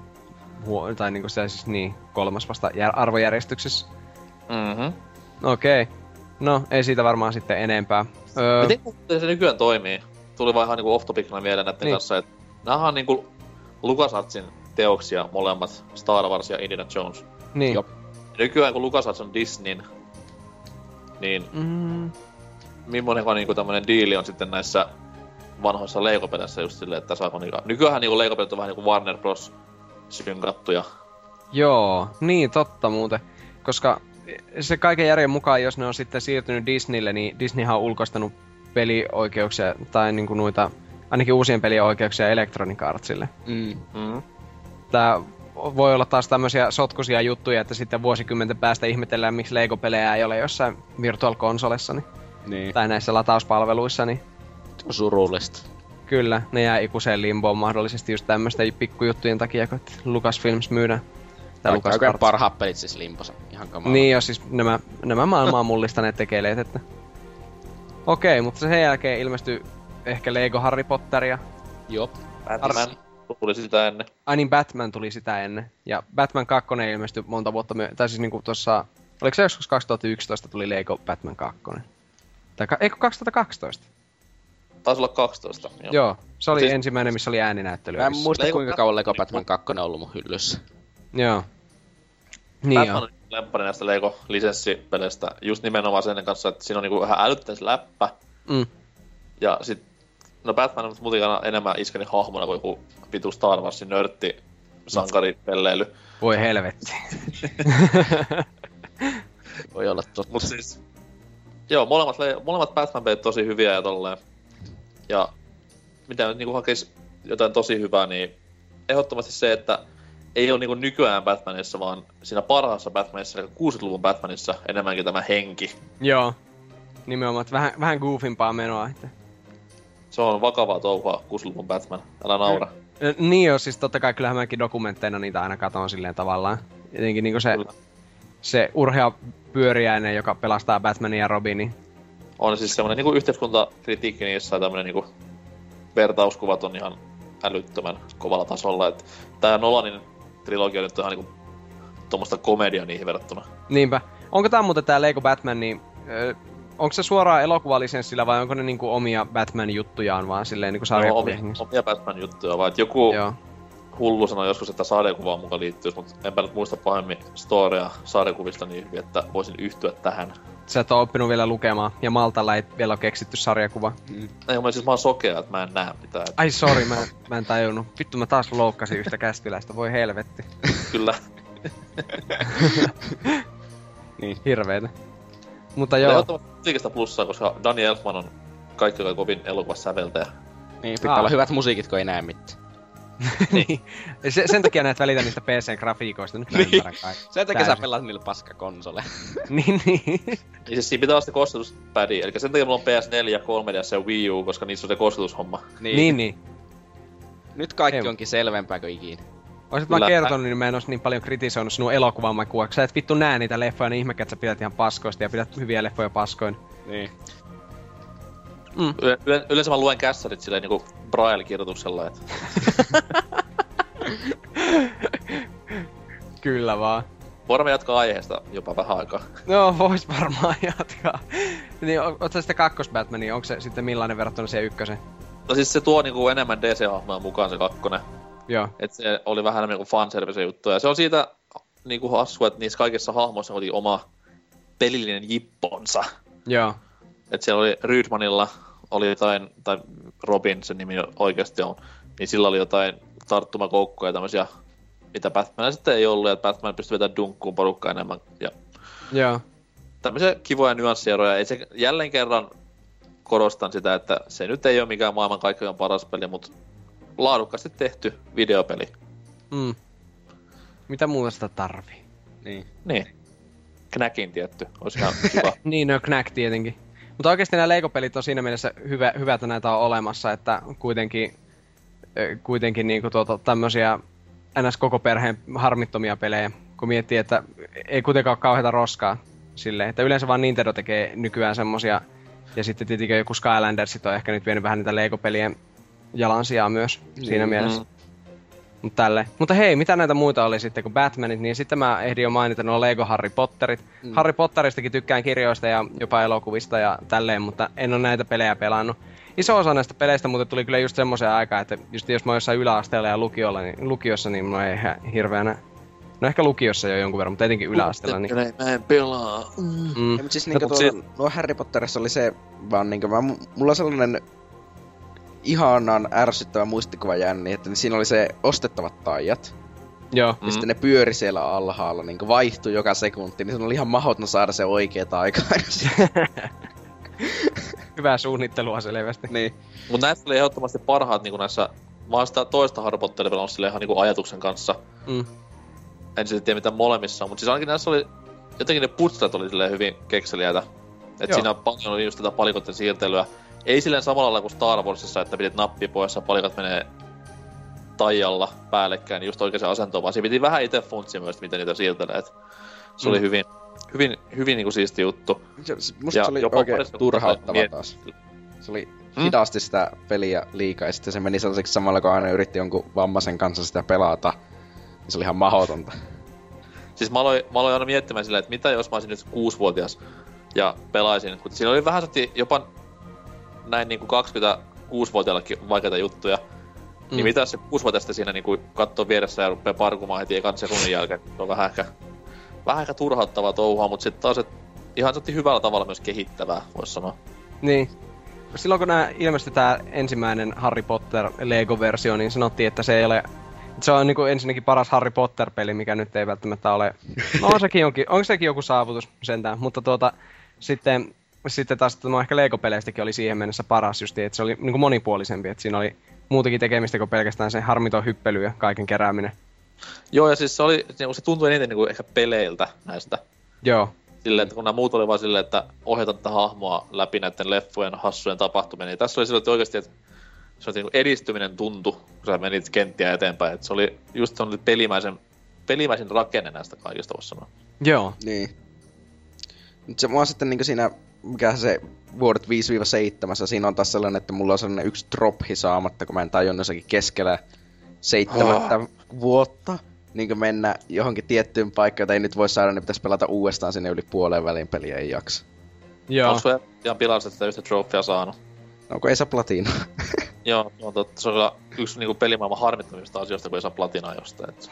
huo- tai niinku se siis niin, kolmas vasta jär- arvojärjestyksessä. Mhm. Okei. Okay. No, ei siitä varmaan sitten enempää. Öö, Miten se nykyään toimii? Tuli vaan ihan niinku off topicina mieleen näiden Niin. kanssa, että näähän on niinku LucasArtsin teoksia molemmat, Star Wars ja Indiana Jones. niin. Jop. Ja nykyään kun LucasArts on Disneyn, niin Mm, millainen niinku tämmönen diili on sitten näissä vanhoissa Lego-peleissä just silleen, että saako niinku... Nykyään niinku Lego-pelit on vähän niinku Warner Bros. Synkattuja. joo, niin totta muuten. Koska se kaiken järjen mukaan, jos ne on sitten siirtynyt Disneylle, niin Disneyhän on ulkoistanut pelioikeuksia, tai niinku noita, ainakin uusien pelien oikeuksia Electronic Artsille. Mm. Mm. Tää voi olla taas tämmöisiä sotkuisia juttuja, että sitten vuosikymmenten päästä ihmetellään, miksi Lego-pelejä ei ole jossain Virtual Consolessa, niin, Niin. tai näissä latauspalveluissa, niin Surullista. Kyllä, ne jää ikuiseen limboon mahdollisesti just tämmöisten pikkujuttujen takia, kun Lucasfilms myydään. Tai Kaikki LucasArts. oikein parhaat pelit siis limposa. Ihan kamala. Niin jo, siis nämä, nämä maailmaa mullistaneet tekeleet, että... Okei, mutta sen jälkeen ilmestyi ehkä Lego Harry Potteria. Joo. Batman tuli sitä ennen. Ai niin, Batman tuli sitä ennen. Ja Batman 2 ilmestyi monta vuotta myöhemmin. Tai siis niinku tuossa... Oliko se joskus 2011 tuli Lego Batman 2? Tai ka- eikö 2012? Taisi olla 12. Joo. Joo. Se oli Siis- ensimmäinen, missä oli ääninäyttely. Mä en muista Lego kuinka kauan Lego Batman- Batman 2 on ollut mun hyllyssä. Joo. Niin Batman joo. on lemppari näistä Lego-lisenssipeleistä just nimenomaan sen kanssa, että siinä on niinku vähän älyttäis läppä. Mm. Ja sit, no Batman on mutikana enemmän iskeni hahmona kuin joku vitu Star Warsin nörtti sankaripelleily. Voi helvetti. Voi olla totta. Mut siis, joo, molemmat, le- molemmat Batman-pelit tosi hyviä ja tolleen. Ja mitä nyt niinku hakis jotain tosi hyvää, niin ehdottomasti se, että ei ole niinku nykyään Batmanissa, vaan siinä parhaassa Batmanissa, eli 60-luvun Batmanissa, enemmänkin tämä henki. Joo. Nimenomaan, että vähän, vähän goofimpaa menoa. Että. Se on vakavaa touhua, 60-luvun Batman. Älä naura. Ö, Niin joo, siis totta kai kyllähän mäkin dokumentteina niitä aina katon silleen tavallaan. Jotenkin niinku se, Kyllä. se urhea pyöriäinen, joka pelastaa Batmanin ja Robinin. On siis semmonen niinku yhteiskuntakritiikki niissä ja tämmönen niinku vertauskuvat on ihan älyttömän kovalla tasolla. Et tää Nolanin trilogia nyt on ihan niinku tuommoista komedia niihin verrattuna. Niinpä. Onko tää muuten tää Lego Batman, niin ö, onko se suoraan elokuvalisenssillä vai onko ne niinku omia Batman-juttujaan vaan silleen niinku No, omia, omia Batman-juttuja, vaan joku Joo. Hullu sanoi joskus, että sarjakuvaan mukaan liittyisi, mutta enpä nyt muista pahemmin storia sarjakuvista niin hyvin, että voisin yhtyä tähän. Sä et oo oppinut vielä lukemaan, ja Maltalla ei vielä ole keksitty sarjakuva. Ei, mä siis mä oon sokea, että mä en näe mitään. Ai sori, mä, mä en tajunnut. Vittu mä taas loukkasin yhtä kästiläistä, voi helvetti. Kyllä. Hirveetä. Mutta Joo. Ehdottomasti musiikista plussaa, koska Danny Elfman on kaikki kai kovin elokuvassa säveltäjä. Niin, pitää Aa. olla hyvät musiikit, kun ei näe mitään. niin. Se, sen takia näet välitä niistä PC-grafiikoista, nyt Niin. kai. Sen takia sä pelaat niillä paskakonsole. niin, niin. Niin siis siinä pitää olla sitä kosketuspädiä, eli sen takia mulla on PS4, 3DS ja Wii U, koska niissä on se kosketushomma. Niin. niin, niin. Nyt kaikki Ei. onkin selvempää kuin ikinä. Oisit mä Kyllä. kertonut, niin mä en ois niin paljon kritisoinut sinun elokuvamakua, sä et vittu näe niitä leffoja, niin ihmekä, että sä pidät ihan paskoista ja pidät hyviä leffoja paskoin. Niin. Mm. Yle- yle- yleensä mä luen kässarit silleen niinku Braille-kirjoituksella, että Kyllä vaan. voidaan me jatkaa aiheesta jopa vähän aikaa. No, vois varmaan jatkaa. niin, oot sä sitten kakkos Batmania, onko se sitten millainen verrattuna siihen ykkösen? No siis se tuo niinku enemmän DC-hahmoja mukaan se kakkonen. Joo. Et se oli vähän niinku fanservice juttu. Ja se on siitä niinku hassu, että niissä kaikissa hahmoissa oli oma pelillinen jipponsa. Joo. Et siellä oli Rydmanilla oli jotain, tai Robin sen nimi oikeasti on, niin sillä oli jotain tarttumakoukkoja ja tämmösiä, mitä Batman sitten ei ollut, ja Batman pystyi vetämään dunkkuun porukkaa enemmän. Ja Joo. tämmöisiä kivoja nyanssieroja. Ei se jälleen kerran korostan sitä, että se nyt ei ole mikään maailman kaikkein paras peli, mutta laadukkaasti tehty videopeli. Mm. Mitä muuta sitä tarvii? Niin. Niin. Knäkin tietty, olisi ihan kiva. Niin, no Knack tietenkin. Mutta oikeasti nämä Lego-pelit on siinä mielessä hyvä, hyvä että näitä on olemassa, että kuitenkin, kuitenkin niinku tuota, tämmöisiä ns. koko perheen harmittomia pelejä, kun miettii, että ei kuitenkaan ole kauheita roskaa silleen, että yleensä vaan Nintendo tekee nykyään semmosia, ja sitten tietenkin joku Skylandersit on ehkä nyt vienyt vähän niitä Lego-pelien jalansijaa myös siinä Mm. Mutta tälle. Mutta hei, mitä näitä muita oli sitten kuin Batmanit, niin sitten mä ehdin jo mainita nuo Lego Harry Potterit. Mm. Harry Potteristakin tykkään kirjoista ja jopa elokuvista ja tälleen, mutta en ole näitä pelejä pelannut. Iso osa näistä peleistä muuten tuli kyllä just semmoiseen aikaan, että just jos mä oon jossain yläasteella ja lukiolla, niin, lukiossa, niin mulla ei ihan hirveänä... No ehkä lukiossa jo jonkun verran, mutta etenkin yläasteella. Niin, Mä en pelaa. mm, Ja, mutta siis niinku mut tuolla, nuo Harry Potterissa oli se vaan niinku, mä, mulla on sellainen ihanan ärsyttävä muistikuva jäänyt, niin, että siinä oli se ostettavat taijat. joo. Ja sitten ne pyöri siellä alhaalla, niin vaihtui joka sekunti, niin se oli ihan mahdoton saada se oikea aika. Hyvää suunnittelua selvästi. niin. Mut näistä oli ehdottomasti parhaat niinku näissä... Mä oon sitä toista pelannut silleen ihan niinku ajatuksen kanssa. Mm. En sitten tiedä mitä molemmissa on, mutta siis ainakin näissä oli... Jotenkin ne putsat oli silleen hyvin kekseliäitä. Et Joo. siinä on paljon oli just tätä palikoiden siirtelyä. Ei silleen samalla lailla kuin Star Warsissa, että pidit nappia pois ja palikat menee taijalla päällekkäin niin just oikeaan asentoon, vaan siinä piti vähän itse funtsia myös, miten niitä siirtelee. Et se oli Mm. hyvin, hyvin, hyvin niinku siisti juttu. Se, se- musta Ja se oli jopa oikein turhauttava miet- taas. Se oli Hmm? hidasti sitä peliä liikaa, ja sitten se meni sellaiseksi samalla, kun aina yritti jonkun vammaisen kanssa sitä pelata. Niin se oli ihan mahdotonta. Siis mä aloin, mä aloin aina miettimään silleen, että mitä jos mä olisin nyt kuusivuotias ja pelaisin. Kun siinä oli vähän jopa näin niinku 26-vuotiaillekin vaikeita juttuja. Mm. Niin mitä se kuusivuotiaasta siinä niinku kattoo vieressä ja rupeaa parkumaan heti ekan sekunnin jälkeen. Se on vähän ehkä, vähän ehkä turhauttavaa touhua, mutta sitten taas et ihan sellainen hyvällä tavalla myös kehittävää, voisi sanoa. Niin. Silloin kun nämä ilmestyi tää ensimmäinen Harry Potter Lego-versio, niin sanottiin, että se ei ole... Se on niinku ensinnäkin paras Harry Potter-peli, mikä nyt ei välttämättä ole... No on sekin, onkin, onko sekin joku saavutus sentään, mutta tuota... Sitten sitten taas no ehkä Lego-peleistäkin oli siihen mennessä paras just, että se oli niin kuin monipuolisempi, että siinä oli muutakin tekemistä kuin pelkästään se harmiton hyppely ja kaiken kerääminen. Joo, ja siis se, oli, se tuntui eniten niinku ehkä peleiltä näistä. Joo, Silleen, että kun nämä muut oli vaan silleen, että ohjata tätä hahmoa läpi näiden leffojen hassujen tapahtumien, niin tässä oli silleen, että oikeasti, että se oli niinku edistyminen tuntu, kun sä menit kenttiä eteenpäin. Että se oli just se pelimäisen, pelimäisen rakenne näistä kaikista, voisi sanoa. joo. Niin. Nyt se mua sitten niinku siinä, mikä se vuodet 5-7, siinä on taas sellainen, että mulla on sellainen yksi drophi saamatta, kun mä en tajunnut jossakin keskellä seitsemättä oh. vuotta niin mennä johonkin tiettyyn paikkaan, jota ei nyt voi saada, niin pitäisi pelata uudestaan sinne yli puoleen väliin peliä ei jaksa. Joo. Onko sulla ihan pilassa sitä yhtä trofea saanut? Onko ei saa platina? Joo, no, totta. Se on kyllä yksi niinku pelimaailman harmittomista asioista, kun ei saa platinaa jostain. Et...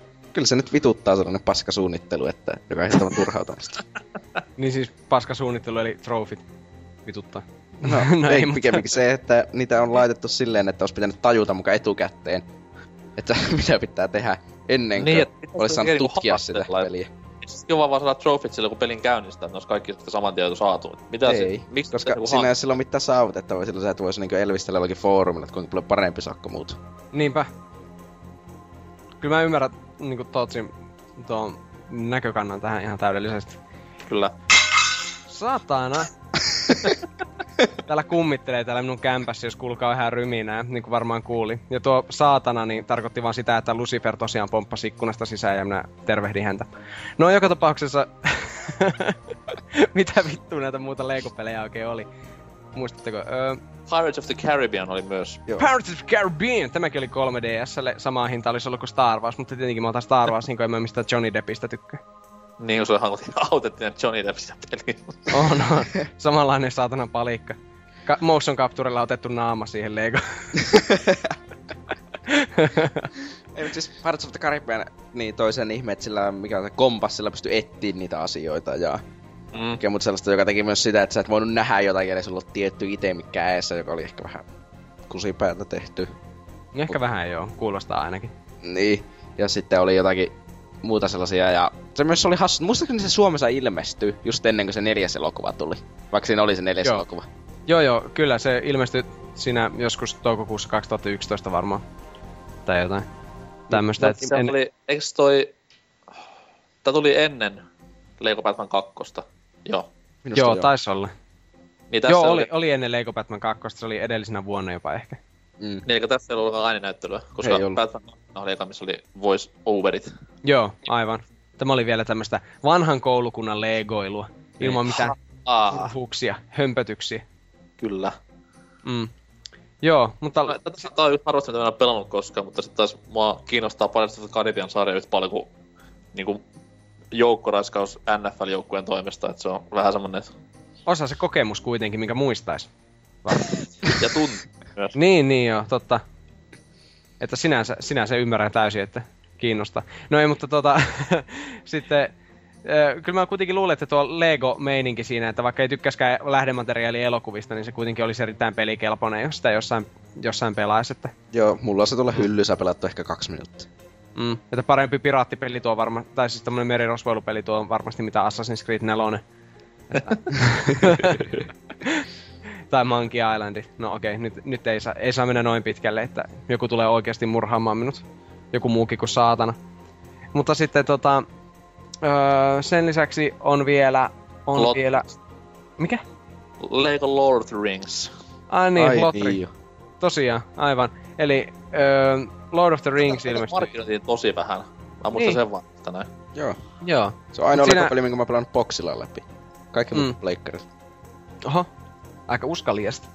Kyllä se nyt vituttaa sellainen paskasuunnittelu, että joka on hieman turhautumista. Niin siis paskasuunnittelu eli trofit vituttaa. No, no ei, pikemminkin se, että niitä on laitettu silleen, että olisi pitänyt tajuta mukaan etukäteen, että mitä pitää tehdä ennen kuin Niin, niin, että olisi saanut niinku tutkia sitä peliä. Siis kiva vaan saada trofit sille, kun pelin käynnistää, että ne olisi kaikki sitten saman tien saatu. Mitä ei, se, miksi koska se, siinä ei silloin mitään saavutettavaa, sillä sä et voisi niinku elvistellä jollakin foorumilla, että kuinka paljon parempi sakko muut. Niinpä. Kyllä mä ymmärrän niinku Tootsin tuon näkökannan tähän ihan täydellisesti. Kyllä. Saatana! Täällä kummittelee täällä minun kämpässä, jos kuulkaa ihan ryminää, niin kuin varmaan kuuli. Ja tuo saatana niin tarkoitti vaan sitä, että Lucifer tosiaan pomppasi ikkunasta sisään ja minä tervehdin häntä. No joka tapauksessa, mitä vittu näitä muuta Lego-pelejä oikein oli? Muistatteko? Öö, Pirates of the Caribbean oli myös. Joo. Pirates of the Caribbean! Tämäkin oli 3DSlle, samaa hinta olisi ollut kuin Star Wars, mutta tietenkin mä otan Star Wars, niin kuin en mä mistä Johnny Deppistä tykkää. Niin, kun se autettiin Johnny Deppistä peliin. On, on. Samanlainen saatana palikka. Ka- motion capturella otettu naama siihen Lego. Ei, mutta siis Pirates of the Caribbean, niin toisen ihme, että sillä, mikä on se kompassilla pystyy etsiä niitä asioita ja Mm. muuta sellaista, joka teki myös sitä, että sä et voinut nähdä jotakin, eli sulla on tietty itemi kädessä, joka oli ehkä vähän kusipäätä tehty. Ehkä vähän joo, kuulostaa ainakin. Niin, ja sitten oli jotakin muuta sellaisia, ja se myös oli hassu. Muistaakseni se Suomessa ilmestyi just ennen kuin se neljäs elokuva tuli, vaikka siinä oli se neljäs Joo. elokuva. Joo joo, kyllä se ilmestyi siinä joskus toukokuussa 2011 varmaan. Tai jotain. Tämmöstä, No, että se en... oli, eikö toi... Tää tuli ennen Lego Batman 2. Joo. Minusta Joo, taisi olla. Niin tässä Joo, oli, oli, oli ennen Lego Batman 2, se oli edellisenä vuonna jopa ehkä. Mm. Niin, eli tässä ei ollut ääninäyttelyä, koska Ei. Batman oli eka, missä oli voice overit. Joo, aivan. Tämä oli vielä tämmöistä vanhan koulukunnan legoilua. Ilman mitään Aa, huksia, hömpötyksiä. kyllä. Mm. Joo, mutta... No, Tätä tää on harvasti, mitä en ole pelannut koskaan, mutta sitten taas mua kiinnostaa paljon sitä Karibian sarja yhtä paljon kuin niinku joukkoraskaus NFL-joukkueen toimesta, että se on vähän semmonen, että Osa se kokemus kuitenkin, minkä muistais. ja tuntuu myös. Niin, niin joo, totta. Että sinänsä, sinänsä ymmärrän täysin, että kiinnostaa. No ei, mutta tota, sitten, kyllä mä kuitenkin luulen, että tuo Lego-meininki siinä, että vaikka ei tykkäskään lähdemateriaali elokuvista, niin se kuitenkin olisi erittäin pelikelpoinen, jos sitä jossain, jossain pelaisi, että, Joo, mulla on se tuolla hyllyssä pelattu ehkä kaksi minuuttia. Mm, että parempi piraattipeli tuo varma, tai siis tämmönen merirosvoilupeli tuo on varmasti mitä Assassin's Creed 4. Että- tai Monkey Islandi. No okei, nyt, nyt ei, saa, ei saa mennä noin pitkälle, että joku tulee oikeasti murhaamaan minut. Joku muukin kuin saatana. Mutta sitten tota, öö, sen lisäksi on vielä, on Lot- vielä, mikä? Lego Lord of the Rings. Ai niin, Ai Lotri. niin jo. Tosiaan, aivan. Eli öö, Lord of the Rings ilmestyi. Markkinoitiin tosi vähän. Mä muistan Niin. sen vaan tänään. Joo. Joo. Se on ainoa siinä- peli, minkä mä pelannut boxilla läpi. Kaikki Mm. mm. pleikkarit. Oho. Aika uskaliasta.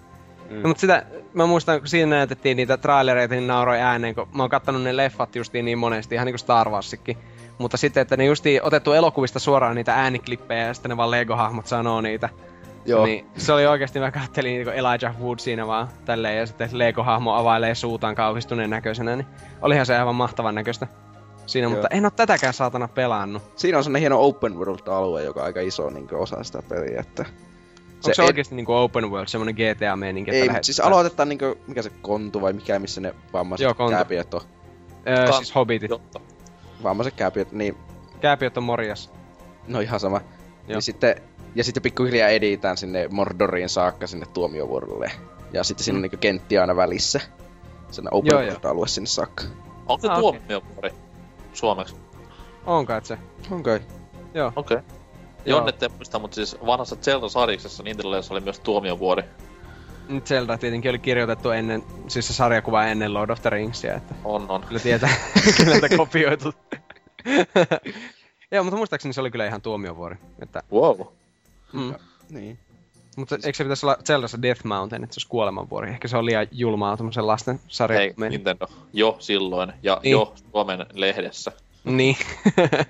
Mm. No, mutta sitä, mä muistan, kun siinä näytettiin niitä trailereita, niin nauroi ääneen, kun mä oon kattonut ne leffat justiin niin monesti, ihan niinku Star Warsikin. Mutta sitten, että ne justiin otettu elokuvista suoraan niitä ääniklippejä ja sitten ne vaan Lego-hahmot sanoo niitä. Joo. Niin se oli oikeasti, mä kattelin niin Elijah Wood siinä vaan tälleen ja sitten Lego-hahmo availee suutaan kauhistuneen näköisenä, niin olihan se aivan mahtavan näköistä. Siinä, Joo. mutta en oo tätäkään saatana pelannut. Siinä on semmonen hieno open world-alue, joka on aika iso niin osa sitä peliä, että... Onko se ed- oikeesti niinku open world, semmonen GTA-meininki? että Ei, mutta siis aloitetaan niinku, mikä se kontu vai mikä, missä ne vammaiset Joo, kontu. kääpiöt on. Öö, Ka- siis Hobbitit. Jotta. Vammaiset kääpiöt, niin Kääpiöt on morjas. no ihan sama. Joo. Niin sitten Ja sitten pikkuhiljaa editään sinne Mordoriin saakka sinne tuomiovuorolle. Ja sitten siinä on niinku kenttiä aina välissä. Sen open Joo, joo. world-alue sinne saakka. Onko se Ah, tuomiovuori suomeksi? On kai se. On kai. Joo. Okei. Okay. Joo. Jonne muista, mutta siis vanhassa Zelda-sarjiksessa Nintendolla oli myös tuomiovuori. Nyt Zelda tietenkin oli kirjoitettu ennen, siis se sarjakuva ennen Lord of the Ringsia, että On, on. kyllä tietää, keneltä kopioitu. Joo, mutta muistaakseni se oli kyllä ihan tuomiovuori. Että, Wow. Mm. Niin. Mutta eikö se pitäisi olla Zeldassa Death Mountain, että se olisi kuolemanvuori? Ehkä se on liian julmaa tommosen lasten sarjan. Hei, Nintendo. Jo silloin. Ja Niin. jo Suomen lehdessä. Niin.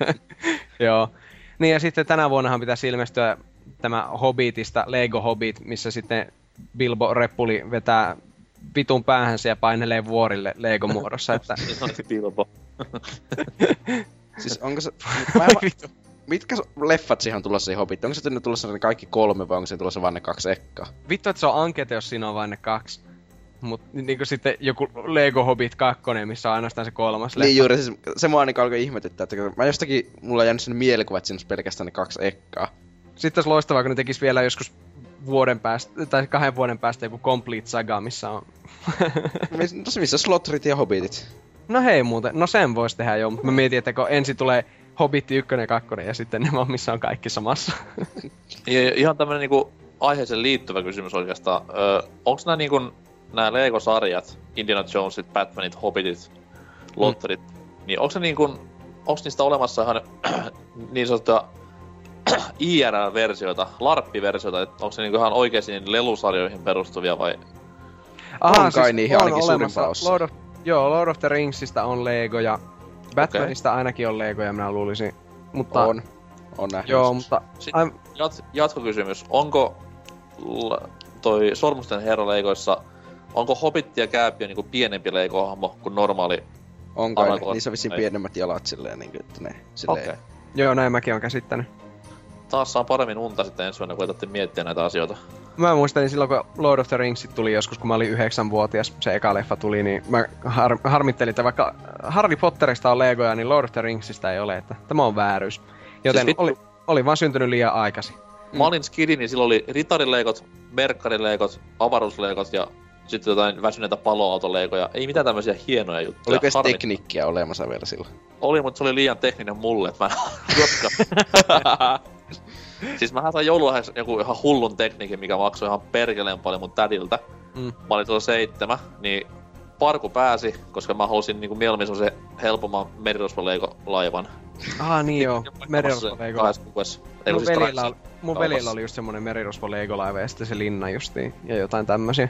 Joo. Niin ja sitten tänä vuonnahan pitäisi ilmestyä tämä Hobbitista, Lego Hobbit, missä sitten Bilbo Reppuli vetää vitun päähänsä ja painelee vuorille Lego-muodossa, että... Niin on Bilbo. Siis onko se... Mä en, mitkä leffat siihen on tulossa siihen Hobbit? Onko se nyt tulossa ne kaikki kolme vai onko se tulossa vaan ne kaksi ekkaa? Vittu, että se on ankete, jos siinä on vain ne kaksi. Mut niinku sitten joku Lego Hobbit 2, missä on ainoastaan se kolmas leffa. Niin juuri, siis se mua ainakin alkoi ihmetyttää, että mä jostakin, mulla on jäänyt sen mielikuva, että siinä olisi pelkästään ne kaksi ekkaa. Sitten olisi loistavaa, kun ne tekis vielä joskus vuoden päästä, tai kahden vuoden päästä joku Complete Saga, missä on... Mis- Tosi missä Slotrit ja Hobbitit? no hei muuten, no sen voisi tehdä jo, mutta mä mietin, että kun ensin tulee Hobbit 1 ja 2 ja sitten ne vaan missä on kaikki samassa. Ja ihan tämmönen niinku aiheeseen liittyvä kysymys oikeastaan. Öö, onks nää niinku nää Lego-sarjat, Indiana Jonesit, Batmanit, Hobbitit, Lotterit, niin onks ne niinku, onks niistä olemassa ihan niin sanottuja IRL-versioita, LARP-versioita, että onks ne niinku ihan oikeesti niin lelusarjoihin perustuvia vai On kai niihin ainakin osaa. Lord of, joo, Lord of the Ringsista on Legoja. Batmanista ainakin on Legoja, minä luulisin. Mutta, On. On nähnyt. Joo, mutta... Sitten jat- jatkokysymys. Onko l- toi Sormusten herra Legoissa, onko Hobbit ja Kääpiö niinku pienempi Lego-hahmo kuin normaali? On kai, Alako- niissä on vissiin pienemmät jalat silleen, niin kuin, että ne silleen... Okay. joo, näin mäkin on käsittänyt. Taas saa paremmin unta sitten ensi vuonna, kun miettiä näitä asioita. Mä muistelin silloin, kun Lord of the Rings tuli joskus, kun mä olin yhdeksänvuotias, se eka leffa tuli, niin mä har- harmittelin, että vaikka Harry Potterista on Legoja, niin Lord of the Ringsista ei ole, että tämä on vääryys. Joten Siis vittu- oli, oli vaan syntynyt liian aikaisin. Mm. Mä olin skidi, niin silloin oli ritarileikot, merkkarileikot, avaruusleikot ja sitten jotain väsyneitä paloautoleikoja. Ei mitään tämmöisiä hienoja juttuja. Oliko edes Harmi- tekniikkiä olemassa vielä silloin? Oli, mutta se oli liian tekninen mulle, että mä en. siis mähän sain joululahjaksi joku ihan hullun tekniikin, mikä maksoi ihan perkeleen paljon mun tädiltä. Mm. Mä olin tuolla seitsemä, niin Parku pääsi, koska mä halusin niinku mieluummin se helpomman merirosvolaivan. Ah niin joo, merirosvo Lego. Mun siis velillä, oli, mun velillä oli just semmonen merirosvo Lego-laiva ja sitten se linna justiin ja jotain tämmösiä.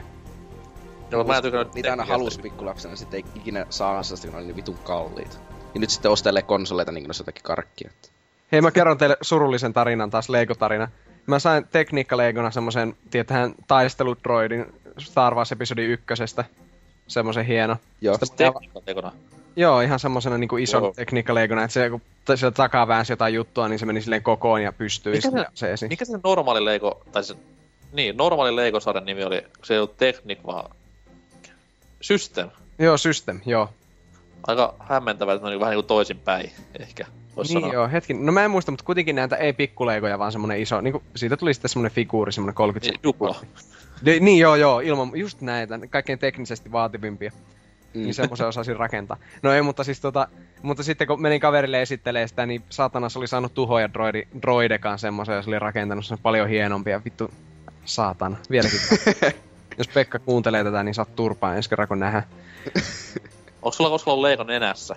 Joo, mä en tykännyt Niitä aina halus pikkulapsena, sitten ei ikinä saa sitä, kun ne oli niin vitun kalliita. Ja nyt sitten ostelee konsoleita niin kuin jotakin karkkia. että- Hei, mä kerron teille surullisen tarinan, taas Lego-tarina. Mä sain Tekniikka Legona semmosen, tietähän, taisteludroidin Star Wars episodi ykkösestä. Semmosen hieno. Joo, Siis tekona. Joo, ihan semmosena niinku ison Wow. wow. Tekniikka Legona, että se kun sieltä takaa väänsi jotain juttua, niin se meni silleen kokoon ja pystyi Mikä se- se esiin. Mikä se normaali Lego, tai se, niin, normaali Lego-sarjan nimi oli, se ei ollut Technic, vaan System. Joo, System, joo. Aika hämmentävää, että ne oli vähän niinku toisinpäin, ehkä. Vois Niin sanoa. joo, hetki. No mä en muista, mutta kuitenkin näitä ei pikkulegoja, vaan semmonen iso, niinku, siitä tuli sitten semmonen figuuri, semmonen 30 Niin, dupla. De, niin joo, joo, ilman, just näitä, kaikkein teknisesti vaativimpia. Mm. Niin semmoisen osasin rakentaa. No ei, mutta siis tota, mutta sitten kun menin kaverille esittelee sitä, niin saatanas oli saanut tuhoja droidi, droidekaan semmoisen, ja se oli rakentanut sen paljon hienompia. Vittu, saatana, vieläkin. Jos Pekka kuuntelee tätä, niin saat turpaa ensi kerran kun nähdään. Onko sulla koskaan ollut Lego nenässä?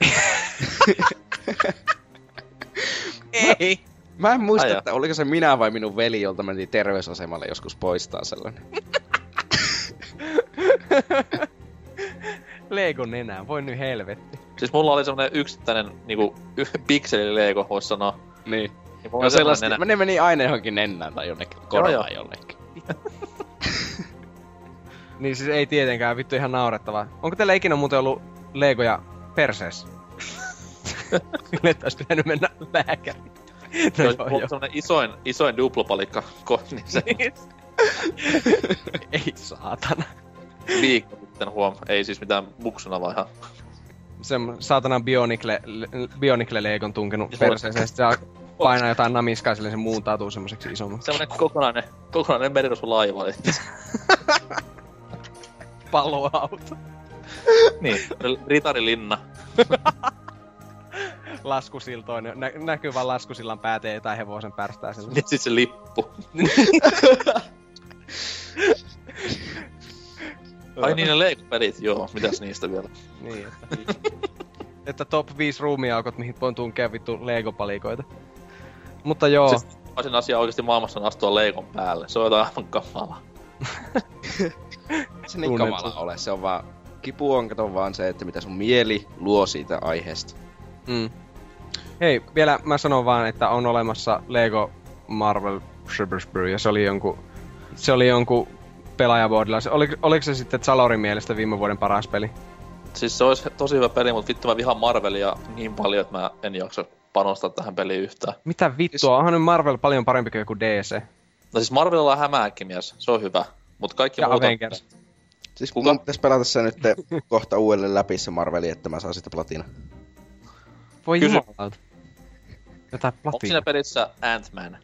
Ei! Mä en muista, joo. että oliko se minä vai minun veli, jolta mentiin terveysasemalle joskus poistaa sellainen. Lego nenää, voi nyt helvetti. Siis mulla oli semmonen yksittäinen niinku y- pikseli Lego, vois sanoa. Niin. Niin No sellaista, nenä. ne meni aina johonkin nennään tai jonnekin korvaan joo. jollekin. Niin siis ei tietenkään, vittu ihan naurettavaa. Onko teillä ikinä muuten ollut Legoja perseessä? Että olisi pitänyt mennä lääkäriin. No, joo, joo. semmonen isoin, isoin duplopalikka, ko, niin se Ei saatana. viikko sitten huom. Ei siis mitään muksuna, vaan ihan Semmo, saatana Bionicle, Bionicle Legon tunkenut perseeseen. Sitten se painaa jotain namiskaa, sille se muuntautuu semmoiseksi isommaksi. Semmonen kokonainen, kokonainen merirosvolaiva. Paloauto. niin, ritarilinna. Laskusiltoin, nä- näkyvän laskusillan pääteen jotain hevosen pärstää sen. Niin sit se lippu. Ai niin ne Lego-pelit, joo. Mitäs niistä vielä? niin, että, että top 5 ruumiaukot, mihin voin tunkea vittu Lego-palikoita. Mutta joo. Siis voisin asia oikeesti maailmassa on astua Legon päälle. Se on jotain aivan kamalaa. se niin kamala ole, se on vaan... Kipu on kato vaan se, että mitä sun mieli luo siitä aiheesta. Mm. Hei, vielä mä sanon vaan, että on olemassa Lego Marvel Shibersbury, ja se oli jonkun, se oli jonkun pelaajaboardilla. Oliko, oliko se sitten Zalorin mielestä viime vuoden paras peli? Siis se olisi tosi hyvä peli, mutta vittu mä vihaan Marvelia niin paljon, että mä en jaksa panostaa tähän peliin yhtään. Mitä vittua? Onhan nyt Marvel paljon parempi kuin joku DC. No siis Marvelilla on hämääkin mies, se on hyvä. Mutta kaikki ja muuta... Avengers. Siis kuka pitäisi pelata se nyt kohta uudelleen läpi se Marveli, että mä saan sitä platina? Voi Kysy- jumalauta. Jotain Onko siinä platina. pelissä Ant-Man?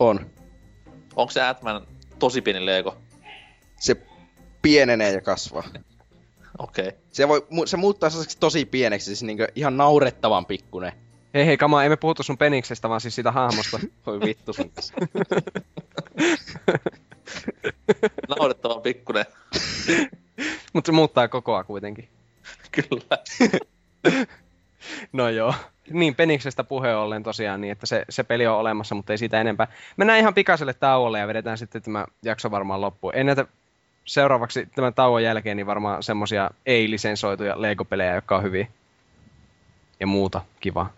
On. Onko se Ant-Man tosi pieni Lego? Se pienenee ja kasvaa. Okei. Okay. Se, voi, se muuttaa sellaiseksi tosi pieneksi, siis niinkö ihan naurettavan pikkunen. Hei hei, kama, ei me puhuttu sun peniksestä, vaan siis siitä hahmosta. Voi vittu sun kanssa. Naurettavan pikkunen. Mutta se muuttaa kokoa kuitenkin. Kyllä. No joo. Niin, Peniksestä puheen ollen tosiaan niin, että se, se peli on olemassa, mutta ei siitä enempää. Mennään ihan pikaiselle tauolle ja vedetään sitten tämä jakso varmaan loppuun. En näitä seuraavaksi tämän tauon jälkeen niin varmaan semmosia ei-lisensoituja Lego-pelejä, jotka on hyviä. Ja muuta kivaa.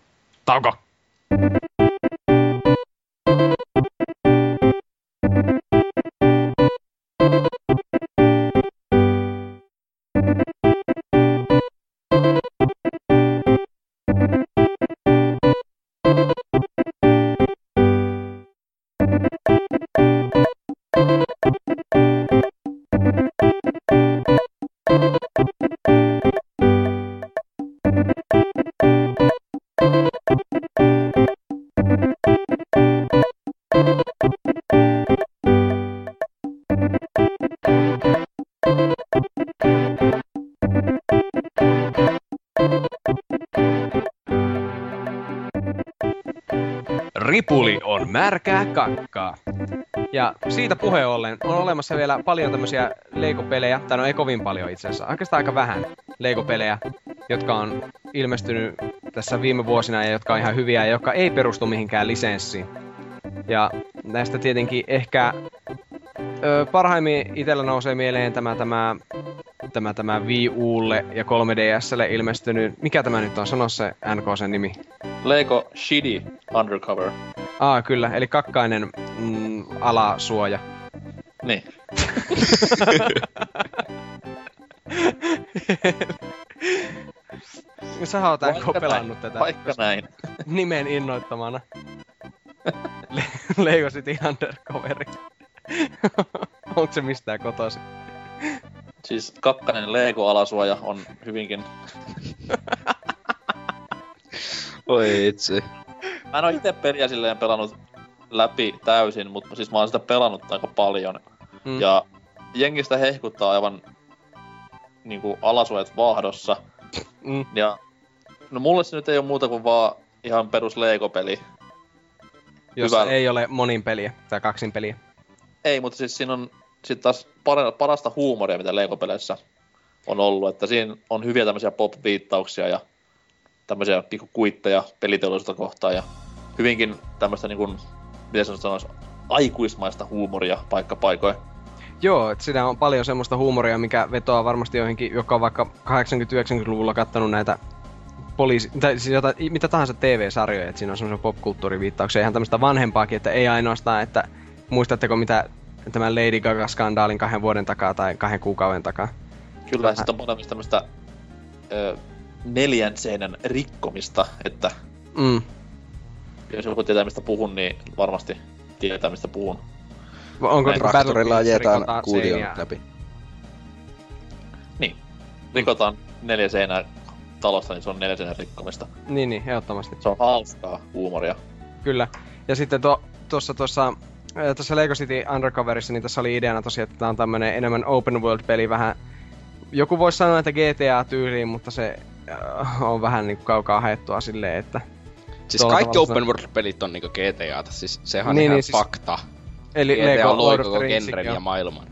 Tauko! Märkää kakkaa. Ja siitä puheen ollen on olemassa vielä paljon tämmöisiä Lego-pelejä, tai no ei kovin paljon itse asiassa, oikeastaan aika vähän Lego-pelejä, jotka on ilmestynyt tässä viime vuosina ja jotka on ihan hyviä ja jotka ei perustu mihinkään lisenssiin. Ja näistä tietenkin ehkä ö, parhaimmin itsellä nousee mieleen tämä, tämä, tämä, tämä Wii Ulle ja 3DSlle ilmestynyt, mikä tämä nyt on, sano se NK sen nimi. Lego Shitty Undercover. Aa, kyllä, eli kakkainen mm, alasuoja. Niin. Sä oot NK pelannut tätä Vaikka näin. nimen innoittamana. Le- Lego City Undercoveri. Onko se mistään kotosi? Siis kakkanen Lego-alasuoja on hyvinkin... Oi itse. Mä en oo ite peliä silleen pelannut läpi täysin, mutta siis mä oon sitä pelannut aika paljon. Mm. Ja jengistä hehkuttaa aivan niinku alasuojat vahdossa. Mm. Ja no mulle se nyt ei ole muuta kuin vaan ihan perus Lego-peli. Jos Hyvä. ei ole monin peliä tai kaksin peliä. Ei, mutta siis siinä on sit taas par- parasta huumoria, mitä Lego-peleissä on ollut. Että siinä on hyviä tämmöisiä pop-viittauksia ja tämmöisiä pikkukuitteja peliteollisuutta kohtaan ja hyvinkin tämmöistä niin kuin, miten se nyt sanoisi, aikuismaista huumoria paikkapaikoin. Joo, että siinä on paljon semmoista huumoria, mikä vetoaa varmasti joihinkin, joka on vaikka 80-90-luvulla kattanut näitä poliisi, tai siis jota, mitä tahansa TV-sarjoja, että siinä on semmoisia popkulttuuriviittauksia, ihan tämmöistä vanhempaakin, että ei ainoastaan, että muistatteko mitä tämän Lady Gaga-skandaalin kahden vuoden takaa tai kahden kuukauden takaa. Kyllä, ja sitten on paljon tämmöistä ö, neljän seinän rikkomista, että Mm. jos joku tietää mistä puhun, niin varmasti tietää mistä puhun. Onko Näin Traktorilla ajetaan kuulion seiniä? läpi. Niin. Rikotaan neljä seinää talosta, niin se on neljä seinän rikkomista. Niin, niin, ehdottomasti. Se on hauskaa huumoria. Kyllä. Ja sitten to, tuossa tuossa Lego City Undercoverissa, niin tässä oli ideana tosiaan, että tämä on tämmöinen enemmän open world-peli, vähän joku voisi sanoa, että GTA-tyyliin, mutta se äh, on vähän niin kaukaa haettua silleen, että... Siis kaikki open world-pelit on niinku GTAta, siis sehän on niin, ihan niin, siis- fakta. Eli GTA Lego loi koko genren ja maailman.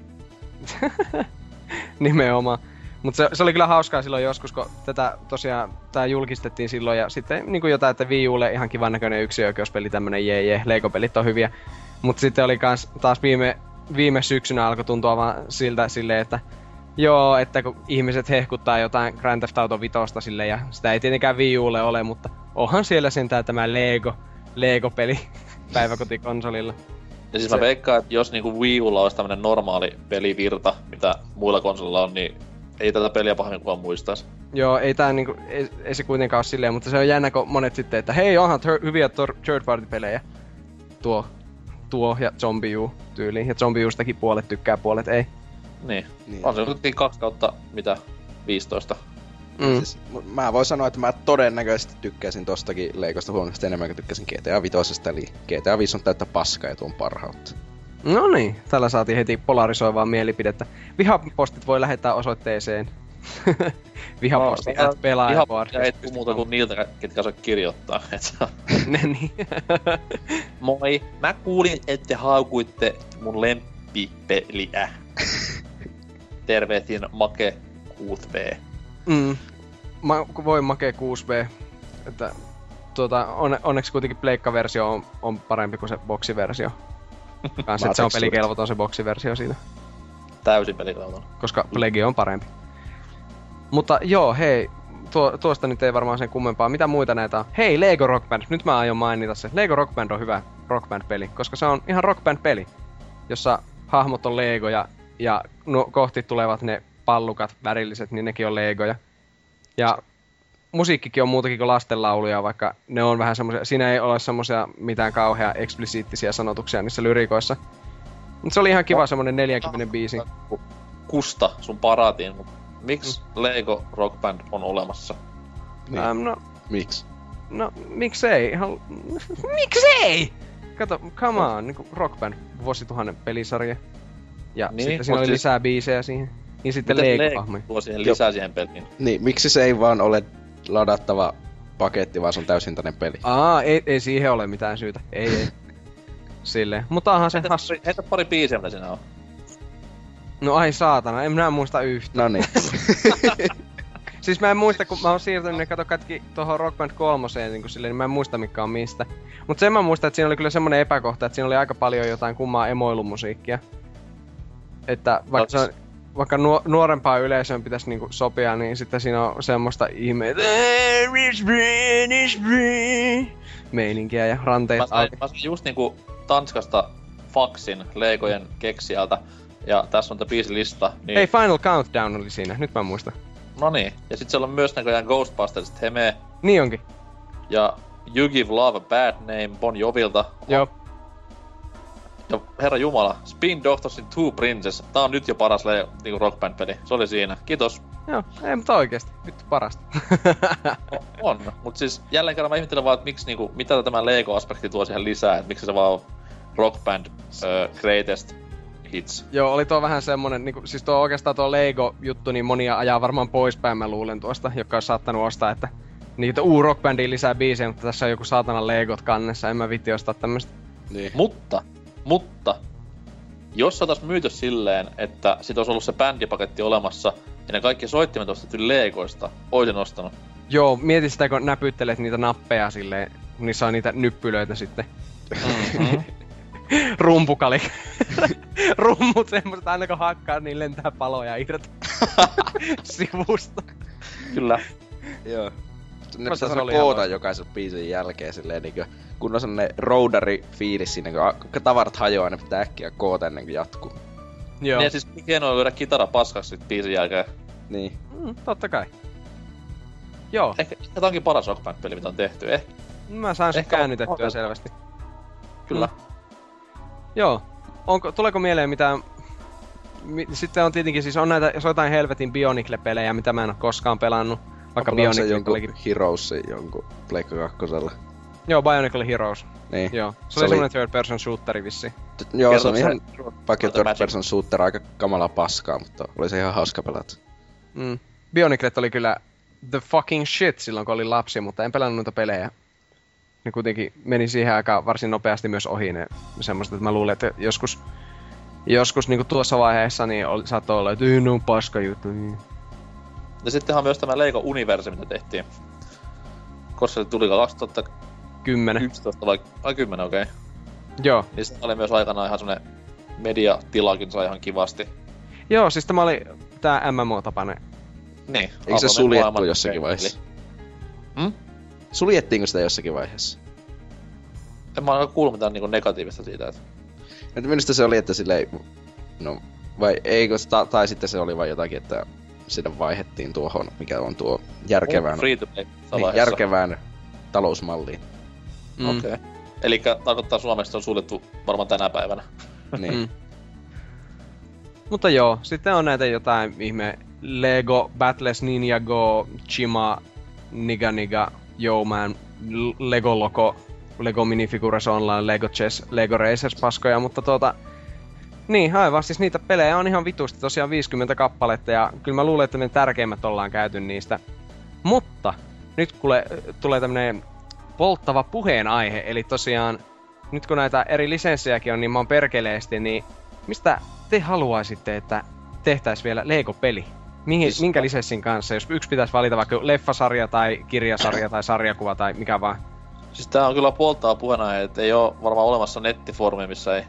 Nimenomaan. Mutta se, se, oli kyllä hauskaa silloin joskus, kun tätä tosiaan tää julkistettiin silloin ja sitten niin kuin jotain, että Wii Ulle ihan kivan näköinen yksioikeuspeli, tämmönen jee jee, Lego-pelit on hyviä. Mutta sitten oli kans taas viime, viime syksynä alkoi tuntua vaan siltä silleen, että joo, että kun ihmiset hehkuttaa jotain Grand Theft Auto Vitosta sille ja sitä ei tietenkään Wii Ulle ole, mutta onhan siellä sentään tämä Lego, Lego-peli päiväkotikonsolilla. Ja siis se... mä veikkaan, että jos niinku Wii Ulla olisi tämmönen normaali pelivirta, mitä muilla konsolilla on, niin ei tätä peliä pahemmin kukaan muistaisi. Joo, ei tää niinku, ei, ei se kuitenkaan ole silleen, mutta se on jännä, kun monet sitten, että hei, onhan ter- hyviä tor- third party pelejä. Tuo, tuo ja Zombie U tyyliin. Ja Zombie Ustakin puolet tykkää, puolet ei. Niin. niin. On se kuitenkin kaksi kautta, mitä, 15. Mm. Siis, mä voin sanoa, että mä todennäköisesti tykkäsin tostakin leikosta huomattavasti enemmän kuin tykkäsin GTA 5, eli GTA 5 on täyttä paskaa ja tuon parhautta. No niin, tällä saatiin heti polarisoivaa mielipidettä. Vihapostit voi lähettää osoitteeseen vihaposti no, at pelaajaboard. Ja et muuta kuin niiltä, ketkä osaa kirjoittaa. ne niin. Moi, mä kuulin, että te haukuitte mun lemppipeliä. Tervehdin Make 6B. Mm. Ma- voi Make 6B. Että, tuota, on, onneksi kuitenkin pleikka-versio on, on parempi kuin se boksiversio. Kans, se on pelikelvoton se boksiversio siitä. Täysin pelikelvoton. Koska Plegi on parempi. Mutta joo, hei, tuo, tuosta nyt ei varmaan sen kummempaa. Mitä muita näitä on? Hei, Lego Rock Band. Nyt mä aion mainita se. Lego Rock Band on hyvä Rock Band-peli, koska se on ihan Rock Band-peli, jossa hahmot on Legoja ja no, kohti tulevat ne pallukat, värilliset, niin nekin on Legoja. Ja musiikkikin on muutakin kuin lastenlauluja, vaikka ne on vähän semmoisia, siinä ei ole semmoisia mitään kauhea eksplisiittisiä sanotuksia niissä lyrikoissa. Mutta se oli ihan kiva semmonen 40 biisi. Kusta sun paratiin, mutta miksi mm. Lego Rock Band on olemassa? Niin. Ähm, no, miksi? No, miksei? Ihan... miksei? Kato, come on, niin Rock Band, vuosituhannen pelisarja. Ja niin, sitten siinä oli siis... lisää biisejä siihen. Niin sitten Lego-hahmoja. tuo siihen lisää siihen peliin? Niin, miksi se ei vaan ole ladattava paketti, vaan se on täysintainen peli? Aa, ei, ei siihen ole mitään syytä. Ei, ei. Silleen. Mutta onhan se entä, hassu. Entä pari biisiä, mitä siinä on? No ai saatana, en minä muista yhtä. No niin. siis mä en muista, kun mä oon siirtynyt ne kato kaikki tuohon Rock Band 3, niin, silleen, niin mä en muista mikä on mistä. Mut sen mä muistan, että siinä oli kyllä semmonen epäkohta, että siinä oli aika paljon jotain kummaa emoilumusiikkia. Että vaikka se on, vaikka nuo, nuorempaa yleisöön pitäisi niinku sopia, niin sitten siinä on semmoista ihmeitä meininkiä ja ranteita. Mä mä sain just niinku Tanskasta faksin Legojen keksijältä, ja tässä on tämä biisilista. Niin... Hei, Final Countdown oli siinä, nyt mä muistan. No niin, ja sitten siellä on myös näköjään Ghostbusters Heme. Niin onkin. Ja You Give Love a Bad Name Bon Jovilta. Joo. Ja herra jumala, Spin Doctorsin Two Princess. Tää on nyt jo paras le- niinku rockband-peli. Se oli siinä. Kiitos. Joo, ei mutta oikeesti. Vittu parasta. no, on, mut siis jälleen kerran mä ihmettelen vaan, että miksi niinku, mitä tämä Lego-aspekti tuo siihen lisää, että miksi se vaan on rockband uh, greatest hits. Joo, oli tuo vähän semmonen, niinku, siis tuo oikeastaan tuo Lego-juttu, niin monia ajaa varmaan poispäin mä luulen tuosta, joka on saattanut ostaa, että niitä uu rockbandiin lisää biisejä, mutta tässä on joku saatana Legot kannessa, en mä vitti ostaa tämmöstä. Niin. Mutta mutta jos otas myyty silleen, että sit olisi ollut se bändipaketti olemassa ja ne kaikki soittimet ostettu Legoista, oisin ostanut. Joo, mieti sitä, kun näpyttelet niitä nappeja silleen, niissä on niitä nyppylöitä sitten. Mm-hmm. Rumpukali. Rummut semmoset, aina kun hakkaa, niin lentää paloja irti sivusta. Kyllä. Joo. Ne pitäisi koota jokaisen biisin jälkeen silleen niinkö kun on sellainen roadari fiilis siinä, kun tavarat hajoaa, ne pitää äkkiä koota ennen kuin jatkuu. Joo. Niin ja siis hienoa lyödä kitara paskaksi sit biisin jälkeen. Niin. Mm, totta kai. Joo. Ehkä, ehkä tää onkin paras Rock peli mitä on tehty. Eh. Mä saan sen käännytettyä on... selvästi. Kyllä. Mm. Joo. Onko, tuleeko mieleen mitään... Sitten on tietenkin siis on näitä, jos jotain helvetin Bionicle-pelejä, mitä mä en oo koskaan pelannut. Vaikka Bionicle jonkun olikin... Heroes jonkun Pleikka kakkosella. Joo, Bionicle Heroes. Niin. Joo. Se, Se oli oli- semmonen third person shooteri vissi. T- Joo, se on ihan vaikka third Magic? person shooter aika kamala paskaa, mutta oli se ihan hauska pelata. Mm. Bioniclet oli kyllä the fucking shit silloin, kun oli lapsi, mutta en pelannut noita pelejä. Ne kuitenkin meni siihen aikaan varsin nopeasti myös ohi ne semmoiset, että mä luulen, että joskus, joskus niin tuossa vaiheessa niin oli, saattoi olla, että "Ei, ne on paska juttu. Niin. Ja sittenhän myös tämä Lego Universe, mitä tehtiin. Koska se tuli 2011 Kymmenen. vai, vai 10, okei. Okay. Joo. Niin se oli myös aikanaan ihan semmonen mediatilakin sai ihan kivasti. Joo, siis tämä oli tää MMO-tapainen. Niin. Eikö se suljettu maailman jossakin vaiheessa? Hmm? Suljettiinko sitä jossakin vaiheessa? En mä ainakaan kuullut mitään niinku negatiivista siitä, että Et minusta se oli, että silleen, no, vai eikö, ta, tai sitten se oli vain jotakin, että sitä vaihettiin tuohon, mikä on tuo järkevään, free to play niin, järkevään talousmalliin. Mm. Okei. Okay. Eli tarkoittaa se on suljettu varmaan tänä päivänä. Niin. Mm. Mutta joo, sitten on näitä jotain ihme Lego Battles Ninjago Chima Niga Niga Yo Lego Loco Lego Minifigures Online Lego Chess Lego Racers paskoja, mutta tuota niin, aivan, siis niitä pelejä on ihan vitusti, tosiaan 50 kappaletta, ja kyllä mä luulen, että ne tärkeimmät ollaan käyty niistä. Mutta, nyt kuule, tulee tämmönen polttava puheenaihe, eli tosiaan, nyt kun näitä eri lisenssejäkin on, niin mä oon perkeleesti, niin mistä te haluaisitte, että tehtäis vielä Lego-peli? Mihin, Siis- minkä lisenssin kanssa? Jos yksi pitäisi valita vaikka leffasarja tai kirjasarja tai sarjakuva tai mikä vaan. Siis tää on kyllä polttaa puheena, että ei oo varmaan olemassa nettifoorumi, missä ei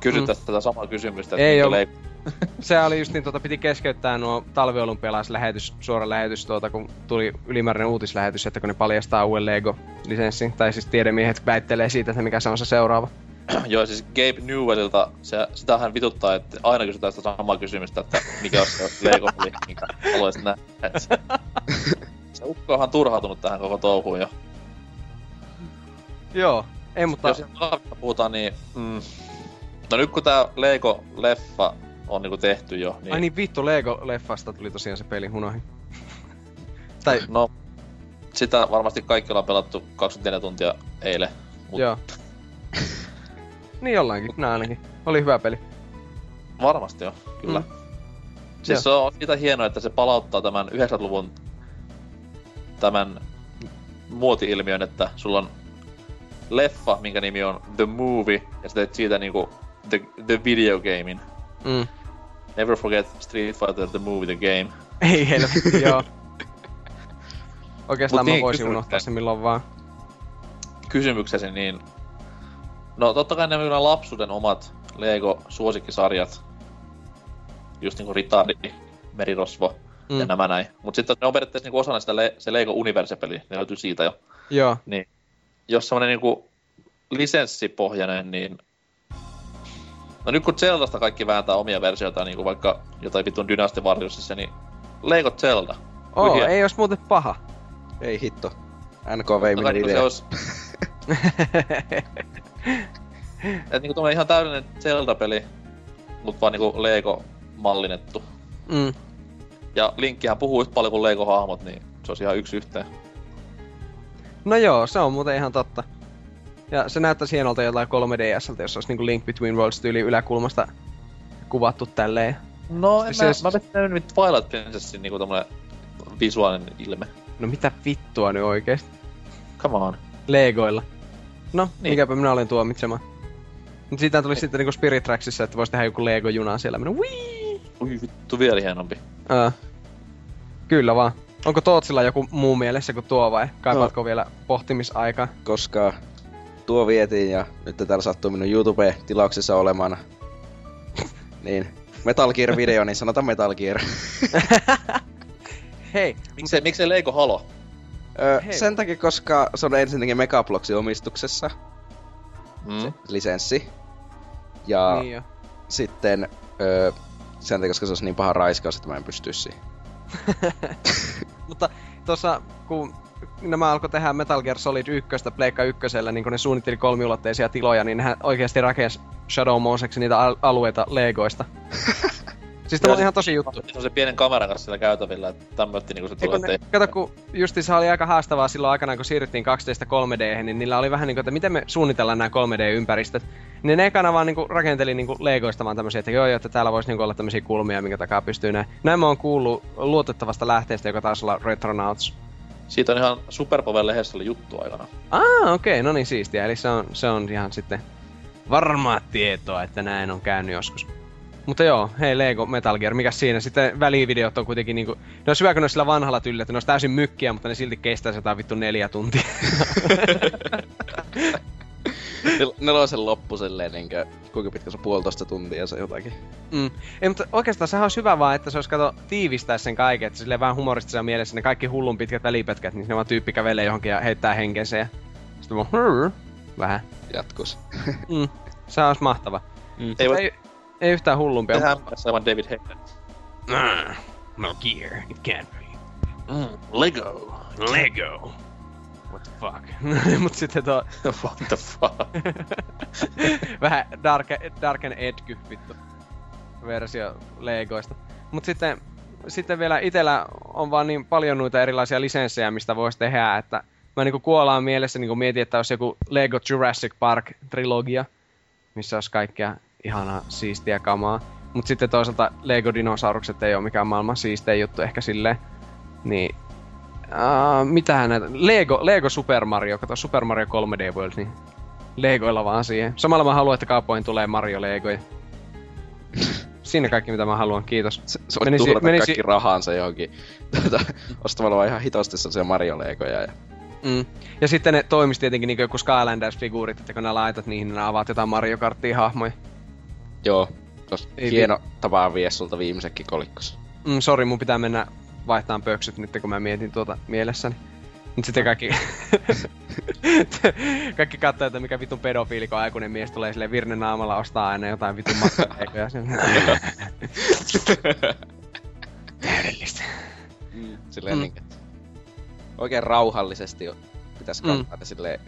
kysytä mm. tätä samaa kysymystä. Ei minkä oo. Lego- Se oli just niin, tuota, piti keskeyttää nuo talviolympialaislähetys, suora lähetys, tuota, kun tuli ylimääräinen uutislähetys, että kun ne paljastaa uuden Lego-lisenssin, tai siis tiedemiehet väittelee siitä, että mikä se on se seuraava. Joo, siis Gabe Newellilta, se, sitähän vituttaa, että aina kysytään sitä samaa kysymystä, että mikä on se Lego-peli, minkä haluaisit nähdä. Et Se, ukko on ihan turhautunut tähän koko touhuun jo. Joo, ei mutta... Jos puhutaan, niin... Mm, no nyt kun tää Lego-leffa on niinku tehty jo, niin... Ai niin vittu, Lego-leffasta tuli tosiaan se peli hunoihin. tai, No, sitä varmasti kaikki ollaan pelattu 24 tuntia eilen. Mut joo. Niin jollainkin, nää ainakin. Oli hyvä peli. Varmasti jo, kyllä. Mm. Siis se on sitä hienoa, että se palauttaa tämän 90-luvun tämän muoti-ilmiön, että sulla on leffa, minkä nimi on The Movie, ja sä teet siitä niinku The, the Video Gamein. Mm. Never forget Street Fighter The Movie The Game. Ei helvetti, joo. Oikeastaan Mut mä niin, voisin unohtaa sen milloin vaan. Kysymyksesi, niin... No totta kai ne kyllä lapsuuden omat Lego-suosikkisarjat. Just niinku Ritari, Merirosvo mm. ja nämä näin. Mut sitten ne on periaatteessa niinku osana sitä le- se Lego Universe-peli, ne löytyy siitä jo. Joo. jos semmonen niinku lisenssipohjainen, niin... No nyt kun Zeldasta kaikki vääntää omia versioita, niinku vaikka jotain vitun Dynasty Warriorsissa, niin Lego Zelda. Oo, Hyviä. ei ois muuten paha. Ei hitto. NK vei minun se idea. olisi... Et niinku ihan täydellinen Zelda-peli, mut vaan niinku Lego mallinnettu. mm. Ja Linkkihän puhuu yhtä paljon kuin Lego-hahmot, niin se olisi ihan yksi yhteen. No joo, se on muuten ihan totta. Ja se näyttäisi hienolta jotain 3DSltä, jos olisi niinku Link Between Worlds tyyli yläkulmasta kuvattu tälleen. No, en Se- mä, se- mä vettänyt nyt Twilight Princessin niinku tommonen visuaalinen ilme. No mitä vittua nyt oikeesti? Come on. Legoilla. No, niin. Mikäpä minä olen tuomitsemaan. Mutta siitä tuli sitten niinku Spirit Tracksissa, että voisi tehdä joku Lego-juna siellä. Minä, Wii! Ui vittu, vielä hienompi. Ää. Kyllä vaan. Onko Tootsilla joku muu mielessä kuin tuo vai kaipaatko no. vielä pohtimisaikaa? koska tuo vietiin ja nyt täällä sattuu minun YouTube-tilauksessa olemaan. niin, Metal Gear-video, niin sanotaan Metal Gear. Hei, Miksei, miksei Lego Halo? Öö, sen takia, koska se on ensinnäkin Megabloxin omistuksessa, Mm. lisenssi. Ja niin jo. sitten öö, sen takia, koska se olisi niin paha raiskaus, että mä en pystyisi siihen. Mutta tuossa, kun nämä alkoi tehdä Metal Gear Solid 1 Pleikka 1, niin kun ne suunnitteli kolmiulotteisia tiloja, niin nehän oikeasti rakensi Shadow Moseksi niitä al- alueita Legoista. Siis tämä on ihan tosi juttu. Se on se pienen kameran kanssa siellä käytävillä, että tämmötti niinku se tulee, ne, kato, kun justi se oli aika haastavaa silloin aikana, kun siirryttiin 12 3D, niin niillä oli vähän niinku, että miten me suunnitellaan nämä 3D-ympäristöt. Niin ne ekana vaan niinku rakenteli niinku Legoista vaan tämmöisiä, että joo, joo, että täällä voisi niinku olla tämmöisiä kulmia, minkä takaa pystyy näin. Näin mä oon kuullut luotettavasta lähteestä, joka taisi olla Retronauts. Siitä on ihan Superpower lehdessä oli juttu aikana. Ah, okei, okay, no niin siistiä. Eli se on, se on ihan sitten varmaa tietoa, että näin on käynyt joskus. Mutta joo, hei Lego Metal Gear, mikä siinä? Sitten välivideot on kuitenkin niinku... Ne on hyvä, kun ne on sillä vanhalla tyllä, että ne on täysin mykkiä, mutta ne silti kestää sitä vittu neljä tuntia. Nel- nelosen loppu silleen niinkö, kuinka pitkä se on puolitoista tuntia se jotakin. Mm. Ei, mutta oikeastaan sehän olisi hyvä vaan, että se olisi kato tiivistää sen kaiken, että silleen vähän humoristisessa mielessä ne kaikki hullun pitkät välipätkät, niin ne vaan tyyppi kävelee johonkin ja heittää henkensä ja sitten vaan vähän. Jatkus. Mm. Se olisi mahtava. Mm. Ei Ei, ei yhtään hullumpia. tehdä aivan David Hayter. Ah, Metal Gear, it can't be. Mm, Lego. Lego. What the fuck? Mut sitten tuo What the fuck? vähän dark, dark and edgy vittu versio Legoista. Mut sitten, sitten vielä itellä on vaan niin paljon noita erilaisia lisenssejä, mistä voisi tehdä, että mä niinku kuolaan mielessä niinku mietin, että olisi joku Lego Jurassic Park trilogia, missä olisi kaikkea ihanaa siistiä kamaa. Mut sitten toisaalta Lego dinosaurukset ei ole mikään maailman siistein juttu ehkä silleen. Niin Uh, mitähän näitä? Lego, Lego Super Mario, kato Super Mario 3D World, niin Legoilla vaan siihen. Samalla mä haluan, että kaupoihin tulee Mario Legoja. Siinä kaikki mitä mä haluan, kiitos. Se, se Menisi- tuhlata menisi- kaikki rahansa johonkin. Tuota, ostamalla vaan ihan hitosti sellaisia Mario-legoja. Ja... Mm. Ja sitten ne toimis tietenkin niin joku Skylanders-figuurit, että kun nää laitat niihin, niin nää avaat jotain Mario Karttia hahmoja. Joo, tos Ei hieno tapa vie sulta viimeisetkin kolikkossa. Mm, sori, mun pitää mennä vaihtaan pöksyt nyt, kun mä mietin tuota mielessäni. Nyt sitten kaikki... kaikki katsoo, että mikä vitun pedofiili, kun aikuinen mies tulee sille virne naamalla ostaa aina jotain vitun makkaleikoja. Täydellistä. Mm. Silleen Mm. niin, oikein rauhallisesti pitäisi Mm. kantaa mm. silleen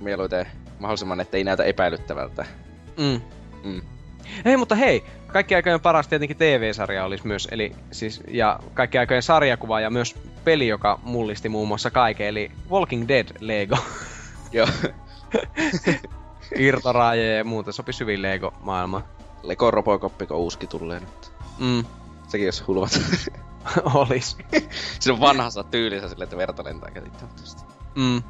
mieluiten mahdollisimman, ettei näytä epäilyttävältä. Mm. Mm. Hei, mutta hei, kaikki aikojen paras tietenkin TV-sarja olisi myös, eli siis, ja kaikki aikojen sarjakuva ja myös peli, joka mullisti muun muassa kaiken, eli Walking Dead Lego. Joo. Irtoraaje ja muuta, sopisi hyvin Lego-maailmaan. Lego Robocop, kun uuski tulee nyt. Mm, Sekin jos hulvat. olis. Siinä on vanhassa tyylissä silleen, että verta lentää käsittämättömästi. Mm.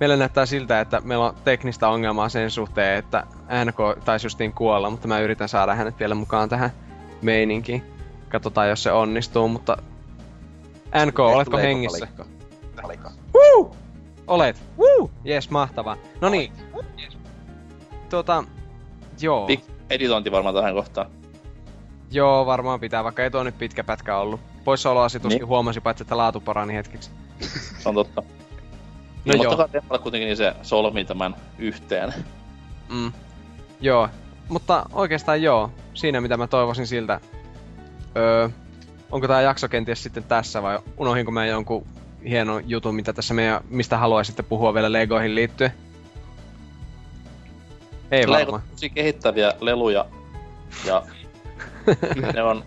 Meillä näyttää siltä, että meillä on teknistä ongelmaa sen suhteen, että NK taisi justiin kuolla, mutta mä yritän saada hänet vielä mukaan tähän meininkiin. Katsotaan, jos se onnistuu, mutta... NK, oletko hengissä? Palikko. Woo! Olet. Woo! Jes, mahtavaa. No niin. Tuota... Joo. Pik- editointi varmaan tähän kohtaan. Joo, varmaan pitää, vaikka ei tuo nyt pitkä pätkä ollut. Poissaoloasituskin Niin. huomasi paitsi, että laatu parani hetkeksi. Se on totta. No joo. mutta kuitenkin niin se solmii tämän yhteen. Mm. Joo, mutta oikeastaan joo. Siinä mitä mä toivoisin siltä. Öö, onko tää jakso kenties sitten tässä vai unohinko mä jonkun hienon jutun, mitä tässä meidän, mistä haluaisitte puhua vielä Legoihin liittyen? Ei Lego varmaan. on tosi kehittäviä leluja. Ja ne on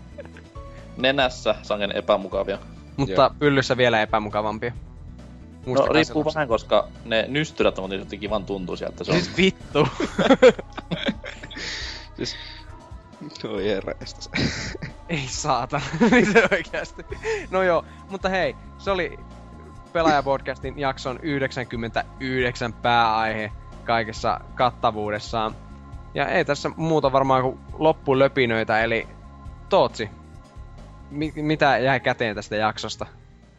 nenässä sangen epämukavia. Mutta Joo. pyllyssä vielä epämukavampia. No riippuu se. vähän, koska ne nystyrät on tietysti kivan tuntuisia, että se on... Siis vittu. Siis... Oi herra estas. Ei saata, mitä oikeasti. No joo, mutta hei, se oli Pelaajapodcastin jakson 99 pääaihe kaikessa kattavuudessaan. Ja ei tässä muuta varmaan kuin loppulöpinöitä, eli Tootsi, mi- mitä jäi käteen tästä jaksosta?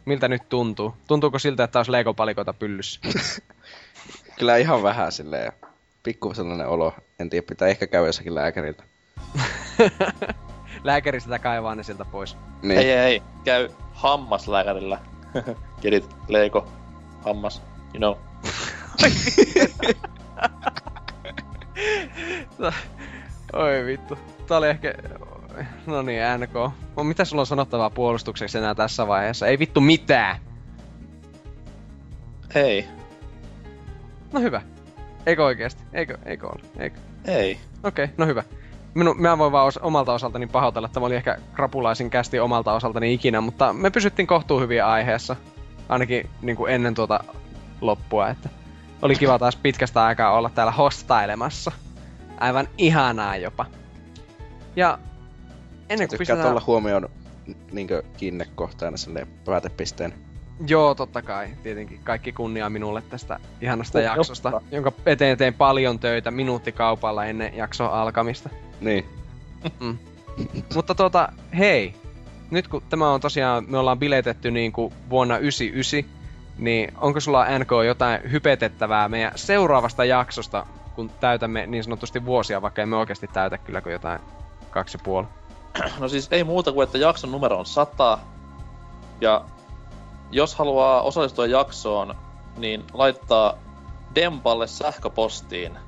Miltä nyt tuntuu? Tuntuuko siltä, että olisi Lego-palikoita pyllyssä? Kyllä ihan vähän silleen. Pikku sellainen olo. En tiedä, pitää ehkä käydä jossakin lääkäriltä. Lääkäri sitä kaivaa ne sieltä pois. Niin. Ei, ei, ei. Käy hammaslääkärillä. Kedit, Lego, hammas, you know. Oi vittu. Tää oli ehkä... No niin, NK. No, mitä sulla on sanottavaa puolustukseksi enää tässä vaiheessa? Ei vittu mitään! Ei, No hyvä. Eikö oikeesti? Eikö, eikö ole? Eikö? ei. Okei, okay, no hyvä. Minu, mä voin vaan os, omalta osaltani pahoitella, että tämä oli ehkä krapulaisin kästi omalta osaltani ikinä, mutta me pysyttiin kohtuu hyviä aiheessa. Ainakin niin kuin ennen tuota loppua, että oli kiva taas pitkästä aikaa olla täällä hostailemassa. Aivan ihanaa jopa. Ja ennen kuin pistetään... tuolla huomioon niinkö kiinnekohtaina silleen päätepisteen. Joo, totta kai. Tietenkin kaikki kunnia minulle tästä ihanasta Oh, jaksosta, jotta. jonka eteen tein paljon töitä minuuttikaupalla ennen jakson alkamista. Niin. Mutta tota, hei. Nyt kun tämä on tosiaan, me ollaan biletetty niin kuin vuonna 99, niin onko sulla NK jotain hypetettävää meidän seuraavasta jaksosta, kun täytämme niin sanotusti vuosia, vaikka emme oikeasti täytä kyllä kuin jotain kaksi ja puoli. No siis ei muuta kuin, että jakson numero on 100. Ja jos haluaa osallistua jaksoon, niin laittaa Dempalle sähköpostiin.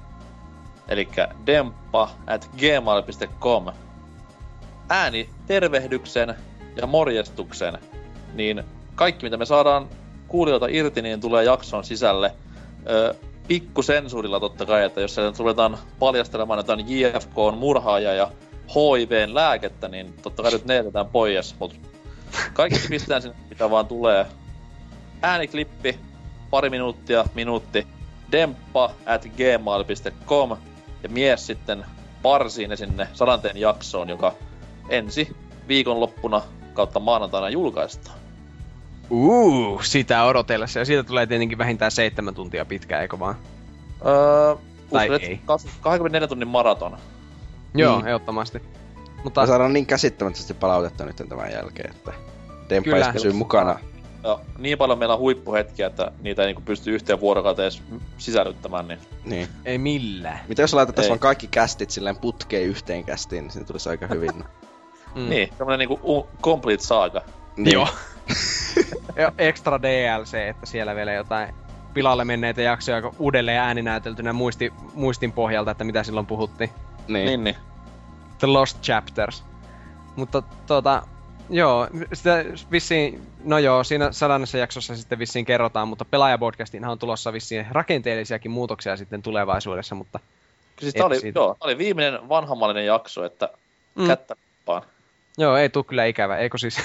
Eli demppa at gmail.com ääni tervehdyksen ja morjestuksen, niin kaikki mitä me saadaan kuulijoilta irti, niin tulee jakson sisälle. Ö, pikkusensuurilla totta kai, että jos ruvetaan paljastelemaan jotain JFK on murhaaja ja HIVn lääkettä, niin totta kai nyt ne jätetään pois, mutta kaikki pistetään sinne, mitä vaan tulee. Ääniklippi, pari minuuttia, minuutti, demppa at gmail.com ja mies sitten parsiin ne sinne sadanteen jaksoon, joka ensi viikonloppuna kautta maanantaina julkaistaan. Uu, sitä odotellessa. Ja siitä tulee tietenkin vähintään seitsemän tuntia pitkä, eikö vaan? Öö, Tai ei. kas- 24 tunnin maraton. Joo, Mm. ehdottomasti. Mutta Me saadaan niin käsittämättömästi palautetta nyt tämän jälkeen, että ei pysyy mukana. Ja niin paljon meillä on huippuhetkiä, että niitä ei niinku pysty yhteen vuorokauteen edes sisällyttämään, niin Niin. ei millään. Mitä jos laitettaisiin Ei. vaan kaikki kästit silleen putkeen yhteen kästiin, niin siinä tulisi aika hyvin. Mm. Niin, tämmönen niinku complete saga. niin. Joo. Ja extra DLC, että siellä vielä jotain pilalle menneitä jaksoja uudelleen ääninäyteltynä muisti, muistin pohjalta, että mitä silloin puhuttiin. Niin. Niin, niin. The Lost Chapters. Mutta tota, joo, sitä vissiin, no joo, siinä sadannessa jaksossa sitten vissiin kerrotaan, mutta pelaajapodcastinhan on tulossa vissiin rakenteellisiakin muutoksia sitten tulevaisuudessa, mutta Siis tää oli, siitä. joo, oli viimeinen vanhammallinen jakso, että Mm. kättä vaan. joo, ei tuu kyllä ikävä, eikö siis?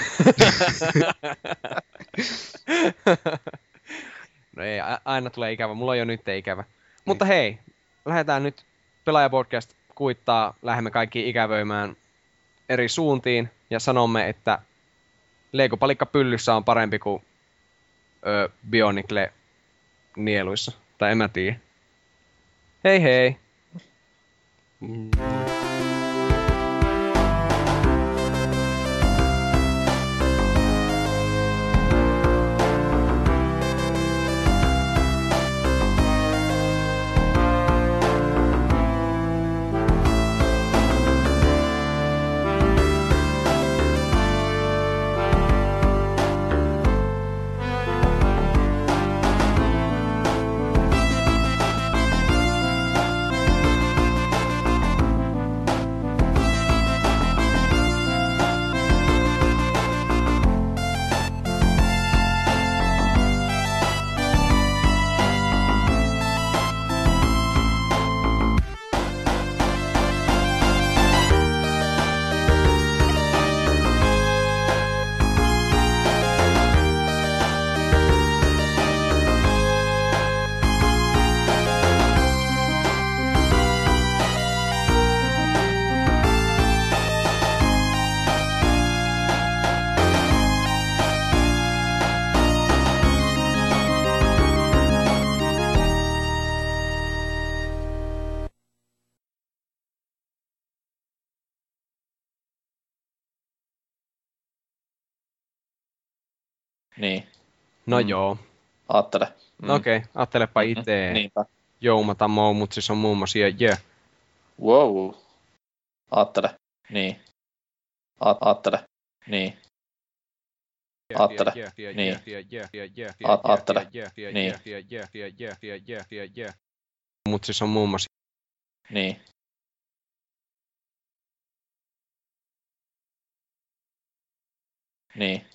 no ei, aina tulee ikävä, mulla on jo nyt ikävä. Mutta hei, lähdetään nyt pelaajapodcast kuittaa, lähdemme kaikki ikävöimään eri suuntiin ja sanomme, että Lego-palikka pyllyssä on parempi kuin ö, Bionicle nieluissa. Tai en mä tiedä. Hei hei! Niin, No Mm. joo. aattele. Mm. Okei, okay, ajattelepa itse. Niinpä. Joumata mou, mut siis on muun muassa jö, jö. Wow. Aattele. Niin. A- aattele. Niin. Aattele. Niin. Aattele. Niin. Mut siis on muun muassa Niin. Niin.